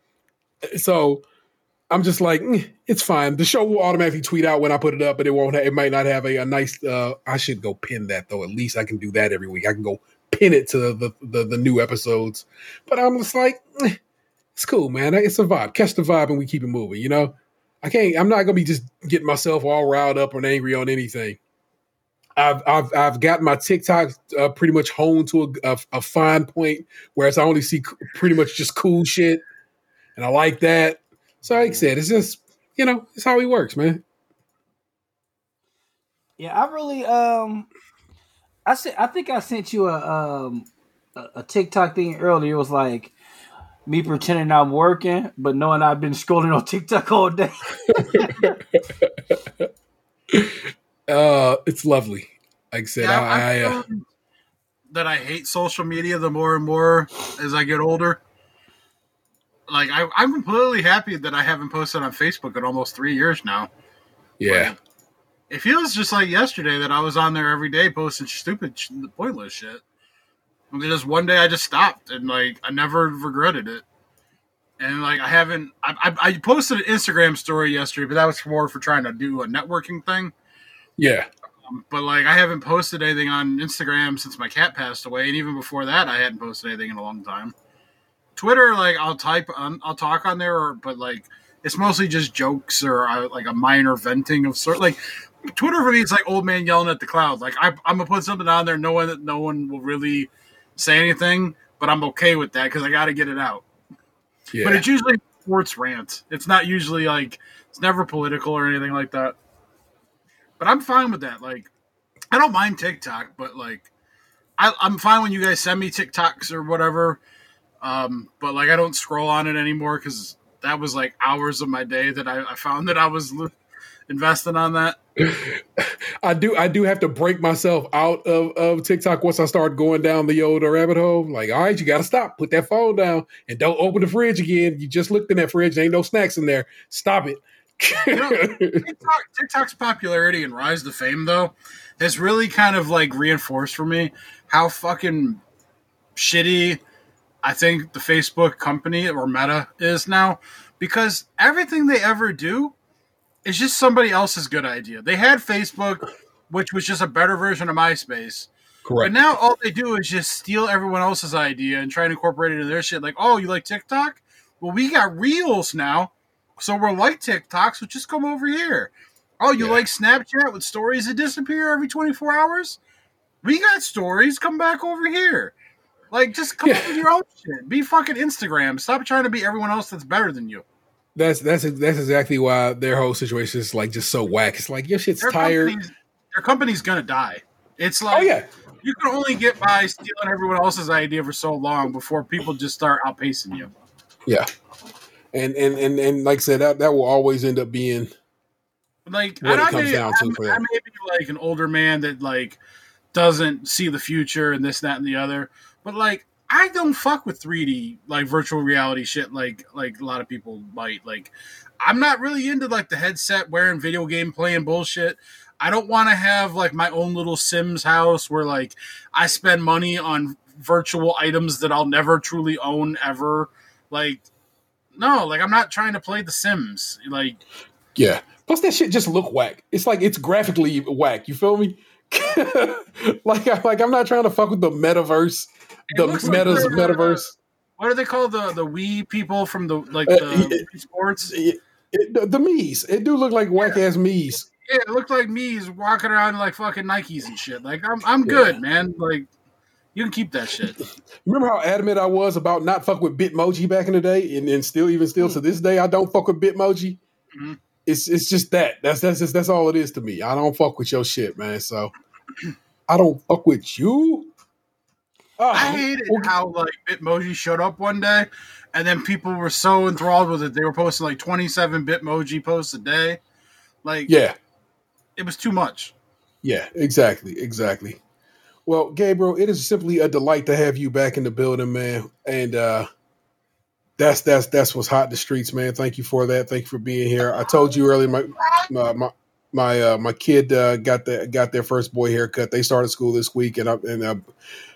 So I'm just like, "Mm, it's fine. The show will automatically tweet out when I put it up, but it won't. It might not have a, a nice. Uh, I should go pin that though. At least I can do that every week. I can go pin it to the the, the new episodes. But I'm just like, "Eh, it's cool, man. It's a vibe. Catch the vibe, and we keep it moving. You know, I can't. I'm not gonna be just getting myself all riled up and angry on anything. I've I've I've gotten my TikTok uh, pretty much honed to a, a, a fine point, whereas I only see pretty much just cool shit, and I like that. So like I said, it's just you know, it's how he works, man. Yeah, I really um I said I think I sent you a um a, a TikTok thing earlier. It was like me pretending I'm working, but knowing I've been scrolling on TikTok all day. Uh, it's lovely. Like I said, Yeah, I, I I've uh, that I hate social media the more and more as I get older. Like I, I'm completely happy that I haven't posted on Facebook in almost three years now. yeah, It feels just like yesterday that I was on there every day posting stupid, sh- pointless shit. And then just one day I just stopped and like I never regretted it. And like I haven't, I, I, I posted an Instagram story yesterday, but that was more for trying to do a networking thing. yeah, Um, but like I haven't posted anything on Instagram since my cat passed away, and even before that, I hadn't posted anything in a long time. Twitter, like I'll type, on, I'll talk on there, or, but like it's mostly just jokes or uh, like a minor venting of sort. Like Twitter for me, it's like old man yelling at the cloud. Like I, I'm gonna put something on there, knowing that no one will really say anything, but I'm okay with that because I got to get it out. yeah. But it's usually sports rant. It's not usually like it's never political or anything like that. But I'm fine with that. Like, I don't mind TikTok, but like, I, I'm fine when you guys send me TikToks or whatever. Um, but like, I don't scroll on it anymore because that was like hours of my day that I, I found that I was lo- investing on that. I do I do have to break myself out of, of TikTok once I start going down the old rabbit hole. Like, all right, you gotta stop. Put that phone down and don't open the fridge again. You just looked in that fridge, there ain't no snacks in there. Stop it. TikTok, TikTok's popularity and rise to fame, though, has really kind of like reinforced for me how fucking shitty I think the Facebook company or Meta is now because everything they ever do is just somebody else's good idea. They had Facebook, which was just a better version of MySpace. Correct. But now all they do is just steal everyone else's idea and try and incorporate it into their shit. Like, oh, you like TikTok? Well, we got Reels now, so we're like TikTok, so just come over here. Oh, you Yeah. like Snapchat with stories that disappear every 24 hours? We got stories. Come back over here. Like, just come Yeah. up with your own shit. Be fucking Instagram. Stop trying to be everyone else that's better than you. That's that's that's exactly why their whole situation is like just so whack. It's like your shit's Their tired. company's, their company's gonna die. It's oh, like Oh yeah. you can only get by stealing everyone else's idea for so long before people just start outpacing you. Yeah. And and and and like I said, that that will always end up being Like, What it I comes may, down to I'm- for I them. may be like an older man that like doesn't see the future and this, that, and the other. But like, I don't fuck with 3D like virtual reality shit like like a lot of people might. Like, I'm not really into like the headset wearing video game playing bullshit. I don't want to have like my own little Sims house where like I spend money on virtual items that I'll never truly own ever. Like, no, like I'm not trying to play The Sims. Like, yeah. Plus that shit just look whack. It's like it's graphically whack. You feel me? like like I'm not trying to fuck with the metaverse, the looks like meta's they're, uh, metaverse. what do they call the the Wii people from the like Uh, the Wii sports? It, it, the, the. It do look like whack ass Miis. Yeah, it looked like me is walking around like fucking Nikes and shit. Like I'm I'm good, man. Like you can keep that shit. Remember how adamant I was about not fuck with Bitmoji back in the day, and, and still even still to this day I don't fuck with Bitmoji. Mhm. It's it's just that. That's that's just, that's all it is to me. I don't fuck with your shit, man. So I don't fuck with you. Oh, I hated well, how like Bitmoji showed up one day, and then people were so enthralled with it. They were posting like 27 Bitmoji posts a day. Like yeah, it was too much. yeah, exactly, exactly. Well, Gabriel, it is simply a delight to have you back in the building, man. And uh that's that's that's what's hot in the streets, man. Thank you for that. Thank you for being here. I told you earlier, my my my my, uh, my kid uh, got the got their first boy haircut. They started school this week, and I, and uh,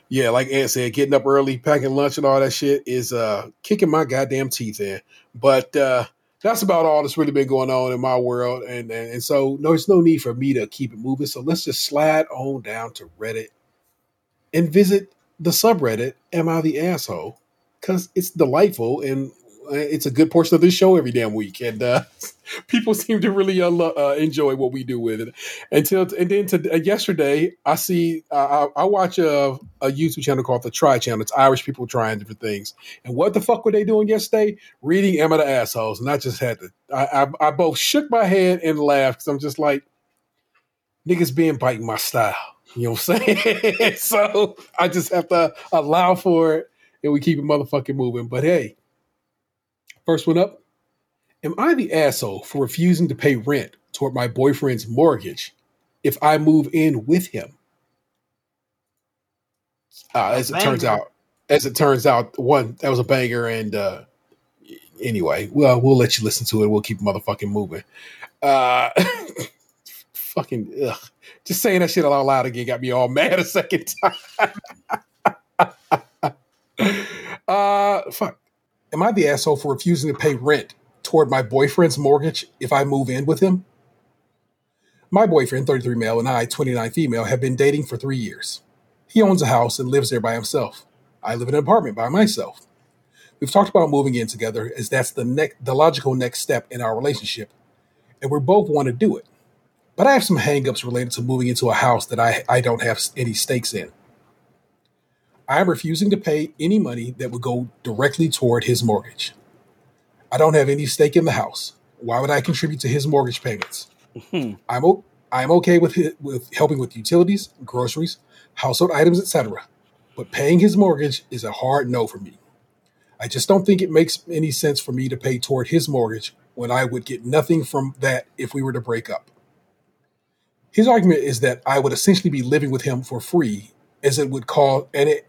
yeah, like Ant said, getting up early, packing lunch, and all that shit is uh kicking my goddamn teeth in. But uh that's about all that's really been going on in my world, and and, and so no, there's no need for me to keep it moving. So let's just slide on down to Reddit and visit the subreddit. Am I the asshole? Because it's delightful and it's a good portion of this show every damn week, and uh, people seem to really uh, uh, enjoy what we do with it. Until and then to, uh, yesterday, I see uh, I, I watch a, a YouTube channel called the Try Channel. It's Irish people trying different things. And what the fuck were they doing yesterday? Reading Emma the assholes, and I just had to. I I, I both shook my head and laughed because I'm just like niggas being biting my style. You know what I'm saying? so I just have to allow for it, and we keep it motherfucking moving. But hey. First one up. Am I the asshole for refusing to pay rent toward my boyfriend's mortgage if I move in with him? Uh, as it turns out, as it turns out, one that was a banger, and uh, anyway, well, we'll let you listen to it. We'll keep motherfucking moving. Uh, fucking, ugh. just saying that shit out loud again got me all mad a second time. uh, fuck. Am I the asshole for refusing to pay rent toward my boyfriend's mortgage if I move in with him? My boyfriend, 33 male, and I, 29 female, have been dating for three years. He owns a house and lives there by himself. I live in an apartment by myself. We've talked about moving in together as that's the next, the logical next step in our relationship, and we both want to do it. But I have some hangups related to moving into a house that I, I don't have any stakes in. I am refusing to pay any money that would go directly toward his mortgage. I don't have any stake in the house. Why would I contribute to his mortgage payments? Hmm. I'm o- I'm okay with with helping with utilities, groceries, household items, etc. But paying his mortgage is a hard no for me. I just don't think it makes any sense for me to pay toward his mortgage when I would get nothing from that if we were to break up. His argument is that I would essentially be living with him for free, as it would cause and it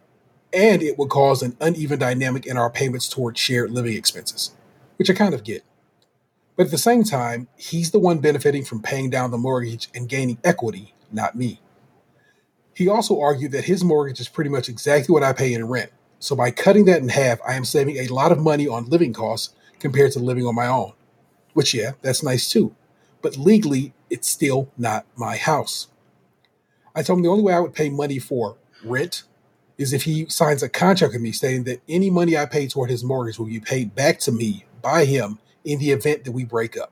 and it would cause an uneven dynamic in our payments toward shared living expenses, which I kind of get. But at the same time, he's the one benefiting from paying down the mortgage and gaining equity, not me. He also argued that his mortgage is pretty much exactly what I pay in rent. So by cutting that in half, I am saving a lot of money on living costs compared to living on my own. Which, yeah, that's nice too. But legally, it's still not my house. I told him the only way I would pay money for rent is if he signs a contract with me stating that any money I pay toward his mortgage will be paid back to me by him in the event that we break up.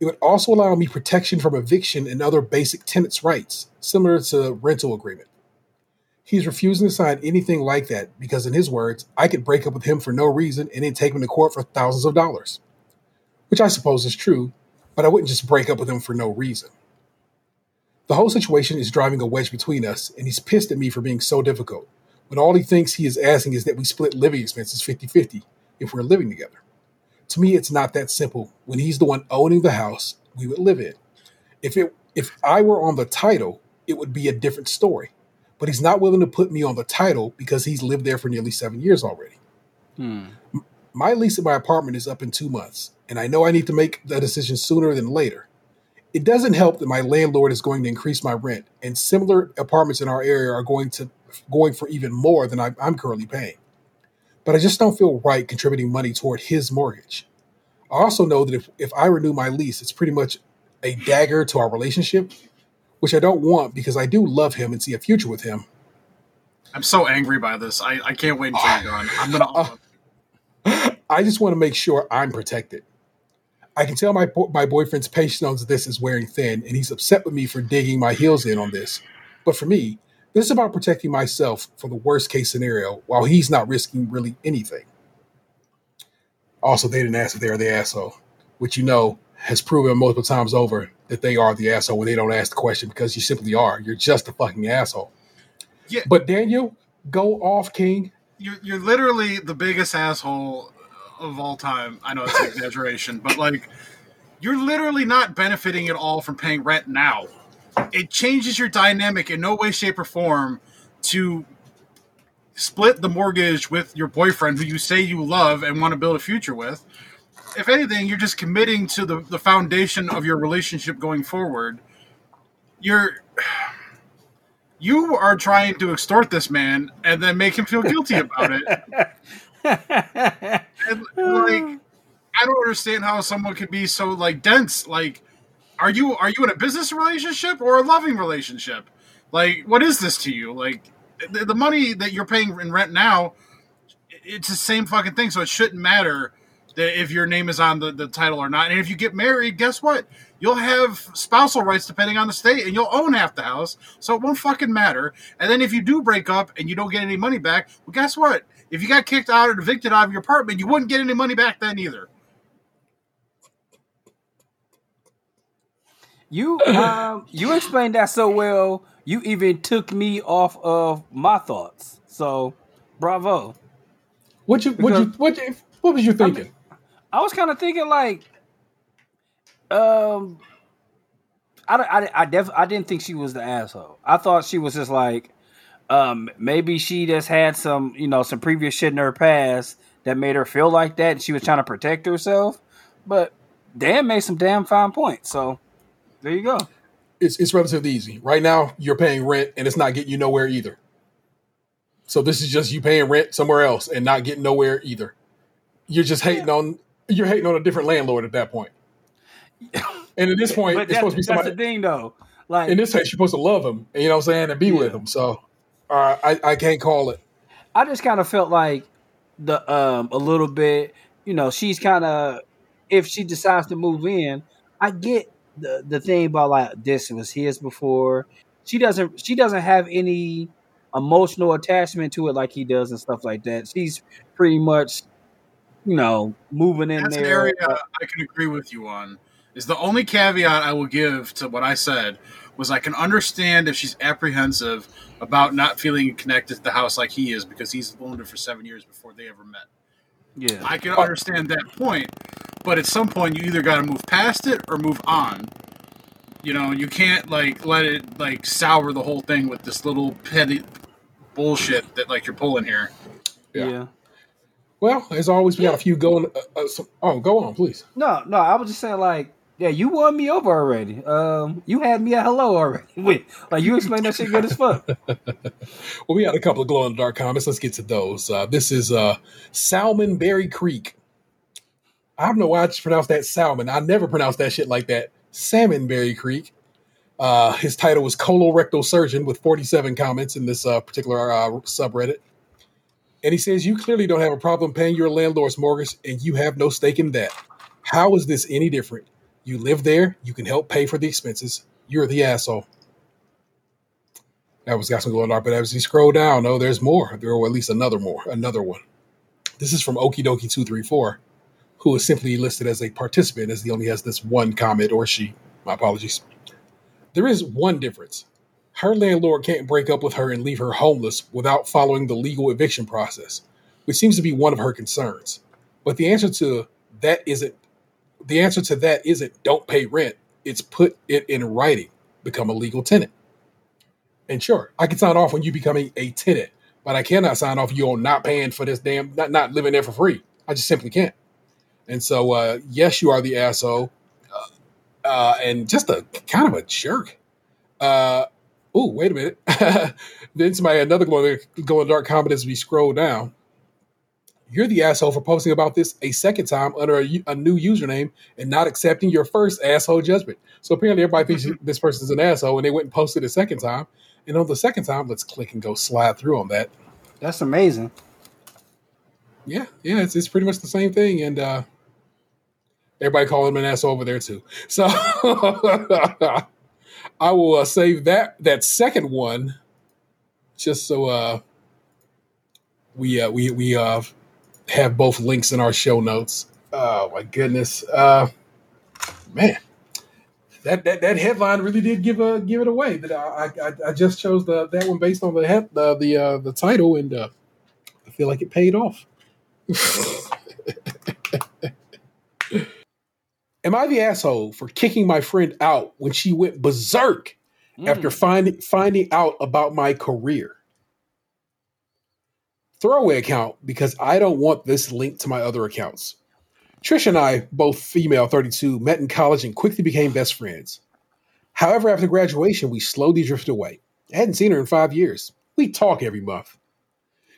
It would also allow me protection from eviction and other basic tenants' rights, similar to a rental agreement. He's refusing to sign anything like that because, in his words, I could break up with him for no reason and then take him to court for thousands of dollars. Which I suppose is true, but I wouldn't just break up with him for no reason. The whole situation is driving a wedge between us, and he's pissed at me for being so difficult, when all he thinks he is asking is that we split living expenses 50 50 if we're living together. To me, it's not that simple. When he's the one owning the house we would live in. If it if I were on the title, it would be a different story. But he's not willing to put me on the title because he's lived there for nearly seven years already. Hmm. My lease at my apartment is up in two months, and I know I need to make the decision sooner than later. It doesn't help that my landlord is going to increase my rent, and similar apartments in our area are going to going for even more than I, I'm currently paying. But I just don't feel right contributing money toward his mortgage. I also know that if, if I renew my lease, it's pretty much a dagger to our relationship, which I don't want because I do love him and see a future with him. I'm so angry by this. I, I can't wait until you're gone. I'm gonna. I just want to make sure I'm protected. I can tell my bo- my boyfriend's patience on this is wearing thin, and he's upset with me for digging my heels in on this. But for me, this is about protecting myself for the worst case scenario, while he's not risking really anything. Also, they didn't ask if they are the asshole, which you know has proven multiple times over that they are the asshole when they don't ask the question because you simply are. You're just a fucking asshole. Yeah. But Daniel, go off, King. You're, you're literally the biggest asshole of all time. I know it's an exaggeration, but like, you're literally not benefiting at all from paying rent now. it changes your dynamic in no way, shape, or form to split the mortgage with your boyfriend who you say you love and want to build a future with. If anything, you're just committing to the, the foundation of your relationship going forward. You're you are trying to extort this man and then make him feel guilty about it. and, like I don't understand how someone could be so like dense. Like, are you are you in a business relationship or a loving relationship? Like, what is this to you? Like, the, the money that you're paying in rent now, it's the same fucking thing. So it shouldn't matter that if your name is on the, the title or not. And if you get married, guess what? You'll have spousal rights depending on the state, and you'll own half the house. So it won't fucking matter. And then if you do break up and you don't get any money back, well, guess what? If you got kicked out or evicted out of your apartment, you wouldn't get any money back then either. You um you explained that so well. You even took me off of my thoughts. So, bravo. What you what you what you, what was you thinking? I was kind of thinking like, um, I I I, def, I didn't think she was the asshole. I thought she was just like, um, maybe she just had some you know some previous shit in her past that made her feel like that, and she was trying to protect herself. But Dan made some damn fine points. So there you go. it's it's relatively easy. Right now, you're paying rent and it's not getting you nowhere either. So this is just you paying rent somewhere else and not getting nowhere either. You're just hating on you're hating on a different landlord at that point. And at this point, it's supposed to be that's somebody. the thing, though. Like In this case, you're supposed to love him, and you know what I'm saying, and be with Yeah. him. So, uh, I I can't call it. I just kind of felt like the um a little bit, you know, she's kind of if she decides to move in, I get the the thing about like this was his before. She doesn't she doesn't have any emotional attachment to it like he does and stuff like that. She's pretty much you know moving in That's an there. area I can agree with you on. Is the only caveat I will give to what I said was I can understand if she's apprehensive about not feeling connected to the house like he is because he's loaned her for seven years before they ever met. yeah. I can understand that point, but at some point you either got to move past it or move on. You know, you can't like let it like sour the whole thing with this little petty bullshit that like you're pulling here. Yeah. yeah. Well, as always, we got a few going. Uh, uh, some, oh, go on, please. No, no, I was just saying like yeah, you won me over already. Um, you had me at hello already. Wait, like you explained that shit good as fuck. Well, we had a couple of glow in the dark comments. Let's get to those. Uh, this is uh, Salmon Berry Creek. I don't know why I just pronounced that salmon. I never pronounced that shit like that. Salmon Berry Creek. Uh, his title was Colorectal Surgeon with 47 comments in this uh, particular uh, subreddit. And he says, You clearly don't have a problem paying your landlord's mortgage and you have no stake in that. How is this any different? You live there, you can help pay for the expenses. You're the asshole. That was got some going on, but as you scroll down, oh, there's more. There or at least another more, another one. This is from Okie Dokie two three four, who is simply listed as a participant, as he only has this one comment, or she. My apologies. There is one difference. Her landlord can't break up with her and leave her homeless without following the legal eviction process, which seems to be one of her concerns. But the answer to that isn't the answer to that isn't don't pay rent. It's put it in writing, become a legal tenant. And sure, I can sign off on you becoming a tenant, but I cannot sign off you on not paying for this damn not not living there for free. I just simply can't. And so, uh, yes, you are the asshole, uh, uh, and just a kind of a jerk. Uh, oh, wait a minute. then somebody another glowing glowing dark comment as we scroll down. You're the asshole for posting about this a second time under a new username and not accepting your first asshole judgment. So apparently, everybody thinks this person's an asshole, and they went and posted a second time. And on the second time, let's click and go slide through on that. That's amazing. Yeah, yeah, it's, it's pretty much the same thing, and uh, everybody calling him an asshole over there too. So I will uh, save that that second one just so uh, we uh, we we uh, have both links in our show notes. Oh my goodness, uh, man, that, that that headline really did give a give it away. That I, I I just chose the that one based on the head, the the uh, the title, and uh, I feel like it paid off. Am I the asshole for kicking my friend out when she went berserk after finding finding out about my career. Throwaway account because I don't want this linked to my other accounts. Trish and I, both female 32, met in college and quickly became best friends. However, after graduation, we slowly drifted away. I hadn't seen her in five years. We talk every month.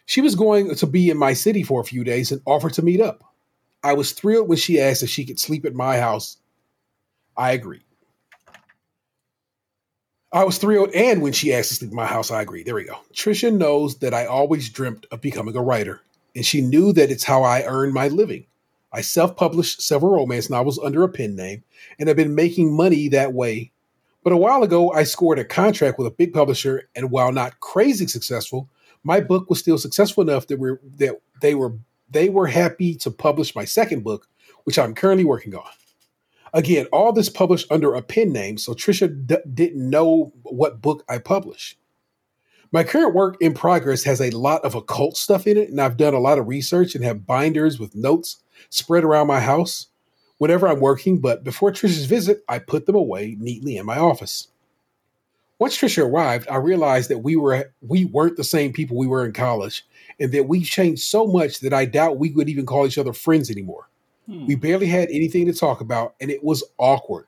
She was going to be in my city for a few days and offered to meet up. I was thrilled when she asked if she could sleep at my house. I agreed. I was thrilled, and when she asked to sleep at my house, I agreed. There we go. Trisha knows that I always dreamt of becoming a writer, and she knew that it's how I earned my living. I self published several romance novels under a pen name and have been making money that way. But a while ago, I scored a contract with a big publisher, and while not crazy successful, my book was still successful enough that, we're, that they were they were happy to publish my second book, which I'm currently working on. Again, all this published under a pen name, so Trisha d- didn't know what book I published. My current work in progress has a lot of occult stuff in it, and I've done a lot of research and have binders with notes spread around my house whenever I'm working. But before Trisha's visit, I put them away neatly in my office. Once Trisha arrived, I realized that we were we weren't the same people we were in college, and that we've changed so much that I doubt we would even call each other friends anymore. Hmm. We barely had anything to talk about, and it was awkward,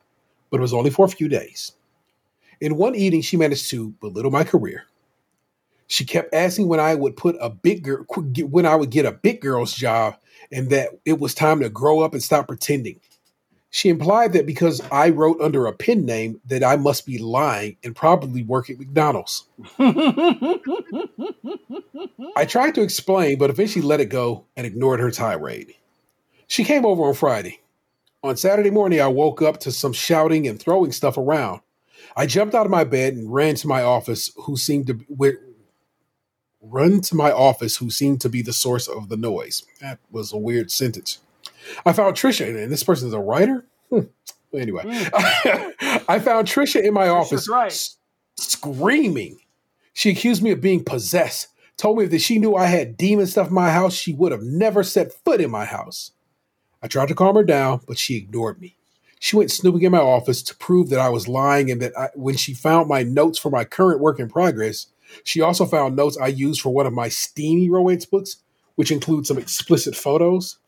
but it was only for a few days. In one evening, she managed to belittle my career. She kept asking when I would put a big girl, when I would get a big girl's job, and that it was time to grow up and stop pretending. She implied that because I wrote under a pen name, that I must be lying and probably work at McDonald's. I tried to explain, but eventually let it go and ignored her tirade. She came over on Friday. On Saturday morning, I woke up to some shouting and throwing stuff around. I jumped out of my bed and ran to my office, who seemed to be, run to my office, who seemed to be the source of the noise. That was a weird sentence. I found Trisha, and this person is a writer. Hmm. Anyway, I found Trisha in my office, right. s- screaming. She accused me of being possessed. Told me that she knew I had demon stuff in my house, she would have never set foot in my house. I tried to calm her down, but she ignored me. She went snooping in my office to prove that I was lying and that I, when she found my notes for my current work in progress, she also found notes I used for one of my steamy romance books, which include some explicit photos.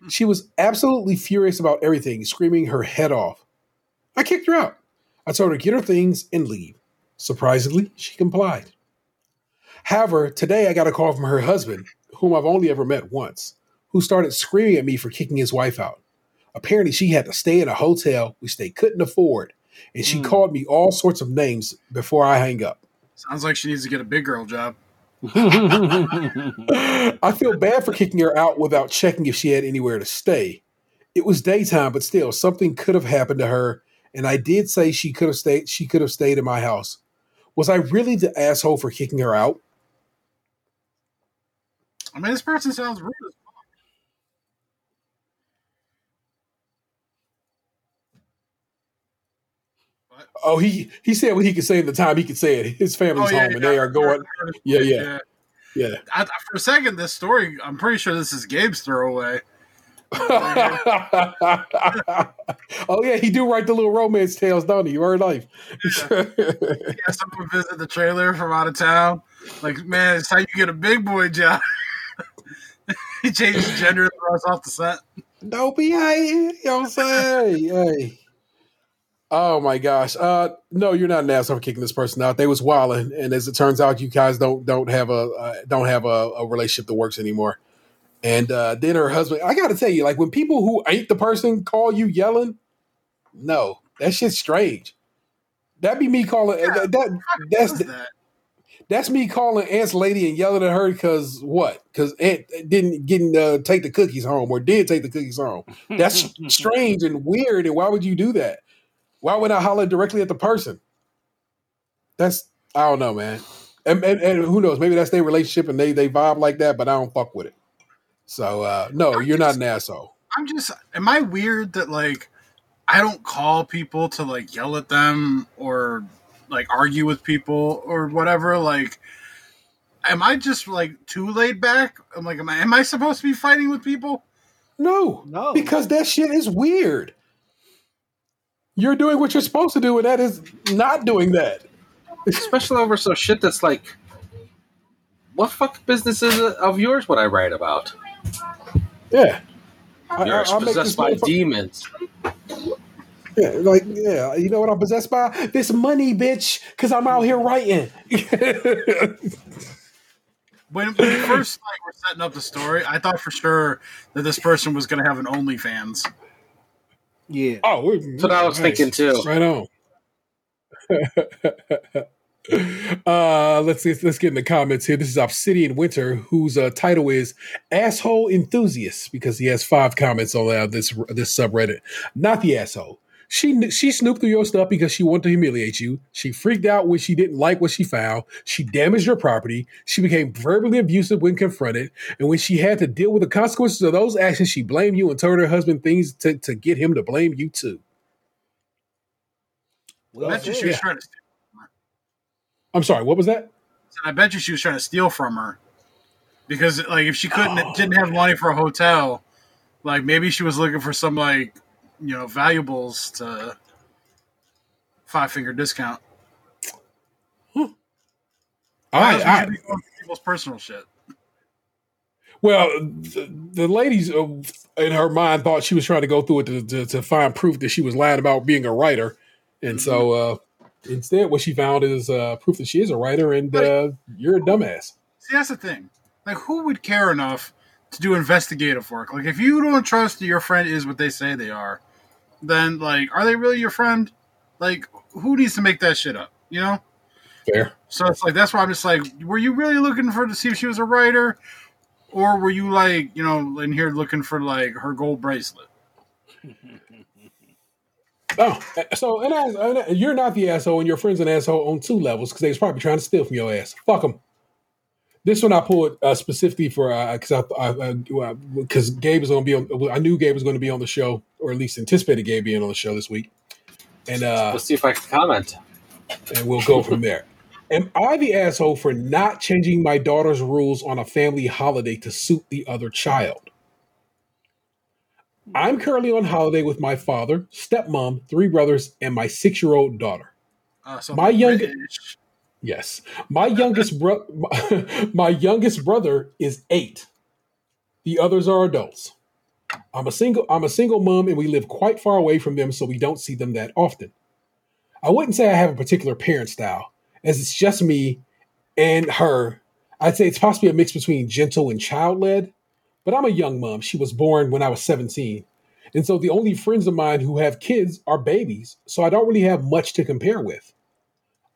Hmm. She was absolutely furious about everything, screaming her head off. I kicked her out. I told her to get her things and leave. Surprisingly, she complied. However, today I got a call from her husband, whom I've only ever met once, who started screaming at me for kicking his wife out. Apparently, she had to stay in a hotel which they couldn't afford, and she Hmm. called me all sorts of names before I hang up. Sounds like she needs to get a big girl job. I feel bad for kicking her out without checking if she had anywhere to stay. It was daytime, but still, something could have happened to her, and I did say she could have stayed. She could have stayed in my house. Was I really the asshole for kicking her out? I mean, this person sounds rude as Oh, he he said what he could say at the time he could say it. His family's Oh, yeah, home, and yeah, they are going. Yeah, yeah, yeah. yeah. I, for a second, this story, I'm pretty sure this is Gabe's throwaway. oh yeah, he do write the little romance tales, don't he? Word life. Yeah, someone visit the trailer from out of town. Like, man, it's how you get a big boy job. he changes gender and throws off the set. Don't be hey, you know what I'm saying? Hey, hey. Oh my gosh. Uh no, you're not an asshole for kicking this person out. They was wilding, and as it turns out, you guys don't don't have a uh, don't have a, a relationship that works anymore. And uh then her husband, I gotta tell you, like when people who ain't the person call you yelling, no, that shit's strange. That'd be me calling that, that that's that? that's me calling Aunt's lady and yelling at her because what? Because Aunt didn't didn't uh, take the cookies home or did take the cookies home. That's strange and weird. And why would you do that? Why would I holler directly at the person? That's I don't know, man. And, and, and who knows? Maybe that's their relationship and they they vibe like that, but I don't fuck with it. So uh, no, you're not an asshole. I'm just, am I weird that, like, I don't call people to, like, yell at them or, like, argue with people or whatever? Like, am I just, like, too laid back? I'm like, am I, am I supposed to be fighting with people? No, No. because that shit is weird. You're doing what you're supposed to do, and that is not doing that. Especially over some shit that's like, what fuck business is it of yours? What I write about? Yeah. You're I- I'll make this possessed by motherfucker- demons. Yeah, like yeah, you know what I'm possessed by? This money, bitch, because I'm out here writing. When, when we first like were setting up the story, I thought for sure that this person was going to have an OnlyFans. Yeah. oh, we're- That's what I was nice. thinking, too. Right on. uh, let's let's let's get in the comments here. This is Obsidian Winter, whose uh, title is "Asshole Enthusiast" because he has five comments on uh, this this subreddit. Not the asshole. She she snooped through your stuff because she wanted to humiliate you. She freaked out when she didn't like what she found. She damaged your property. She became verbally abusive when confronted, and when she had to deal with the consequences of those actions, she blamed you and told her husband things to, to get him to blame you too. I bet you she was yeah. trying to. Steal. I'm sorry. What was that? I bet you she was trying to steal from her because, like, if she couldn't didn't have money for a hotel, like maybe she was looking for some like you know valuables to five finger discount. I, else I, going for people's personal shit. well, the, the ladies uh, in her mind thought she was trying to go through it to, to, to find proof that she was lying about being a writer, and so uh, instead, what she found is uh, proof that she is a writer, and uh, you're a dumbass. See, that's the thing. Like, who would care enough to do investigative work? Like, if you don't trust that your friend is what they say they are, then like, are they really your friend? Like, who needs to make that shit up? You know. Fair. So it's like that's why I'm just like, were you really looking for to see if she was a writer, or were you like, you know, in here looking for like her gold bracelet? Oh, so and, as, and you're not the asshole, and your friend's an asshole on two levels because they was probably trying to steal from your ass. Fuck them. This one I pulled uh, specifically for because I because Gabe is going to be on. I knew Gabe was going to be on the show, or at least anticipated Gabe being on the show this week, and uh, Let's see if I can comment. and we'll go from there. Am I the asshole for not changing my daughter's rules on a family holiday to suit the other child? I'm currently on holiday with my father, stepmom, three brothers, and my six year old daughter. Uh, so My young- British. Yes, my youngest bro- my youngest brother is eight. The others are adults. I'm a single I'm a single mom, and we live quite far away from them, so we don't see them that often. I wouldn't say I have a particular parent style, as it's just me and her. I'd say it's possibly a mix between gentle and child led, but I'm a young mom. She was born when I was 17. And so the only friends of mine who have kids are babies, so I don't really have much to compare with.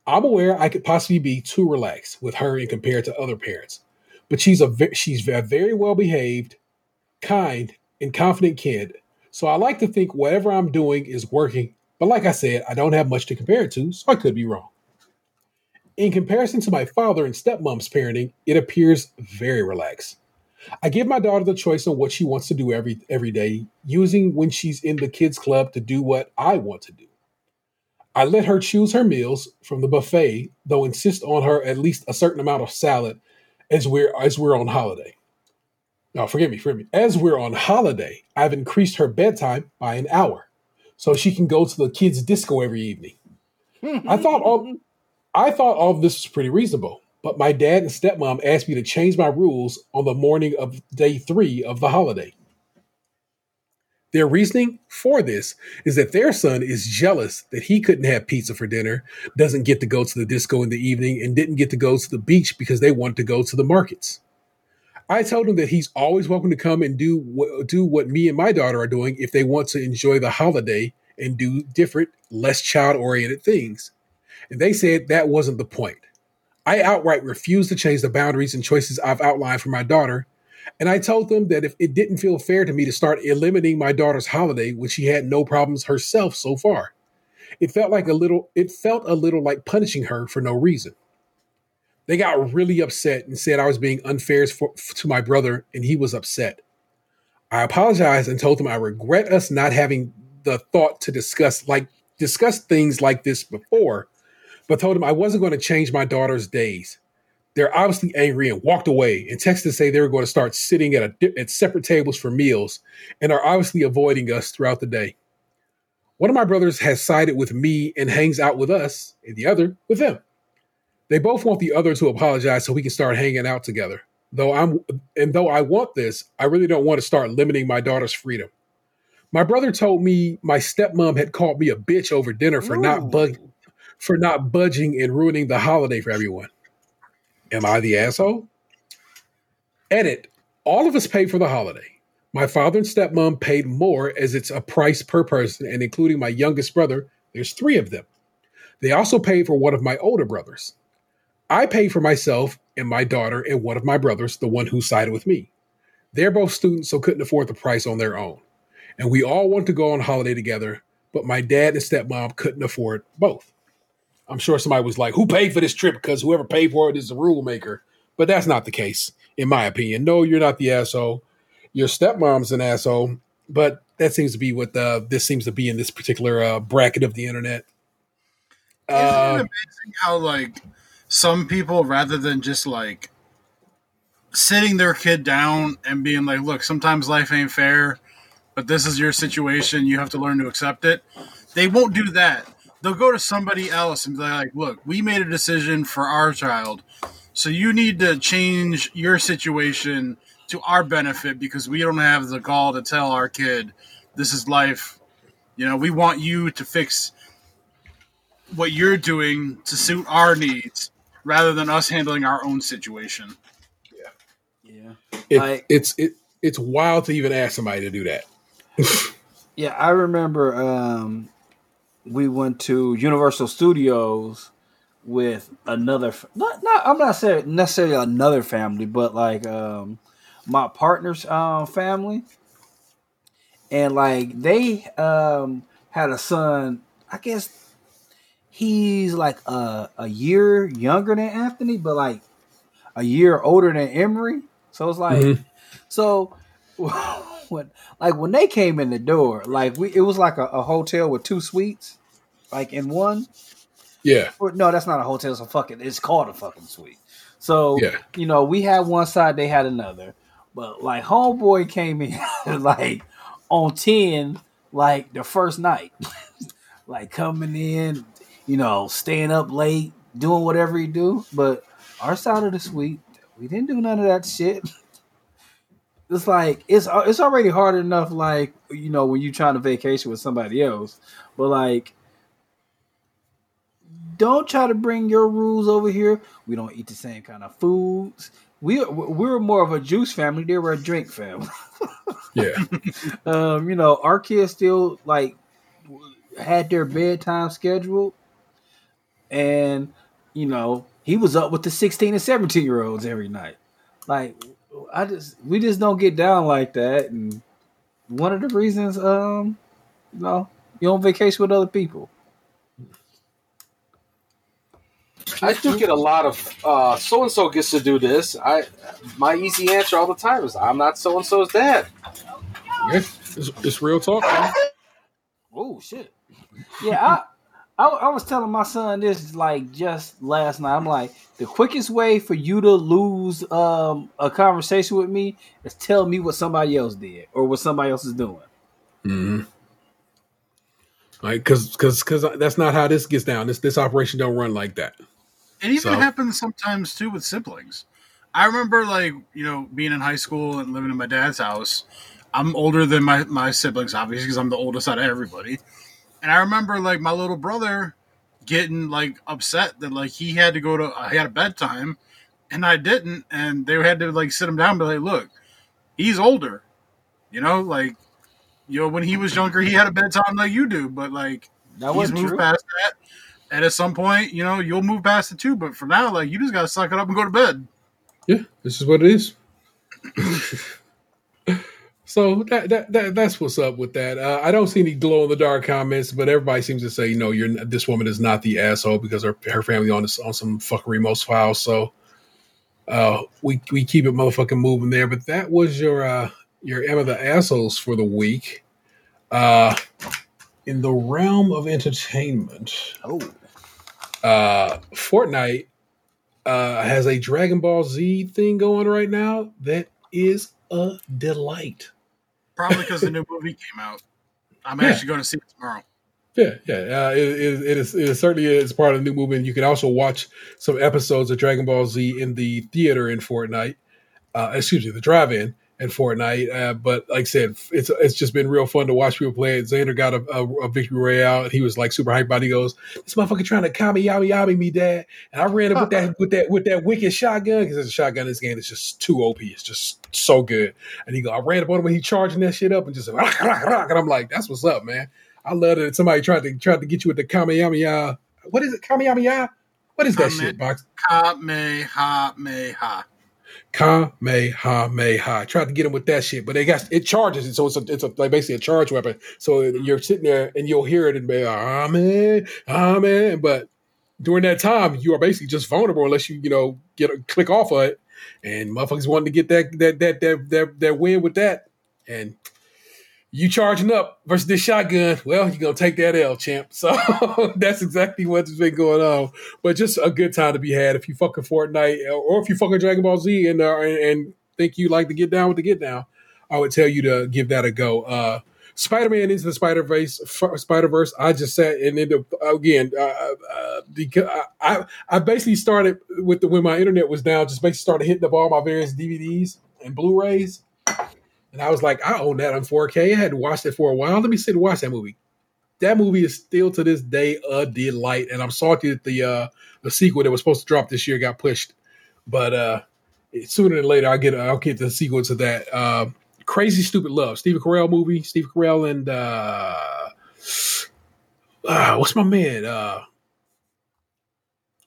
I'm aware I could possibly be too relaxed with her in compared to other parents, but she's a ve- she's a very well behaved, kind, and confident kid. So I like to think whatever I'm doing is working. But like I said, I don't have much to compare it to, so I could be wrong. In comparison to my father and stepmom's parenting, it appears very relaxed. I give my daughter the choice on what she wants to do every every day, using when she's in the kids club to do what I want to do. I let her choose her meals from the buffet, though insist on her at least a certain amount of salad as we're as we're on holiday. Now, forgive me, forgive me. As we're on holiday, I've increased her bedtime by an hour, so she can go to the kids' disco every evening. I thought all I thought all of this was pretty reasonable, but my dad and stepmom asked me to change my rules on the morning of day three of the holiday. Their reasoning for this is that their son is jealous that he couldn't have pizza for dinner, doesn't get to go to the disco in the evening, and didn't get to go to the beach because they wanted to go to the markets. I told him that he's always welcome to come and do what, do what me and my daughter are doing if they want to enjoy the holiday and do different, less child oriented things. And they said that wasn't the point. I outright refused to change the boundaries and choices I've outlined for my daughter and I told them that if it didn't feel fair to me to start eliminating my daughter's holiday when she had no problems herself so far, it felt like a little it felt a little like punishing her for no reason. They got really upset and said I was being unfair for, to my brother and he was upset. I apologized and told them I regret us not having the thought to discuss like discuss things like this before, but told him I wasn't going to change my daughter's days they're obviously angry and walked away and texted to say they were going to start sitting at a, at separate tables for meals and are obviously avoiding us throughout the day. One of my brothers has sided with me and hangs out with us, and the other with them. They both want the other to apologize so we can start hanging out together. Though I'm and though I want this, I really don't want to start limiting my daughter's freedom. My brother told me my stepmom had called me a bitch over dinner for not bug for not budging and ruining the holiday for everyone. Am I the asshole? Edit. All of us pay for the holiday. My father and stepmom paid more as it's a price per person, and including my youngest brother, there's three of them. They also paid for one of my older brothers. I paid for myself and my daughter and one of my brothers, the one who sided with me. They're both students, so couldn't afford the price on their own. And we all want to go on holiday together, but my dad and stepmom couldn't afford both. I'm sure somebody was like, Who paid for this trip? Because whoever paid for it is the rule maker. But that's not the case, in my opinion. No, you're not the asshole. Your stepmom's an asshole, but that seems to be what the, this seems to be in this particular uh, bracket of the internet. Isn't Uh, it amazing how like some people rather than just like sitting their kid down and being like, look, sometimes life ain't fair, but this is your situation, you have to learn to accept it. They won't do that. They'll go to somebody else and be like, look, we made a decision for our child. So you need to change your situation to our benefit because we don't have the gall to tell our kid this is life. You know, we want you to fix what you're doing to suit our needs rather than us handling our own situation. Yeah. it, Like- it's it, it's wild to even ask somebody to do that. Yeah, I remember um, we went to Universal Studios with another. Not, not. I'm not saying necessarily another family, but like um, my partner's uh, family, and like they um, had a son. I guess he's like a a year younger than Anthony, but like a year older than Emery. So it's like Mhm. so when like when they came in the door, like we it was like a, a hotel with two suites, like in one. Yeah, Or, no, that's not a hotel. It's a fucking. It's called a fucking suite. So Yeah. you know, we had one side, they had another. But like homeboy came in like on ten, like the first night, like coming in, you know, staying up late, doing whatever he do. But our side of the suite, we didn't do none of that shit. It's like it's it's already hard enough, like you know, when you're trying to vacation with somebody else, but like don't try to bring your rules over here. We don't eat the same kind of foods. We we were more of a juice family. They were a drink family. yeah, um, you know, our kids still like had their bedtime scheduled, and you know, he was up with the sixteen and seventeen year olds every night. Like, I just we just don't get down like that, and one of the reasons, um, you know, you're on vacation with other people. I do get a lot of so and so gets to do this. I my easy answer all the time is I'm not so and so's dad. yeah. It's, it's real talk. man. Oh shit! Yeah, I, I I was telling my son this like just last night. I'm like, the quickest way for you to lose um a conversation with me is tell me what somebody else did or what somebody else is doing. Mm-hmm. Like, cause, cause, cause that's not how this gets down. This, this operation don't run like that. It even So- happens sometimes too with siblings. I remember like, you know, being in high school and living in my dad's house. I'm older than my, my siblings, obviously, because I'm the oldest out of everybody. And I remember like my little brother getting like upset that like he had to go to I had a bedtime and I didn't, and they had to like sit him down and be like, look, he's older. You know, like you know, when he was younger he had a bedtime like you do, but like That he's wasn't moved true. past that. And at some point, you know, you'll move past it too. But for now, like you just gotta suck it up and go to bed. Yeah, this is what it is. so that, that that that's what's up with that. Uh, I don't see any glow in the dark comments, but everybody seems to say, you know, you're this woman is not the asshole because her her family on this on some fuckery most files. So uh, we we keep it motherfucking moving there. But that was your uh, your Emma the assholes for the week. Uh, in the realm of entertainment, Oh, uh Fortnite uh has a Dragon Ball Z thing going right now that is a delight. Probably because the new movie came out. I'm Yeah. actually going to see it tomorrow. Yeah, yeah. Uh, it, it, it is it is certainly is part of the new movement. You can also watch some episodes of Dragon Ball Z in the theater in Fortnite. Uh, excuse me, the drive-in in Fortnite. Uh, but like I said, it's it's just been real fun to watch people play it. Xander got a, a, a victory royale, and he was like super hyped about. it. He goes, "This motherfucker trying to kami yami yami me, dad." And I ran up with that with that with that wicked shotgun because it's a shotgun in this game. It's just too OP. It's just so good. And he go, I ran up on him when he charging that shit up and just rock, rock, rock. and I'm like, "That's what's up, man." I love it. Somebody tried to tried to get you with the Kamehameha. What is it? Kamehameha? What is that Kame- shit, Box? Kamehameha. Kamehameha. Tried to get him with that shit, but they got it charges it, so it's a, it's a, like basically a charge weapon. So you're sitting there and you'll hear it and be like, amen, amen. But during that time, you are basically just vulnerable unless you you know get a click off of it. And motherfuckers wanting to get that that that that that, that win with that, and you charging up versus this shotgun, well, you're gonna take that L, champ. So that's exactly what's been going on. But just a good time to be had if you fucking Fortnite or if you fucking Dragon Ball Z and uh, and, think you like to get down with the get down, I would tell you to give that a go. Uh, Spider Man into the Spider Verse, Spider Verse. I just sat and then again uh, uh, because I I basically started with the when my internet was down, just basically started hitting up all my various DVDs and Blu-rays. And I was like, I own that on 4K. I hadn't watched it for a while. Let me sit and watch that movie. That movie is still to this day a delight, and I'm salty that the uh, the sequel that was supposed to drop this year got pushed. But uh, sooner than later, I'll get I'll get the sequel to that. Uh, Crazy Stupid Love, Steve Carell movie. Steve Carell and uh, uh, what's my man? Uh,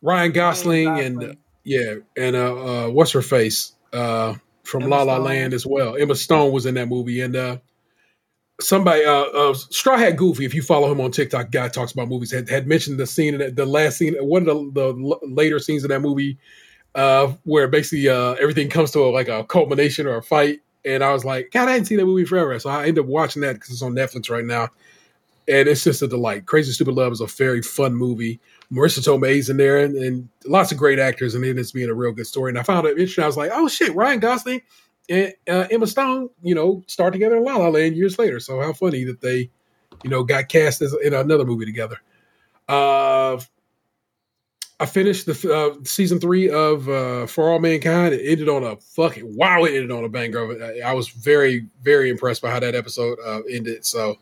Ryan Gosling, and Gosling. yeah, and uh, uh, what's her face? Uh, from Emma La La Stone. Land as well. Emma Stone was in that movie, and uh, somebody, uh, uh, Straw Hat Goofy, if you follow him on TikTok, guy talks about movies, had, had mentioned the scene in that, the last scene, one of the, the later scenes of that movie, uh, where basically uh, everything comes to a, like a culmination or a fight. And I was like, God, I hadn't seen that movie forever, so I ended up watching that because it's on Netflix right now, and it's just a delight. Crazy Stupid Love is a very fun movie. Marisa Tomei's in there, and, and lots of great actors, and it ends being a real good story. And I found it interesting. I was like, oh shit, Ryan Gosling and uh, Emma Stone, you know, start together in La La Land years later. So how funny that they, you know, got cast as in another movie together. Uh, I finished the uh, season three of uh, For All Mankind. It ended on a fucking wow! It ended on a banger. I, I was very, very impressed by how that episode uh, ended. So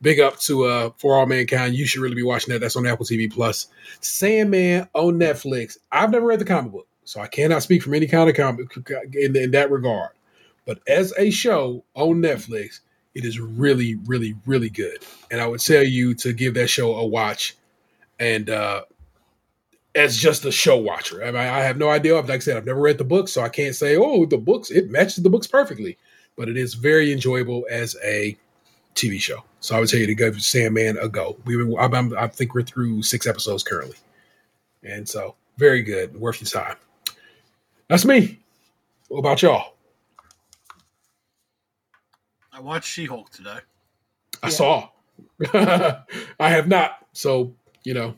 big up to uh, For All Mankind. You should really be watching that. That's on Apple TV Plus. Sandman on Netflix. I've never read the comic book, so I cannot speak from any kind of comic in, in that regard. But as a show on Netflix, it is really, really, really good. And I would tell you to give that show a watch. And uh, as just a show watcher, I, mean, I have no idea. Like I said, I've never read the book, so I can't say, oh, the books, it matches the books perfectly. But it is very enjoyable as a TV show. So I would tell you to give Sandman a go. We, I'm, I'm, I think we're through six episodes currently, and so very good, worth your time. That's me. What about y'all? I watched She Hulk today. I Yeah. saw. I have not. So you know,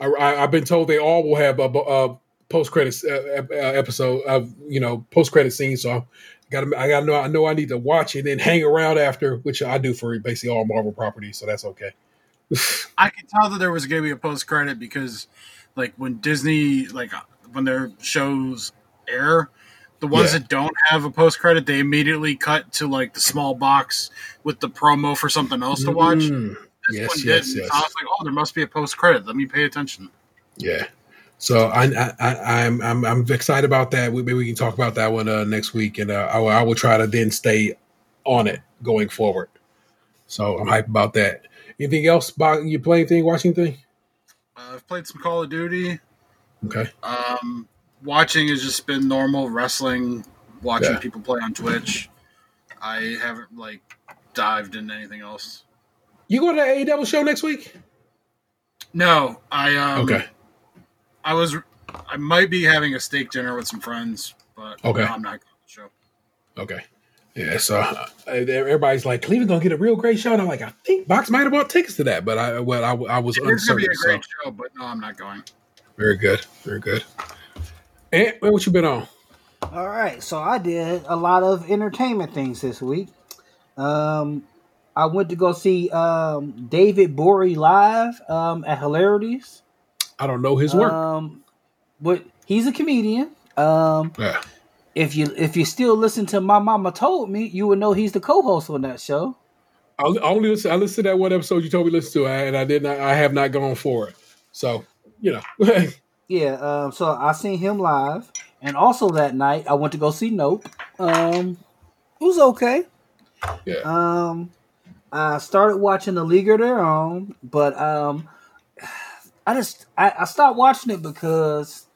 I, I, I've been told they all will have a, a post credits uh, uh, episode of you know post credit scene. So I got I got to know I know I need to watch it and hang around after, which I do for basically all Marvel properties. So that's okay. I could tell that there was going to be a post credit because, like, when Disney, like, when their shows air, the ones Yeah. that don't have a post credit, they immediately cut to like the small box with the promo for something else to watch. Mm, yes, yes, yes. I was like, oh, there must be a post credit. Let me pay attention. Yeah. So I, I, I I'm I'm I'm excited about that. We, maybe we can talk about that one uh, next week, and uh, I, will- I will try to then stay on it going forward. So I'm hyped about that. Anything else? Bob, You play anything? Watching anything? Uh, I've played some Call of Duty. Okay. Um, watching has just been normal wrestling. Watching Yeah. people play on Twitch. I haven't like dived into anything else. You going to the AEW show next week? No, I um, okay. I was I might be having a steak dinner with some friends, but Okay. no, I'm not going to the show. Okay. Yeah. So uh, everybody's like, Cleveland gonna get a real great show, and I'm like, I think Box might have bought tickets to that, but I well, I, I was It's going to be a so great show, but no, I'm not going. very good. Very good. And what you been on? All right, so I did a lot of entertainment things this week. Um, I went to go see um, David Gborie live um, at Hilarities. I don't know his work. Um, but he's a comedian. Um, yeah. if you if you still listen to my mama told me, you would know he's the co-host on that show. I only listen, I listened to that one episode you told me to listen to, and I did not. I have not gone for it. So you know, Yeah, um, so I seen him live, and also that night I went to go see Nope. Um, it was okay. yeah. Um, I started watching The League of Their Own, but um, I just I, I stopped watching it because,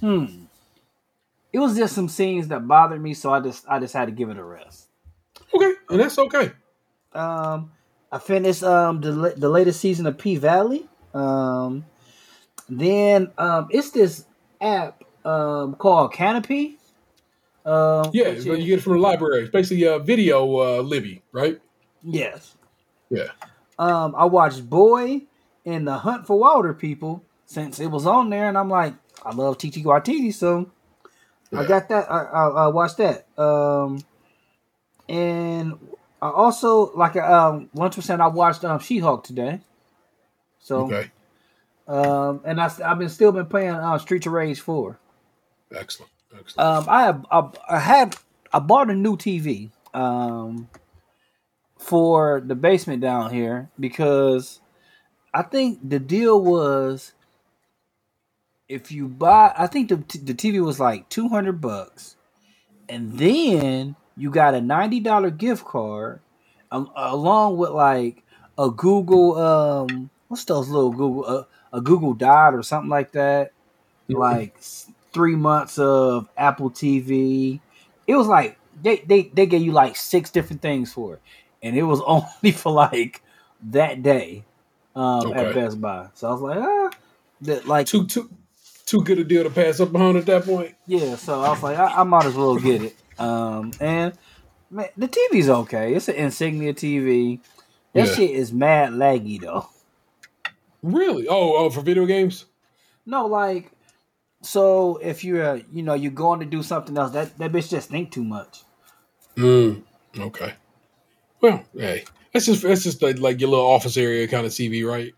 hmm, it was just some scenes that bothered me, so I just I just had to give it a rest. Okay, and that's okay. Um, I finished um the the latest season of P Valley. Um, then um, it's this app um called Kanopy. Um, Yeah, but is- you get it from the library. It's basically a video uh, Libby, right? yes. Yeah. Um, I watched Boy and The Hunt for Wilderpeople since it was on there, and I'm like, I love TT Waititi, so I got that. I, I, I watched that. Um, and I also like um, lunch I watched um She Hulk today. So Okay, um, and I I've been still been playing uh, Streets of Rage four. excellent, excellent. Um, I have I, I had I bought a new TV um for the basement down here because I think the deal was if you buy I think the the TV was like 200 bucks and then you got a $90 gift card um, along with like a Google um what's those little Google uh, a Google Dot or something like that? Like three months of Apple TV. It was like they they they gave you like six different things for it, and it was only for like that day um, at Best Buy. So I was like, ah, that like too too too good a deal to pass up on at that point. yeah. So I was like, I, I might as well get it. Um, and man, the TV's okay. It's an Insignia TV. That Yeah. shit is mad laggy though. Really? Oh, oh, for video games. No, like, so if you're, uh, you know, you're going to do something else, that that bitch just think too much. Mm, okay. Well, hey, that's just that's just like, like your little office area kind of TV, right?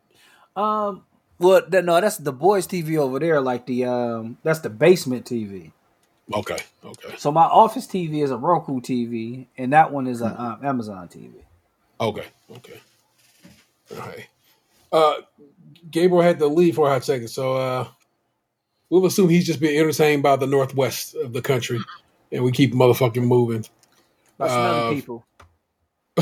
Um, well, no, that's the boys' TV over there. Like the um, that's the basement TV. Okay, okay, So my office TV is a Roku TV, and that one is an um, Amazon TV. okay, okay. All right. Uh, Gabriel had to leave for a hot second, so uh, we'll assume he's just being entertained by the northwest of the country, and we keep motherfucking moving. By smelling Uh, people.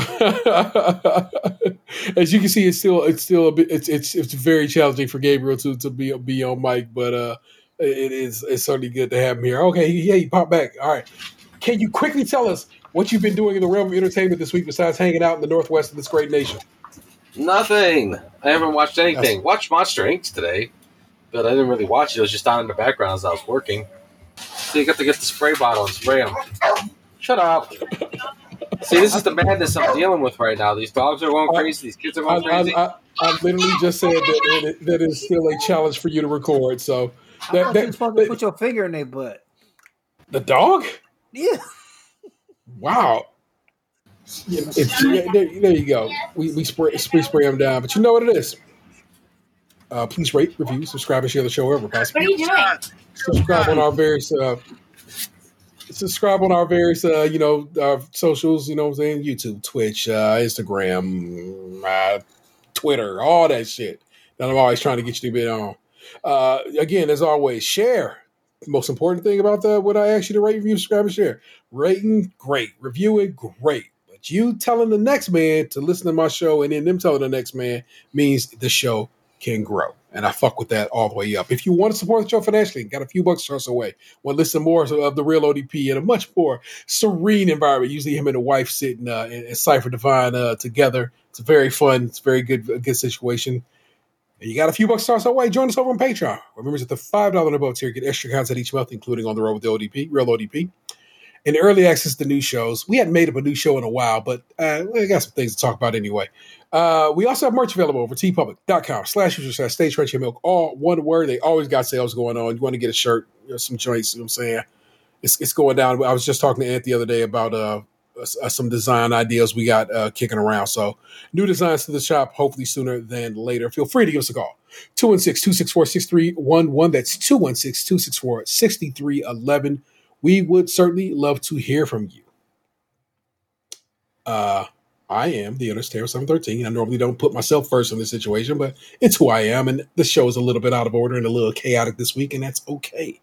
As you can see, it's still it's still a bit it's it's it's very challenging for Gabriel to to be be on mic, but uh, it is it's certainly good to have him here. Okay, yeah, you pop back. All right, can you quickly tell us what you've been doing in the realm of entertainment this week besides hanging out in the northwest of this great nation? Nothing. I haven't watched anything. That's- Watched Monster Inc. today, but I didn't really watch it. It was just on in the background as I was working. So you got to get the spray bottle and spray them. Shut up. See, this is the madness I'm dealing with right now. These dogs are going crazy. These kids are going crazy. I, I, I literally just said that it, that is still a challenge for you to record. So I that, thought that- you was supposed that- to put your finger in their butt. the dog. Yeah. Wow. It's, yeah, there, there you go. We, we spray, spray spray them down, but you know what it is. Uh, please rate, review, subscribe, and share the show wherever possible. What are you doing? Subscribe on our various uh, subscribe on our various uh, you know our socials. You know what I'm saying? YouTube, Twitch, uh, Instagram, uh, Twitter, all that shit. That I'm always trying to get you to be on. Uh, again, as always, share. The most important thing about that, what I ask you to rate, review, subscribe, and share. Rating, great. Reviewing, great. But you telling the next man to listen to my show and then them telling the next man means the show can grow. And I fuck with that all the way up. If you want to support the show financially, got a few bucks to away. Want to listen more of the real APT in a much more serene environment. Usually him and the wife sitting uh, Cypher Divine uh, together. It's very fun, it's a very good, good situation. And you got a few bucks to away. Join us over on Patreon. Remember, at the $5 and above tier, get extra content each month, including on the road with the APT, real APT. And early access to new shows. We hadn't made up a new show in a while, but uh, we got some things to talk about anyway. Uh, we also have merch available over teepublic.com slash user slash stage French milk. All one word. They always got sales going on. You want to get a shirt, you know, some joints, you know what I'm saying? It's, it's going down. I was just talking to Ant the other day about uh, uh, some design ideas we got uh, kicking around. So new designs to the shop, hopefully sooner than later. Feel free to give us a call. 216-264-6311. That's 216-264-6311. We would certainly love to hear from you. Uh, I am the Understanding 713. I normally don't put myself first in this situation, but it's who I am. And the show is a little bit out of order and a little chaotic this week, and that's okay.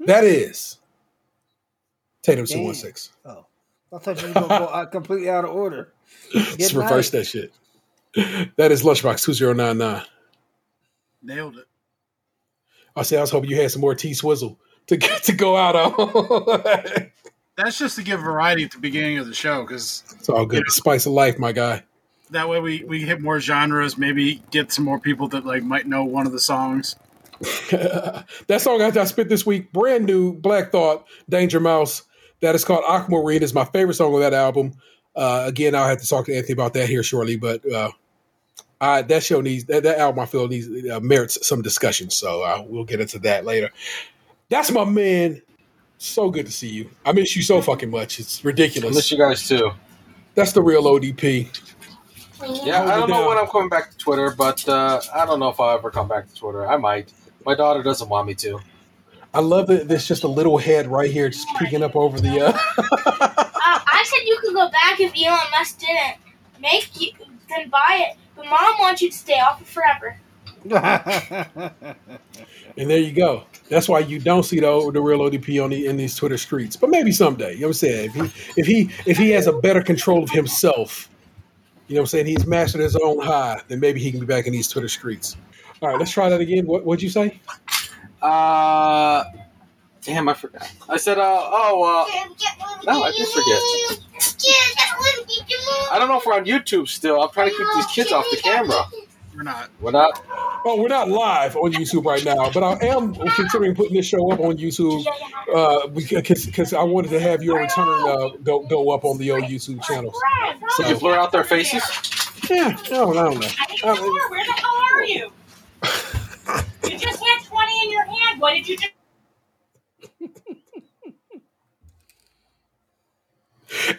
That hmm. is Tatum Damn. 216. Oh, I thought you were gonna go out completely out of order. Let's reverse that shit. That is Lunchbox 2099. Nailed it. I say I was hoping you had some more T Swizzle to to go out on. That's just to give variety at the beginning of the show because it's all good. The spice of life, my guy. that way we, we hit more genres, maybe get some more people that like might know one of the songs. that song I, I spit this week, brand new Black Thought, Danger Mouse. That is called Aquamarine. Is my favorite song on that album. Uh, again, I'll have to talk to Anthony about that here shortly, but uh, I, that show needs that, that album. I feel needs uh, merits some discussion, so uh, we'll get into that later. That's my man. So good to see you. I miss you so fucking much. It's ridiculous. I ridiculous. miss you guys too. That's the real APT. Yeah, Hold I don't know down. when I'm coming back to Twitter, but uh, I don't know if I'll ever come back to Twitter. I might. My daughter doesn't want me to. I love that there's just a little head right here, just peeking up over the. Uh, Uh, I said you could go back if Elon Musk didn't make you, then buy it. But mom wants you to stay off it forever. and there you go. That's why you don't see the the real APT on the in these Twitter streets. But maybe someday. You know what I'm saying? If he if he if he has a better control of himself, you know what I'm saying, he's mastered his own high, then maybe he can be back in these Twitter streets. All right, let's try that again. What what'd you say? Uh, damn, I forgot. I said, uh, oh, uh, no, I did forget. I don't know if we're on YouTube still. I'm trying to keep these kids off the camera. We're not. We're not. Oh, we're not live on YouTube right now, but I am considering putting this show up on YouTube uh, because because I wanted to have your return uh, go go up on the old YouTube channels. So you blur out their faces? Yeah, I don't, I don't know. I think you. Where the hell are you? you just had 20 in your hand. What did you do?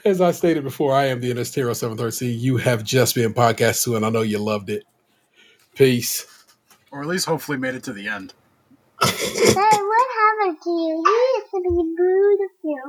As I stated before, I am the Tayrel 713. You have just been podcast two, and I know you loved it. Peace. Or at least hopefully made it to the end. Hey, what happened to you? You used to be beautiful.